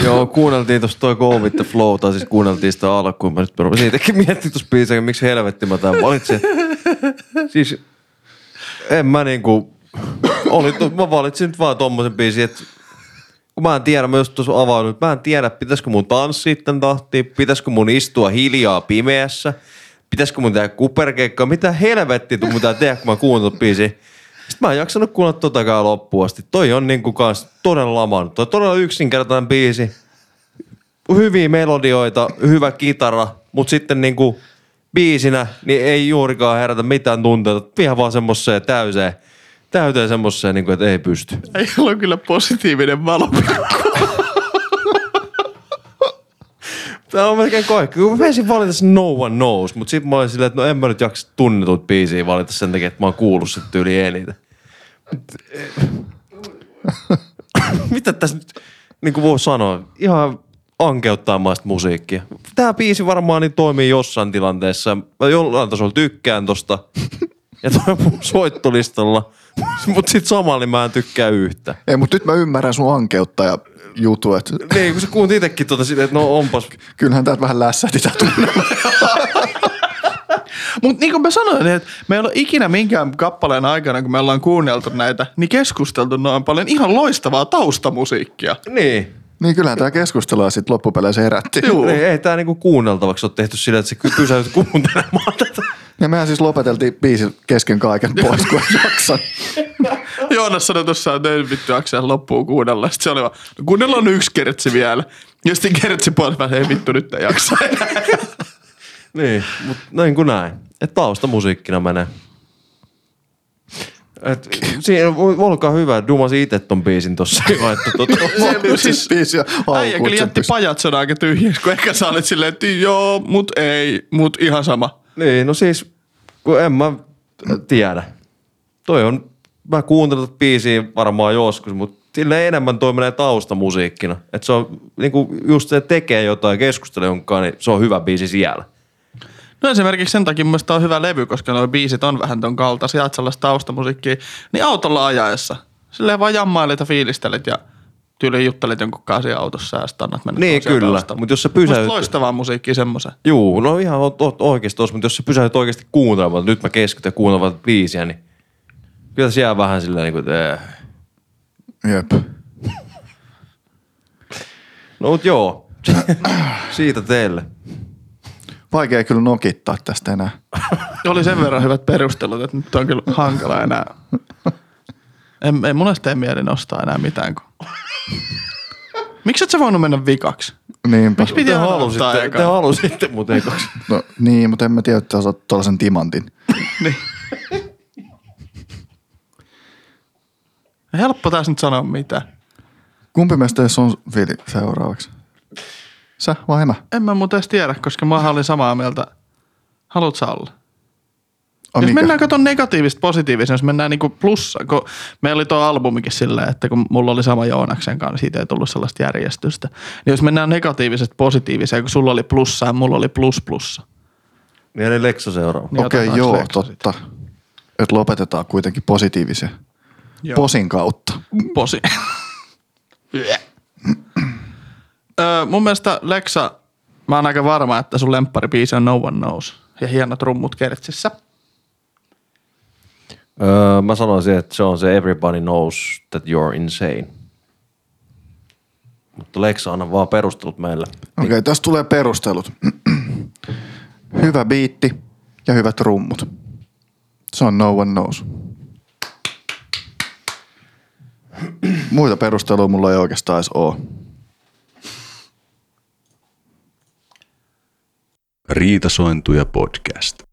Joo, kuunneltiin tuossa toi Go with the flow, tai siis kuunneltiin sitä alkuun. Mä nyt rupesin itsekin miettimään tuossa biisiä, miksi helvetti mä tämän valitsin. Siis en mä niinku, oli, mä valitsin nyt vaan tommosen biisin, että kun mä en tiedä, mä just tuossa avauduin, että mä en tiedä, pitäisikö mun tanssia tän tahtiin, pitäisikö mun istua hiljaa pimeässä, pitäisikö mun tehdä kuperkeikkaa, mitä helvettiä mun pitää tehdä, kun mä kuuntelen biisiä. Sitten mä en jaksanut kuunnella totakaan loppuun asti. Toi on niinku kans todella lamannut. Toi todella yksinkertainen biisi. Hyviä melodioita, hyvä kitara, mutta sitten niinku biisinä niin ei juurikaan herätä mitään tunteita. Ihan vaan semmoiseen täyseen, täyteen semmoiseen, niinku, että ei pysty. Ei ole kyllä positiivinen valopilkku. Tämä on melkein kaikki. Kun mä menisin valita sen No One Knows, mutta sitten mä olin silleen, että no en mä nyt jaksa tunnetut biisiä valita sen takia, että mä oon kuullut sen tyyli eniten. Mut, eh, Mitä tässä nyt niin kuin voi sanoa? Ihan ankeuttaa maista musiikkia. Tämä biisi varmaan niin toimii jossain tilanteessa. Mä jollain tasolla tykkään tosta. Ja toi on mun soittolistalla. Mutta sitten samalla niin mä en tykkää yhtä. Ei, mutta nyt mä ymmärrän sun ankeutta ja jutu, että Niin, kun sä kuuntit itsekin tuota silleen, että no onpas kyllähän täältä vähän lässähti tää tunnelma. Mutta niin kuin mä sanoin, että me ei ole ikinä minkään kappaleen aikana, kun me ollaan kuunneltu näitä, niin keskusteltu noin paljon ihan loistavaa taustamusiikkia. Niin. Niin kyllähän tää keskustelua sitten loppupeleissä herätti. Juu. Ei, ei tämä niinku kuunneltavaksi ole tehty sillä, että ky- pysäyt kuuntelemaan tätä. Ja mehän siis lopeteltiin biisin kesken kaiken pois, kun ei jaksa. Joonas sanoi tuossa, että ei vittu jaksaa loppuun kuunnella. Sitten se oli vaan, no kuunnellaan yksi kertsi vielä. Ja sitten kertsi pois, mä ei vittu nyt ei jaksa. Niin, mutta näin kuin näin. Että taustamusiikkina menee. Et, siinä voi- olkaa hyvä, dumasi itse ton biisin tossa. Että tota, siis- biisi ja Äijä kyllä jätti pajat sen aika tyhjäksi, kun ehkä sä olit silleen, että joo, mut ei, mut ihan sama. Niin, no siis, kun en mä tiedä. Toi on, mä kuuntelen tätä biisiä varmaan joskus, mutta sille enemmän toi menee taustamusiikkina. Että se on niinku just se tekee jotain keskustelua jonkaan, niin se on hyvä biisi siellä. No esimerkiksi sen takia mun on hyvä levy, koska nuo biisit on vähän ton kaltaisia, että sellaista taustamusiikkia. Niin autolla ajaessa. Silleen vaan jammailit ja fiilistelet ja tyyliin juttelit jonkun kanssa autossa ja sitten annat mennä Niin, kyllä. taustalla. Mut jos sä Musta pysäyt- loistavaa musiikkia semmoisen. Juu, no ihan oot, oot oikeasti tossa, mutta jos sä pysähdyt oikeasti kuuntelemaan, että nyt mä keskityn ja kuuntelemaan biisiä, niin kyllä se jää vähän silleen niin kuin, että eh. Jep. No mut joo, siitä teille. Vaikea kyllä nokittaa tästä enää. Oli sen verran hyvät perustelut, että nyt on kyllä hankala enää. En, ei mun tee mieli nostaa enää mitään. Kun... Miksi et sä voinut mennä vikaksi? Niinpä. Miksi piti Te halusitte, te halusitte muuten kaksi. No, niin, mutta en mä tiedä, että sä oot tuollaisen timantin. Niin. Helppo tässä nyt sanoa mitä. Kumpi meistä edes on Vili seuraavaksi? Sä vai mä? En mä muuten edes tiedä, koska mä olin samaa mieltä. Haluat sä olla? Jos mikä? mennään katon negatiivista positiivisen, jos mennään niinku plussa, kun meillä oli tuo albumikin silleen, että kun mulla oli sama Joonaksen kanssa, siitä ei tullut sellaista järjestystä. Niin jos mennään negatiivisesta positiiviseen, kun sulla oli plussa ja mulla oli plus plussa. Niin eli Lekso seuraava. Niin Okei, otetaanko joo, Lexo totta. Että lopetetaan kuitenkin positiivisen. Joo. Posin kautta. Posi. Öö, mun mielestä Lexa, mä oon aika varma, että sun lempparibiisi on No One Knows. Ja hienot rummut kertsissä. Öö, mä sanoisin, että se on se Everybody Knows That You're Insane. Mutta Leksa, anna vaan perustelut meille. Okei, okay, tässä tulee perustelut. Hyvä biitti ja hyvät rummut. Se on No One Knows. Muita perusteluja mulla ei oikeastaan edes ole. Riitasointuja podcast.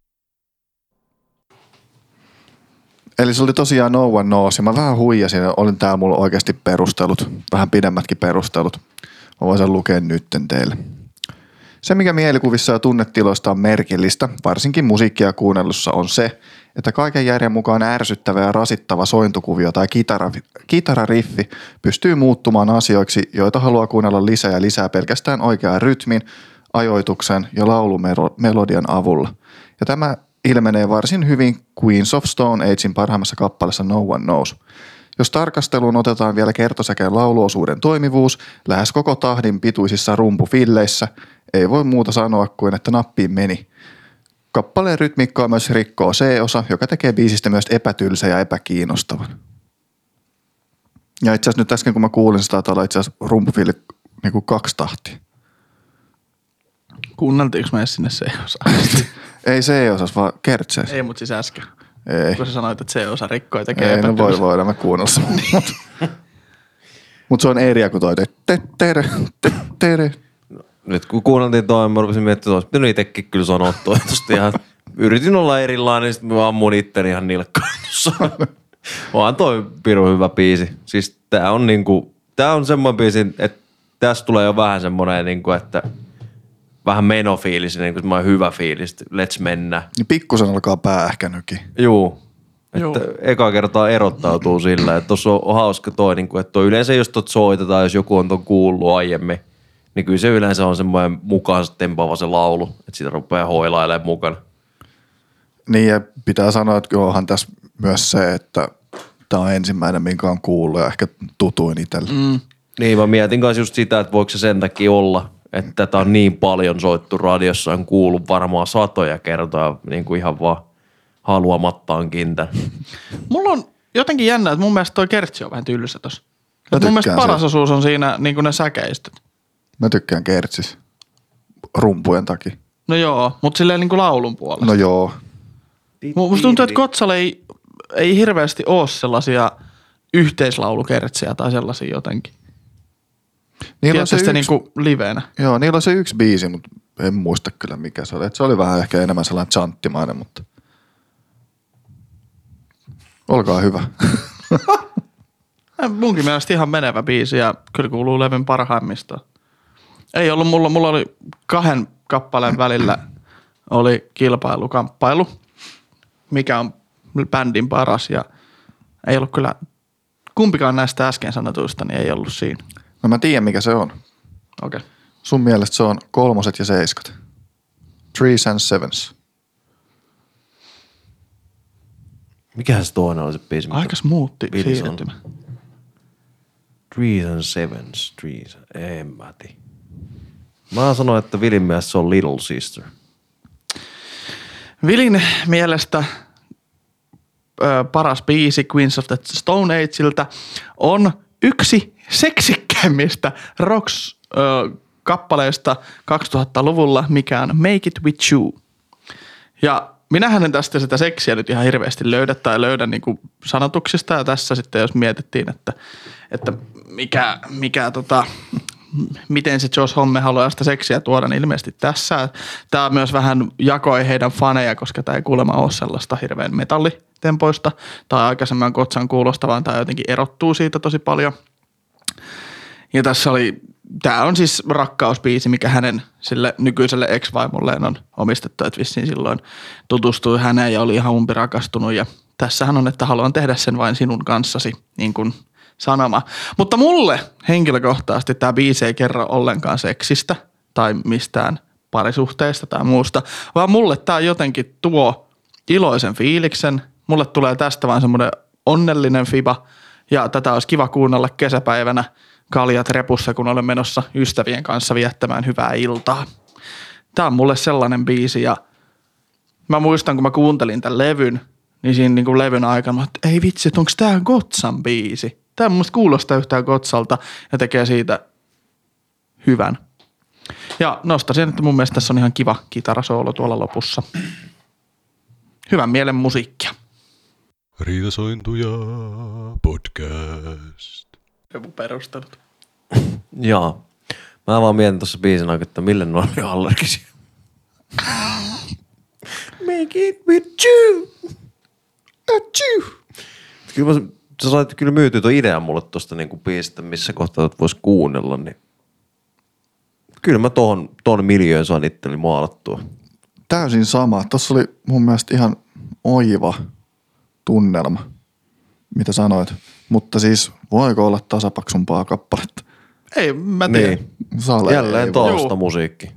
Eli se oli tosiaan No One Knows ja mä vähän huijasin ja olin täällä mulla oikeasti perustelut, vähän pidemmätkin perustelut. Mä voin sen lukea nytten teille. Se, mikä mielikuvissa ja tunnetiloista on merkillistä, varsinkin musiikkia kuunnellussa, on se, että kaiken järjen mukaan ärsyttävä ja rasittava sointukuvio tai kitara, kitarariffi pystyy muuttumaan asioiksi, joita haluaa kuunnella lisää ja lisää pelkästään oikean rytmin, ajoituksen ja laulumelodian avulla. Ja tämä ilmenee varsin hyvin Queens of Stone Agein parhaimmassa kappaleessa No One Knows. Jos tarkasteluun otetaan vielä kertosäkeen lauluosuuden toimivuus lähes koko tahdin pituisissa rumpufilleissä, ei voi muuta sanoa kuin että nappiin meni. Kappaleen rytmiikkaa myös rikkoo C-osa, joka tekee biisistä myös epätylsä ja epäkiinnostavan. Ja itse asiassa nyt äsken kun mä kuulin sitä, olla itse asiassa rumpufilli niin kuin kaksi tahtia. Kuunneltiinko me edes sinne se osa? Ei C-osas, vaan kertseessä. ei, mutta siis äsken. Ei. Kun sä sanoit, että se osa rikkoi tekee Ei, no voi, voidaan mä kuunnella sen. Mutta se on eri kuin toi. te- te- tere, te- tere. Nyt kun kuunneltiin toi, mä rupesin miettimään, että olisi pitänyt itsekin kyllä sanoa toi. Ihan, yritin olla erilainen, niin sitten mä ammun itteni ihan nilkkaan. Vaan toi piru hyvä biisi. Siis tää on niinku, tää on semmoinen biisi, että tässä tulee jo vähän semmoinen, niinku, että vähän menofiilis, niin kuin semmoinen hyvä fiilis, että let's mennä. Niin pikkusen alkaa pää ehkä nyki. Juu. Juu. Että eka kertaa erottautuu sillä, että tuossa on, on hauska toi, niin kuin, että toi yleensä jos tot soitetaan, jos joku on ton kuullut aiemmin, niin kyllä se yleensä on semmoinen mukaansa tempaava se laulu, että sitä rupeaa hoilailemaan mukana. Niin ja pitää sanoa, että onhan tässä myös se, että tämä on ensimmäinen, minkä on kuullut ja ehkä tutuin itselle. Mm. Niin mä mietin kanssa just sitä, että voiko se sen takia olla, että tätä on niin paljon soittu radiossa, on kuullut varmaan satoja kertoja niin kuin ihan vaan haluamattaan tämän. Mulla on jotenkin jännä, että mun mielestä toi kertsi on vähän tylsä tossa. Mun mielestä paras siitä. osuus on siinä niin kuin ne säkeistöt. Mä tykkään kertsis rumpujen takia. No joo, mutta silleen niin kuin laulun puolesta. No joo. Mu- Musta tuntuu, että Kotsalla ei, ei hirveästi ole sellaisia yhteislaulukertsiä tai sellaisia jotenkin. Niillä on se Tiedätkö yksi, niinku livenä? joo, niillä on se yksi biisi, mutta en muista kyllä mikä se oli. Et se oli vähän ehkä enemmän sellainen chanttimainen, mutta olkaa hyvä. Munkin mielestä ihan menevä biisi ja kyllä kuuluu levyn parhaimmistoon. Ei ollut mulla, mulla oli kahden kappaleen välillä oli kilpailukamppailu, mikä on bändin paras ja ei ollut kyllä, kumpikaan näistä äsken sanotuista, niin ei ollut siinä. No mä tiedän mikä se on. Okei. Okay. Sun mielestä se on kolmoset ja seiskat. Threes and sevens. Mikähän se toinen oli se biisi? muutti Wilson. siirtymä. Threes and sevens, threes. En mä tiedä. Mä sanoin, että Vilin mielestä se on Little Sister. Vilin mielestä ö, paras biisi Queens of the Stone Ageilta on yksi seksikkä tärkeimmistä rocks-kappaleista 2000-luvulla, mikä on Make It With You. Ja minähän en tästä sitä seksiä nyt ihan hirveästi löydä tai löydä niin kuin sanotuksista. Ja tässä sitten jos mietittiin, että, että mikä, mikä tota, miten se Josh Homme haluaa sitä seksiä tuoda, niin ilmeisesti tässä. Tämä myös vähän jakoi heidän faneja, koska tämä ei kuulemma ole sellaista hirveän metallitempoista tai aikaisemman kotsan kuulostavaa tai jotenkin erottuu siitä tosi paljon. Ja tässä oli, tämä on siis rakkausbiisi, mikä hänen sille nykyiselle ex-vaimolleen on omistettu, että vissiin silloin tutustui häneen ja oli ihan umpi rakastunut ja tässähän on, että haluan tehdä sen vain sinun kanssasi, niin kuin sanoma. Mutta mulle henkilökohtaisesti tämä biisi ei kerro ollenkaan seksistä tai mistään parisuhteesta tai muusta, vaan mulle tämä jotenkin tuo iloisen fiiliksen. Mulle tulee tästä vain semmoinen onnellinen fiba ja tätä olisi kiva kuunnella kesäpäivänä kaljat repussa, kun olen menossa ystävien kanssa viettämään hyvää iltaa. Tämä on mulle sellainen biisi ja mä muistan, kun mä kuuntelin tämän levyn, niin siinä niin kuin levyn aikana, että ei vitsi, että onko tämä Gotsan biisi? Tämä mielestä kuulostaa yhtään Gotsalta ja tekee siitä hyvän. Ja nostaisin, että mun mielestä tässä on ihan kiva kitarasoolo tuolla lopussa. Hyvän mielen musiikkia. Riitasointuja podcast. Joku perustelut. Jaa. Mä vaan mietin tuossa biisin aikana, että mille ne oli allergisia. Make it with you. Not you. Kyllä mä, sä sait kyllä myytyä tuon idean mulle tuosta niinku biisistä, missä kohtaa vois kuunnella, niin kyllä mä tohon, ton miljöön saan itteni maalattua. Täysin sama. Tuossa oli mun mielestä ihan oiva tunnelma, mitä sanoit. Mutta siis voiko olla tasapaksumpaa kappaletta? Ei, mä tiedän. Niin. Sale Jälleen ei tausta Juu. musiikki.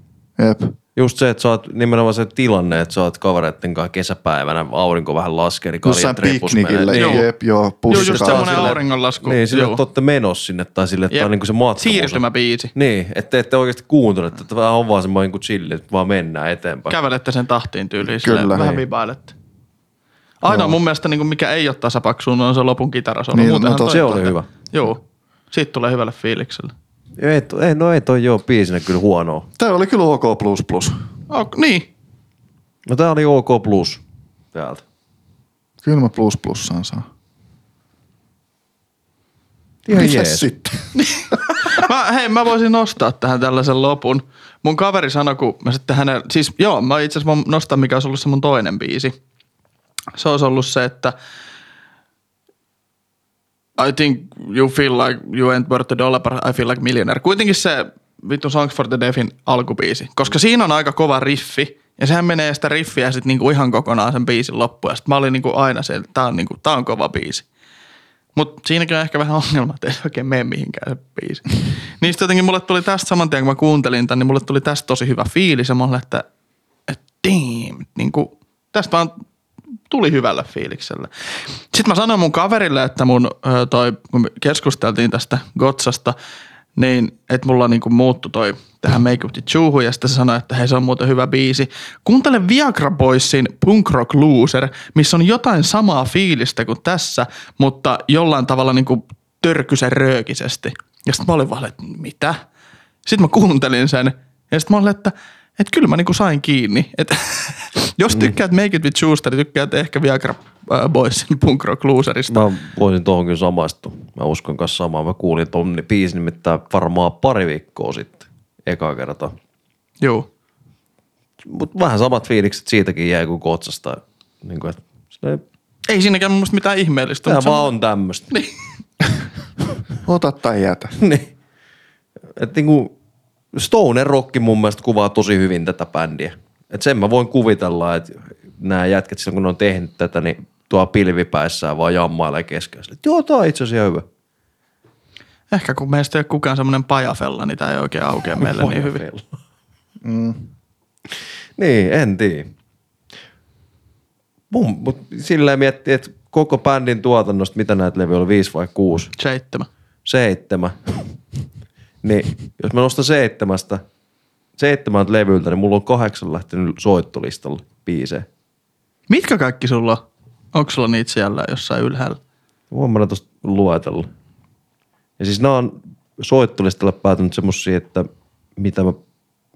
Jep. Just se, että sä oot nimenomaan se tilanne, että sä oot kavereitten kanssa kesäpäivänä, aurinko vähän laskee, niin kaljat repus piknikillä, menee. Joo. jep, joo, Joo, pussissa. just semmoinen auringonlasku. Niin, sille, Joo. että olette menossa sinne tai sille, että Jep. on niinku se matka. Siirtymäbiisi. Niin, että ette oikeasti kuuntele, että vähän on vaan semmoinen kuin chilli, että vaan mennään eteenpäin. Kävelette sen tahtiin tyyliin. Kyllä, Kyllä, vähän niin. vibailette. Ainoa mun mielestä, niin kuin mikä ei ole tasapaksuun, on se lopun kitarasolo. Niin, no Muutenhan to- toi- se oli hyvä. Joo. Siitä tulee hyvälle fiilikselle. Ei, to- ei, no ei toi joo biisinä kyllä huonoa. Tämä oli kyllä OK++. plus plus. Oh, niin. No tää oli OK plus täältä. Kyllä mä plus plussaan saa. Ihan Mitäs jees. sitten? Mä, hei, mä voisin nostaa tähän tällaisen lopun. Mun kaveri sanoi, kun mä sitten hänen, siis joo, mä itse asiassa nostan, mikä olisi ollut se mun toinen biisi. Se olisi ollut se, että I think you feel like you ain't worth a dollar, but I feel like millionaire. Kuitenkin se vittu Songs for the Deafin alkubiisi, koska siinä on aika kova riffi, ja sehän menee sitä riffiä sitten niinku ihan kokonaan sen biisin loppuun. Ja sit mä olin niinku aina se, että tää on, niinku, tää on kova biisi. Mutta siinäkin on ehkä vähän ongelma, että ei se oikein mene mihinkään se biisi. Niistä jotenkin mulle tuli tästä saman tien, kun mä kuuntelin tämän, niin mulle tuli tästä tosi hyvä fiilis. Ja mä olin, että, että damn, niin kuin, tästä vaan tuli hyvällä fiiliksellä. Sitten mä sanoin mun kaverille, että mun toi, kun keskusteltiin tästä Gotsasta, niin että mulla niinku muuttui toi tähän Make Up the Chuuhun ja sitten se sanoi, että hei se on muuten hyvä biisi. Kuuntele Viagra Boysin Punk Rock Loser, missä on jotain samaa fiilistä kuin tässä, mutta jollain tavalla niinku törkysen röökisesti. Ja sitten mä olin vaan, että mitä? Sitten mä kuuntelin sen ja sitten mä olin, että, että kyllä mä niinku sain kiinni. Että jos tykkäät Make It With Schuster, niin tykkäät ehkä Viagra äh, Boysin Punk Rock Loserista. Mä voisin tuohon kyllä samaistua. Mä uskon kanssa samaa. Mä kuulin ton biisin nimittäin varmaan pari viikkoa sitten. Eka kerta. Joo. Mut vähän samat fiilikset siitäkin jäi kuin kotsasta. Niin kuin, että Ei siinäkään mun mielestä mitään ihmeellistä. se vaan on tämmöstä. Niin. Ota tai jätä. niin. Et niinku Stoner Rock mun mielestä kuvaa tosi hyvin tätä bändiä. Et sen mä voin kuvitella, että nämä jätkät silloin kun ne on tehnyt tätä, niin tuo pilvipäissään vaan jammailee keskellä. Että joo, tää on itse asiassa hyvä. Ehkä kun meistä ei ole kukaan semmoinen pajafella, niin tämä ei oikein aukea meille niin hyvin. Mm. Niin, en tiedä. Mun, mut silleen miettii, että koko bändin tuotannosta, mitä näitä levyjä oli, viisi vai kuusi? Seitsemän. Seitsemän. Niin, jos mä nostan seitsemästä, seitsemältä levyltä, niin mulla on kahdeksan lähtenyt soittolistalle biisejä. Mitkä kaikki sulla on? Onko sulla niitä siellä jossain ylhäällä? Voin mä tosta luetella. Ja siis nämä on soittolistalle päätynyt semmosia, että mitä mä,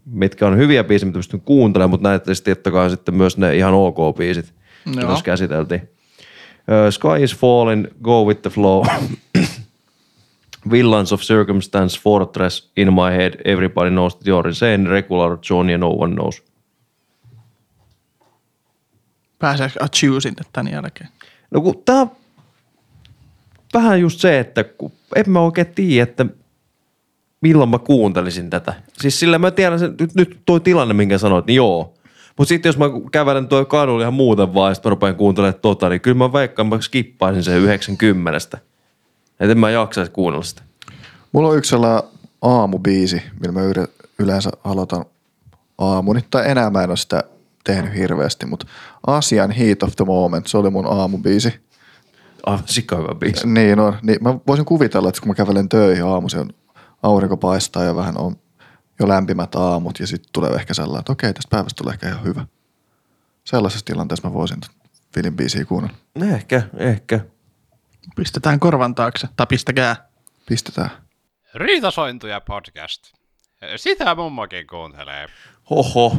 mitkä on hyviä biisejä, mitä pystyn kuuntelemaan, mutta näitä sitten totta kai sitten myös ne ihan ok biisit, joita käsiteltiin. Uh, Sky is Falling, Go With The Flow, Villains of Circumstance, Fortress, In My Head, Everybody Knows That You're Insane, Regular, Johnny ja No One Knows. Pääseekö Achiu sinne tämän jälkeen? No kun tää on vähän just se, että kun en mä oikein tiedä, että milloin mä kuuntelisin tätä. Siis sillä mä tiedän sen, nyt, nyt toi tilanne, minkä sanoit, niin joo. Mutta sitten jos mä kävelen tuo kadulla ihan muuten vaan, ja rupean kuuntelemaan tota, niin kyllä mä veikkaan, mä skippaisin sen 90. Että en mä jaksaisi kuunnella sitä. Mulla on yksi sellainen aamubiisi, millä mä yle- yleensä aloitan aamuni. Tai enää mä en ole sitä tehnyt hirveästi, mutta Asian Heat of the Moment, se oli mun aamubiisi. Aivan sika hyvä biisi. Niin on. Niin mä voisin kuvitella, että kun mä kävelen töihin aamuisin, aurinko paistaa ja vähän on jo lämpimät aamut ja sitten tulee ehkä sellainen, että okei, tästä päivästä tulee ehkä ihan hyvä. Sellaisessa tilanteessa mä voisin Filin biisiä kuunnella. Ehkä, ehkä. Pistetään korvan taakse, tai pistäkää. Pistetään. Riitasointuja podcast. Sitä mummokin kuuntelee. Hoho.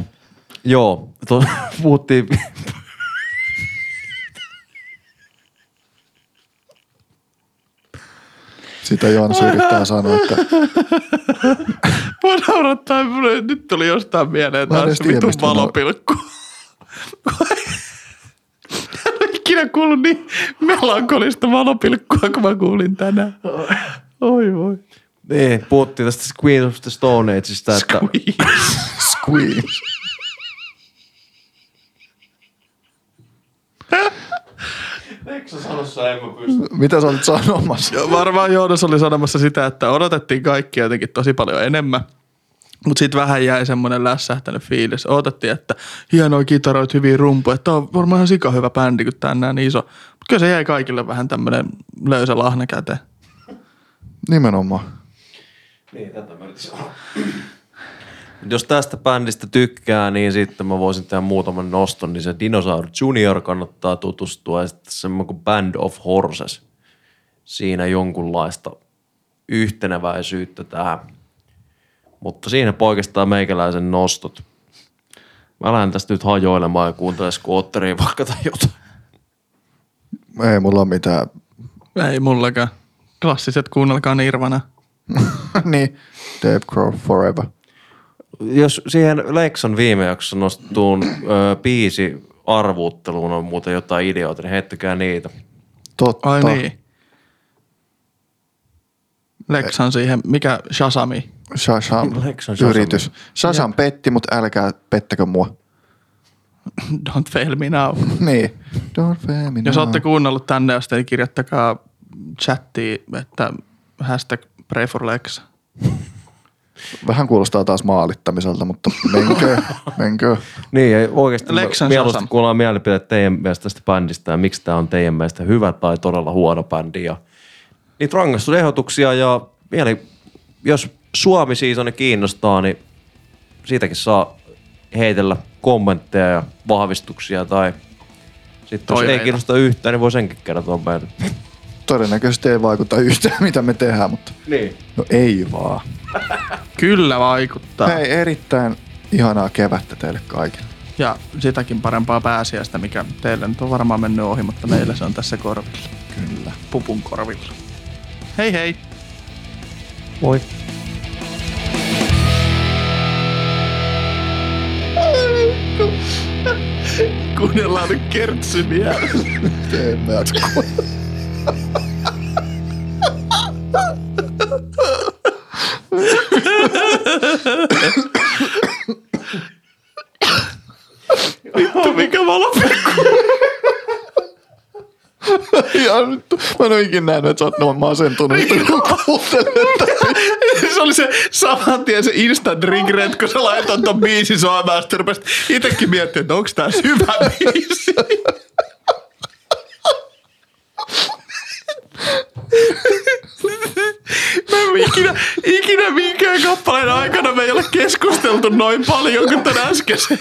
Joo, to, puhuttiin, Sitä Joonas yrittää sanoa, että Mua naurattaa, nyt tuli jostain mieleen Mä en taas vitun mä- valopilkku. Ikinä kuullut niin melankolista valopilkkua, kun mä kuulin tänään. Oi voi. niin, puhuttiin tästä Queen of the Stone Ageista, että Squeeze. squeeze. Mitä sä olit sanomassa? Joo, varmaan Joonas oli sanomassa sitä, että odotettiin kaikkia jotenkin tosi paljon enemmän. Mutta sitten vähän jäi semmoinen lässähtänyt fiilis. Odotettiin, että hienoja kitaroita, hyviä rumpuja. Tämä on varmaan ihan sika hyvä bändi, kun tämä on näin iso. Mutta kyllä se jäi kaikille vähän tämmöinen löysä lahna käteen. Nimenomaan. Niin, tätä mä. Jos tästä bändistä tykkää, niin sitten mä voisin tehdä muutaman noston, niin se Dinosaur Junior kannattaa tutustua ja sitten semmoinen kuin Band of Horses. Siinä jonkunlaista yhteneväisyyttä tähän. Mutta siinä poikestaan meikäläisen nostot. Mä lähden tästä nyt hajoilemaan ja kuuntelen skootteria vaikka tai jotain. Ei mulla ole mitään. Ei mullakaan. Klassiset kuunnelkaa Nirvana. niin, Dave Grohl Forever. Jos siihen Lexon viime jaksossa nostuun ö, biisi arvuutteluun on muuten jotain ideoita, niin heittäkää niitä. Totta. Ai niin. Lexan siihen, mikä Shazami? Shasham Lex on Shazam. yritys. Shasham petti, mutta älkää pettäkö mua. Don't fail me now. niin. Don't fail me Jos olette kuunnellut tänne asti, niin kirjoittakaa chattiin, että hashtag pray for Lex. Vähän kuulostaa taas maalittamiselta, mutta menkö, menkö. Niin, ja oikeasti Lex mä on mieluusti kuullaan mielipiteet teidän mielestä tästä bändistä ja miksi tämä on teidän mielestä hyvä tai todella huono bändi. Ja niitä rangaistusehdotuksia ja mieli, jos Suomi seasoni kiinnostaa, niin siitäkin saa heitellä kommentteja ja vahvistuksia tai sitten jos ei kiinnosta yhtään, niin voi senkin kertoa meille. Todennäköisesti ei vaikuta yhtään, mitä me tehdään, mutta Niin. no ei vaan. Kyllä vaikuttaa. Hei, erittäin ihanaa kevättä teille kaikille. Ja sitäkin parempaa pääsiäistä, mikä teille nyt on varmaan mennyt ohi, mutta meillä se on tässä korvilla. Kyllä. Pupun korvilla. Hei hei! Moi. Kuunnellaan nyt mä jaksa kuunnella. Vittu mikä valopilkku. Ja nyt, mä en ole ikinä nähnyt, että sä oot noin masentunut, kun kuuntelet se oli se saman tien se instant regret, kun sä laitoit ton biisin soimaan. Sitten rupesit itekin miettimään, että onko tää hyvä biisi. Mä en ikinä, ikinä minkään kappaleen aikana me ei ole keskusteltu noin paljon kuin tän äskeisen.